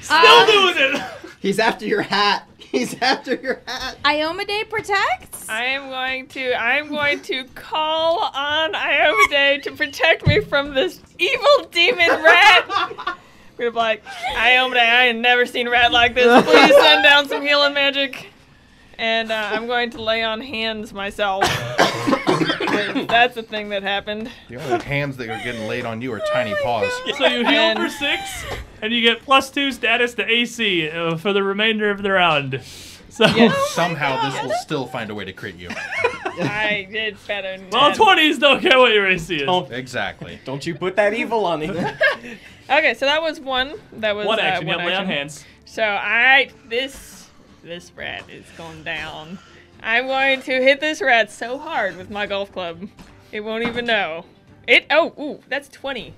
Still Uh, doing it. He's after your hat. He's after your hat. Iomedae protects. I am going to I am going to call on Iomedae to protect me from this evil demon rat. We're like, Iomedae, I ain't never seen a rat like this. Please send down some healing magic. And uh, I'm going to lay on hands myself. [laughs] [laughs] That's the thing that happened. The only hands that are getting laid on you are tiny paws. So you heal And- for six, and you get plus two status to AC uh, for the remainder of the round. So, [laughs] Somehow this will still find a way to crit you. [laughs] I did better. Than well, that. 20s don't care what your AC is. Don't, Exactly. don't you put that evil on me. Okay, so that was one. That was One uh, action, one yeah, lay on action. hands. So I this this rat is going down. I'm going to hit this rat so hard with my golf club, it won't even know. It oh ooh that's twenty.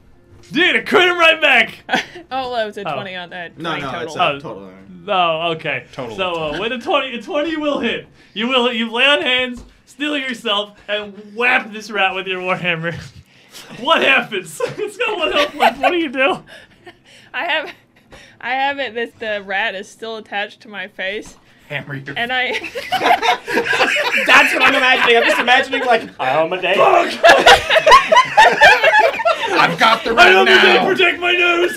Dude, I crit him right back. [laughs] oh, that was a Oh. twenty on that. No, 20 no, total. it's Oh. a total. Oh, okay. Total. So uh, with a 20, a 20 will hit. You will you lay on hands, steal yourself, and whap this rat with your warhammer. [laughs] what happens? [laughs] it's got one health left. What do you do? I have I have it that the rat is still attached to my face, Hammer your. and I [laughs] That's what I'm imagining. I'm just imagining like I'm a day. [laughs] I've got the right. I red hope now. they protect my nose. [laughs]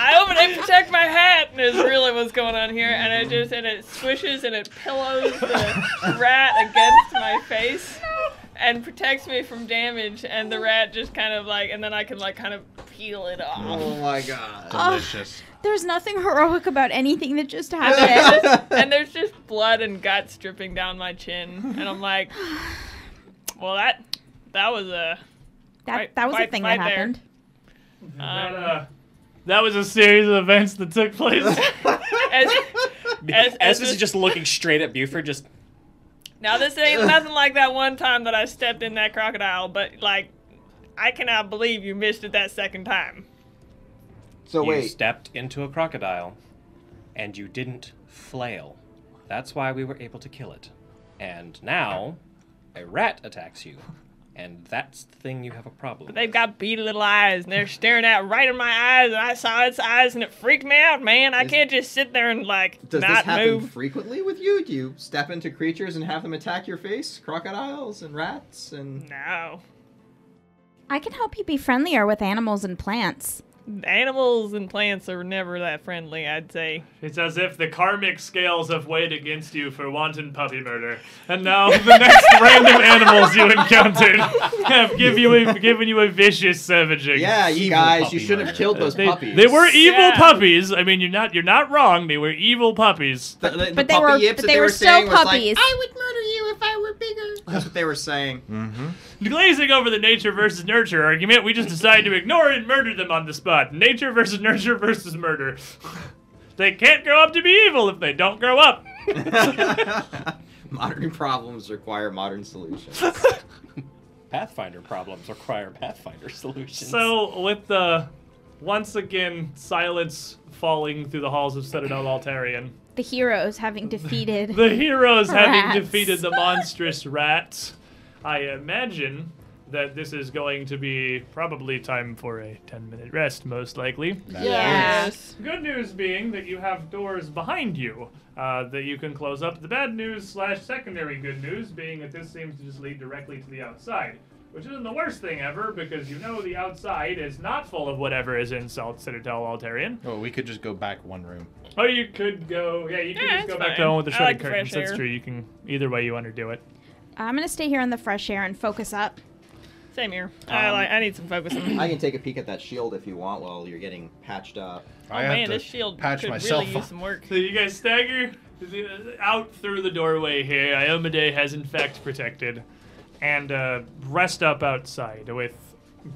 I open it, protect my hat, and is really what's going on here. And it just and it swishes and it pillows the rat against my face and protects me from damage. And the rat just kind of like, and then I can like kind of peel it off. Oh my god. [laughs] Delicious. There's nothing heroic about anything that just [laughs] And happened. and there's just blood and guts dripping down my chin, and I'm like, [sighs] well, that that was a that Quite- that was a thing that there. happened. that, um, uh, that was a series of events that took place. [laughs] as, as, as Estes this- is just looking straight at Buford, just Now this ain't nothing like that one time that I stepped in that crocodile, but like, I cannot believe you missed it that second time. So you wait. stepped into a crocodile, and you didn't flail. That's why we were able to kill it. And now, a rat attacks you, and that's the thing you have a problem. But they've got beady little eyes, and they're staring at right in my eyes, and I saw its eyes, and it freaked me out, man. I Is- can't just sit there and like Does this happen move. frequently with you? Do you step into creatures and have them attack your face? Crocodiles and rats and No, I can help you be friendlier with animals and plants. Animals and plants are never that friendly. I'd say. It's as if the karmic scales have weighed against you for wanton puppy murder, and now the next [laughs] random animals you encountered have give you a, given you a vicious savaging. Yeah, you Evil guys, you should have killed those They, puppies. they were evil Yeah. puppies. I mean, you're not you're not wrong. They were evil puppies. The, the, the But they were- but that they they were were still like, puppies. I would murder you if I were bigger. That's what they were saying. Mm-hmm. Glazing over the nature versus nurture argument, we just decided to ignore it and murder them on the spot. Nature versus nurture versus murder. they can't grow up to be evil if they don't grow up. [laughs] modern problems require modern solutions. [laughs] Pathfinder problems require Pathfinder solutions. So, with the once again silence falling through the halls of Citadel Altaerein, The heroes having [laughs] [laughs] defeated. the heroes having defeated the monstrous rats, I imagine that this is going to be probably time for a 10 minute rest, most likely. Yes. Good news being that you have doors behind you uh, that you can close up. The bad news slash secondary good news being that this seems to just lead directly to the outside, which isn't the worst thing ever because you know the outside is not full of whatever is in Salt Citadel Altaerein. Oh, we could just go back one room. Or you could go, yeah, you could Yeah, just go it's back to fine. the one with the I shuttered like the curtains. fresh That's air. true. You can either way you want to do it. I'm gonna stay here in the fresh air and focus up. Same here. I Um, like. I need some focusing. [clears throat] I can take a peek at that shield if you want while you're getting patched up. Oh I have man, to this shield patch could myself really up. use some work. So you guys stagger out through the doorway here. Iomedae has in fact protected, and uh, rest up outside with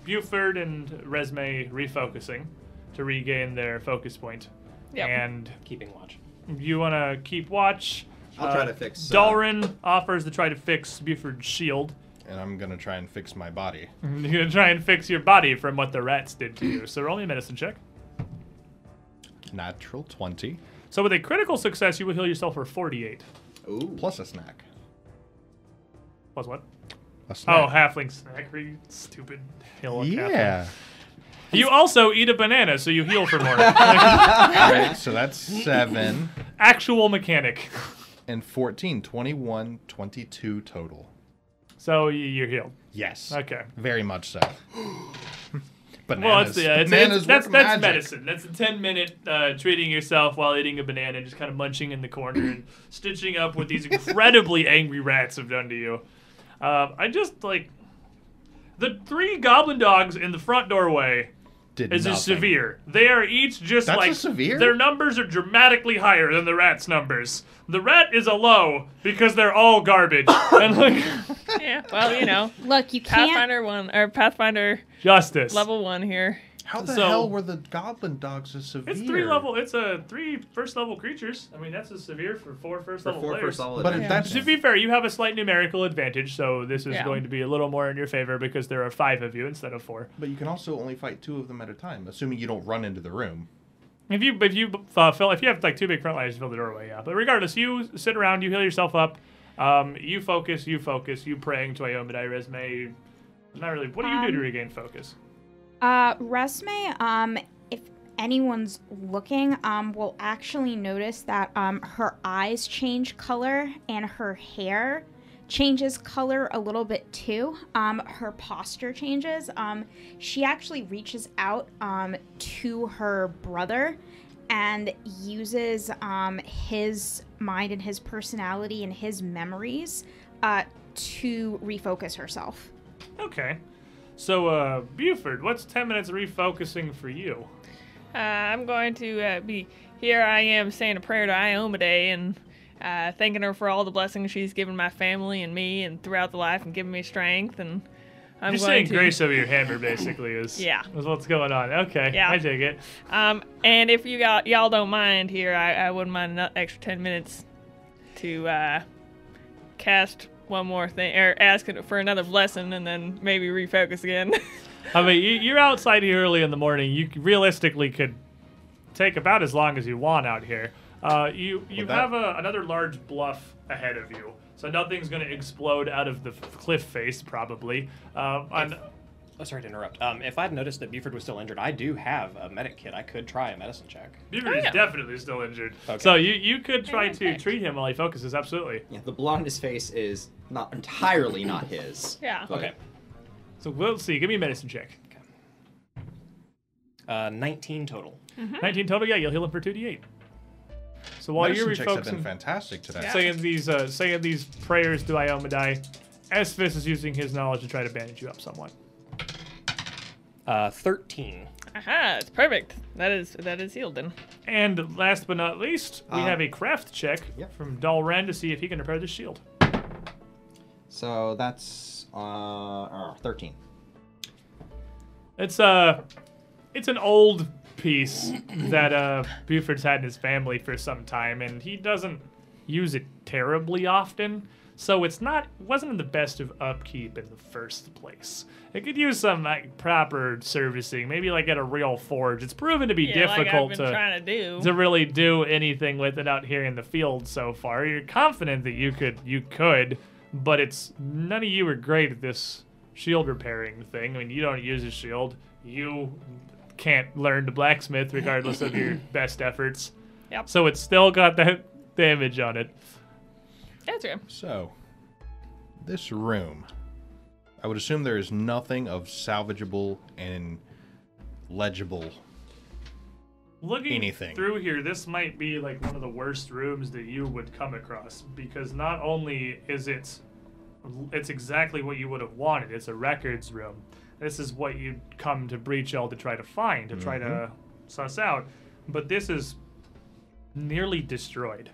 Buford and Resme refocusing to regain their focus point. Yep. And keeping watch. you want to keep watch. I'll try to fix, uh, Dalren offers to try to fix Buford's shield. And I'm gonna try and fix my body. [laughs] You're gonna try and fix your body from what the rats did to you. So roll me a medicine check. Natural 20 So with a critical success, you will heal yourself for 48. Ooh. plus a snack. Plus what? A snack. Oh, snack. halfling snack. You stupid hill of halfling. Yeah. You also eat a banana, so you heal for more. [laughs] right, so that's seven Actual mechanic. and 14, 21, 22 total. So you're healed. Yes. Okay. Very much so. [gasps] bananas. Well, it's, yeah, it's, bananas it's, that's work that's magic. medicine. That's a 10 minute uh, treating yourself while eating a banana, and just kind of munching in the corner and [laughs] stitching up what these incredibly angry rats have done to you. Uh, I just like the three goblin dogs in the front doorway Did is a severe. They are each just That's a like severe? Their numbers are dramatically higher than the rat's numbers. The rat is a low because they're all garbage. [coughs] and like yeah. Well, you know, Look, you can't. Pathfinder one or Pathfinder justice. level one here. How the So- hell were the goblin dogs a severe? It's three level. It's a three first level creatures. I mean, that's a severe for four first For level four players. first level But advantage. that's To be fair, you have a slight numerical advantage, so this is Yeah. going to be a little more in your favor because there are five of you instead of four. But you can also only fight two of them at a time, assuming you don't run into the room. If you if you uh, fill if you have like two big front lines, fill the doorway, yeah. But regardless, you sit around, you heal yourself up, um, you focus, you focus, you praying to Iomedae Resme. Not really. What do you do to Um, regain focus? Uh, um, if anyone's looking, um, will actually notice that um, her eyes change color and her hair changes color a little bit too. Um, her posture changes. Um, she actually reaches out um, to her brother and uses um, his mind and his personality and his memories uh, to refocus herself. Okay. So, uh, Buford, what's 10 minutes refocusing for you? Uh, I'm going to uh, be here. I am saying a prayer to Iomedae and uh, thanking her for all the blessings she's given my family and me and throughout the life and giving me strength. And I'm You're saying to, grace over your hammer, basically, is, Yeah. is what's going on. Okay, Yeah. I take it. Um, and if you got y'all don't mind here, I, I wouldn't mind an extra ten minutes to uh, cast one more thing or ask for another lesson and then maybe refocus again. [laughs] I mean, you, you're outside here early in the morning. You realistically could take about as long as you want out here. Uh, you you that- have a, another large bluff ahead of you, so nothing's going to explode out of the f- cliff face, probably. Uh, on, Oh, sorry to interrupt. Um, if I'd noticed that Buford was still injured, I do have a medic kit. I could try a medicine check. Buford Oh, is definitely still injured, Okay. so you you could try to Okay. treat him while he focuses. Absolutely. Yeah, the blood on his face is not entirely not his. [laughs] Yeah. but- Okay. So we'll see. Give me a medicine check. Uh, 19 total. 19 total. Yeah, you'll heal him for 2d8. So while Medicine you're checks have been refocusing, fantastic today. Yeah. saying these uh, saying these prayers to Iomedae, Esvis is using his knowledge to try to bandage you up somewhat. Uh, 13. Aha, it's perfect. That is that is healed then. And last but not least, we Uh, have a craft check yep. from Dalren to see if he can repair the shield. So that's uh, uh 13. It's uh it's an old piece that uh Buford's had in his family for some time and he doesn't use it terribly often. So it's not wasn't in the best of upkeep in the first place. It could use some like proper servicing, maybe like at a real forge. It's proven to be Yeah, like I've difficult been to trying to do. to really do anything with it out here in the field so far. You're confident that you could you could, but it's none of you are great at this shield repairing thing. I mean, you don't use a shield. You can't learn to blacksmith regardless of your [coughs] best efforts. Yep. So it's still got that damage on it. That's good. So, this room, I would assume there is nothing of salvageable and legible. Looking Anything. through here, this might be like one of the worst rooms that you would come across because not only is it it's exactly what you would have wanted. It's a records room. This is what you'd come to Breachill to try to find, to try to suss out. But this is nearly destroyed.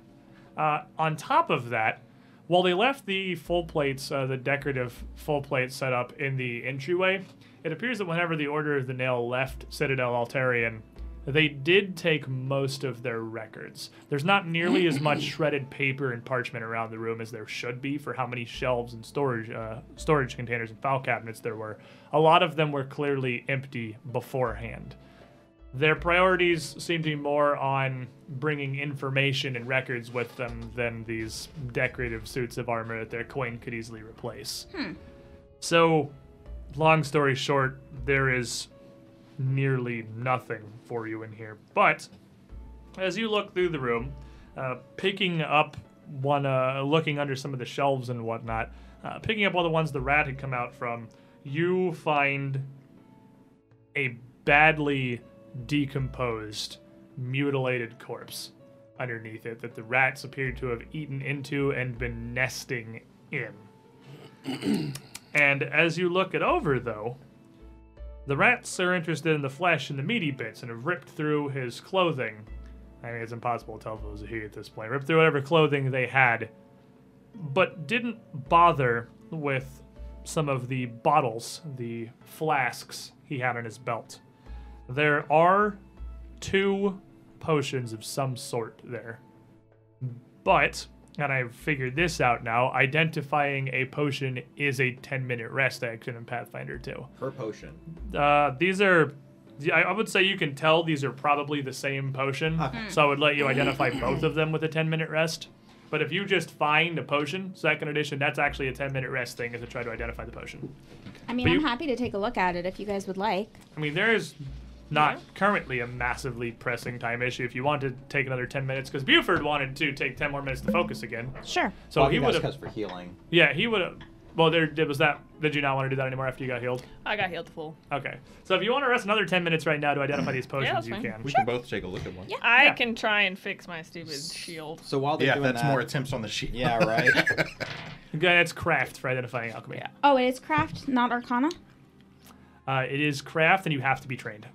Uh, on top of that, while they left the full plates, uh, the decorative full plates set up in the entryway, it appears that whenever the Order of the Nail left Citadel Altaerein, they did take most of their records. There's not nearly as much [clears throat] shredded paper and parchment around the room as there should be for how many shelves and storage uh, storage containers and file cabinets there were. A lot of them were clearly empty beforehand. Their priorities seem to be more on bringing information and records with them than these decorative suits of armor that their coin could easily replace. So, long story short, there is nearly nothing for you in here. But as you look through the room, uh, picking up one, uh, looking under some of the shelves and whatnot, uh, picking up all the ones the rat had come out from, you find a badly decomposed, mutilated corpse underneath it that the rats appear to have eaten into and been nesting in. [clears throat] and as you look it over, though, the rats are interested in the flesh and the meaty bits and have ripped through his clothing. I mean, it's impossible to tell if it was a he at this point. Ripped through whatever clothing they had, but didn't bother with some of the bottles, the flasks he had on his belt. There are two potions of some sort there. But, and I've figured this out now, identifying a potion is a 10 minute rest action in Pathfinder 2. Per potion. Uh, these are. I I would say you can tell these are probably the same potion, Okay. so I would let you identify both of them with a 10 minute rest. But if you just find a potion, second edition, that's actually a 10 minute rest thing is to try to identify the potion. I mean, But I'm you- happy to take a look at it if you guys would like. I mean, there's not currently a massively pressing time issue. If you want to take another 10 minutes, because Buford wanted to take 10 more minutes to focus again. Sure. So Well, he would that's have. for healing. Yeah, he would have. Well, there did was that. Did you not want to do that anymore after you got healed? I got healed full. Okay. So if you want to rest another 10 minutes right now to identify these potions, that's you can. We can both take a look at one. Yeah. I Yeah. can try and fix my stupid shield. So while they're Yeah, doing that's that, more attempts on the sheet. Yeah, right. [laughs] Okay, it's craft for identifying alchemy. Yeah. Oh, it is craft, not arcana. Uh, it is craft, and you have to be trained.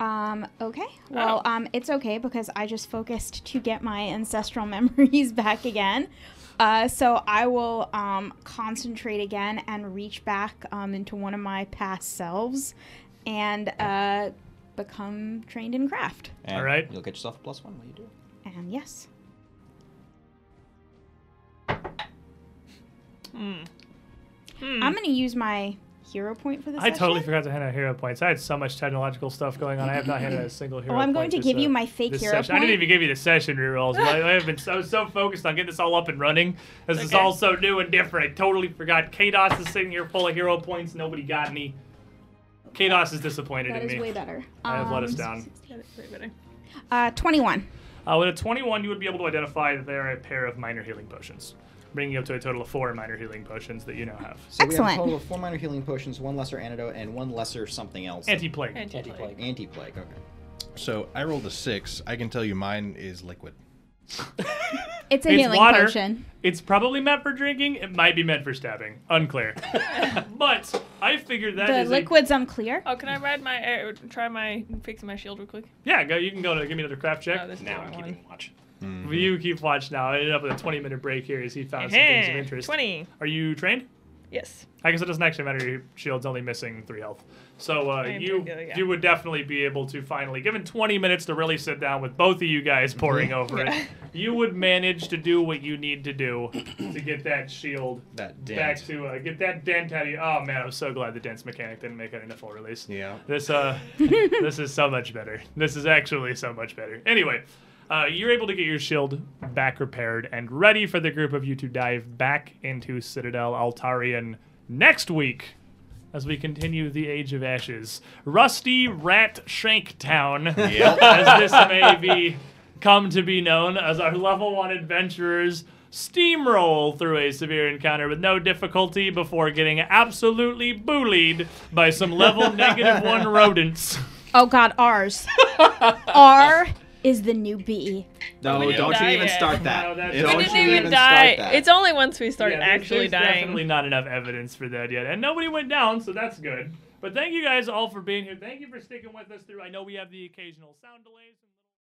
Um, okay. Well, um, it's okay because I just focused to get my ancestral [laughs] memories back again. Uh, so I will um, concentrate again and reach back um, into one of my past selves and uh, become trained in craft. And All right. You'll get yourself a plus one when you do. it. And yes. Hmm. I'm going to use my hero point for this. I totally forgot to hand out hero points. I had so much technological stuff going on. I have not handed out a single hero. Oh, I'm point going to give you my fake hero session. I didn't even give you the session rerolls. but I, I have been so so focused on getting this all up and running. This is all so new and different. I totally forgot. KDOS is sitting here full of hero points. Nobody got any. KDOS is disappointed That in is me. way better. I have let us Um, down. Way better. Uh, 21. Uh, with a 21, you would be able to identify that there are a pair of minor healing potions, bringing you up to a total of four minor healing potions that you now have. So we have a total of four minor healing potions, one lesser antidote, and one lesser something else. Anti-plague. Anti-plague. Anti-plague. Okay. So I rolled a six. I can tell you mine is liquid. [laughs] It's a It's healing water. potion. It's probably meant for drinking. It might be meant for stabbing. Unclear. [laughs] but I figured that The is a- liquid's unclear. Oh, can I ride my uh, try my fixing my shield real quick? yeah, go. You can go to give me another craft check. Oh, this is Now I'm keeping one. Watch. You keep watch now. I ended up with a 20 minute break here as he found some things of interest. Twenty. Are you trained? Yes. I guess it doesn't actually matter. Your shield's only missing three health. So uh, you pretty good, yeah. you would definitely be able to finally, given 20 minutes to really sit down with both of you guys pouring over Yeah. it, [laughs] you would manage to do what you need to do to get that shield [coughs] That back to uh, get that dent out of you. Oh man, I'm so glad the dent's mechanic didn't make it in a full release. Yeah. This uh, [laughs] this is so much better. This is actually so much better. Anyway, uh, you're able to get your shield back repaired and ready for the group of you to dive back into Citadel Altaerein next week. As we continue the Age of Ashes, Rusty Rat Shanktown, [laughs] as this may be come to be known as our level one adventurers steamroll through a severe encounter with no difficulty before getting absolutely bullied by some level [laughs] negative one rodents. Oh god, ours. R is the new B. No, we don't you even yet. start that. No, We Don't didn't you even die. start that. It's only once we start Yeah, there's- actually there's dying. definitely not enough evidence for that yet, and nobody went down, so that's good. But thank you guys all for being here. Thank you for sticking with us through. I know we have the occasional sound delays.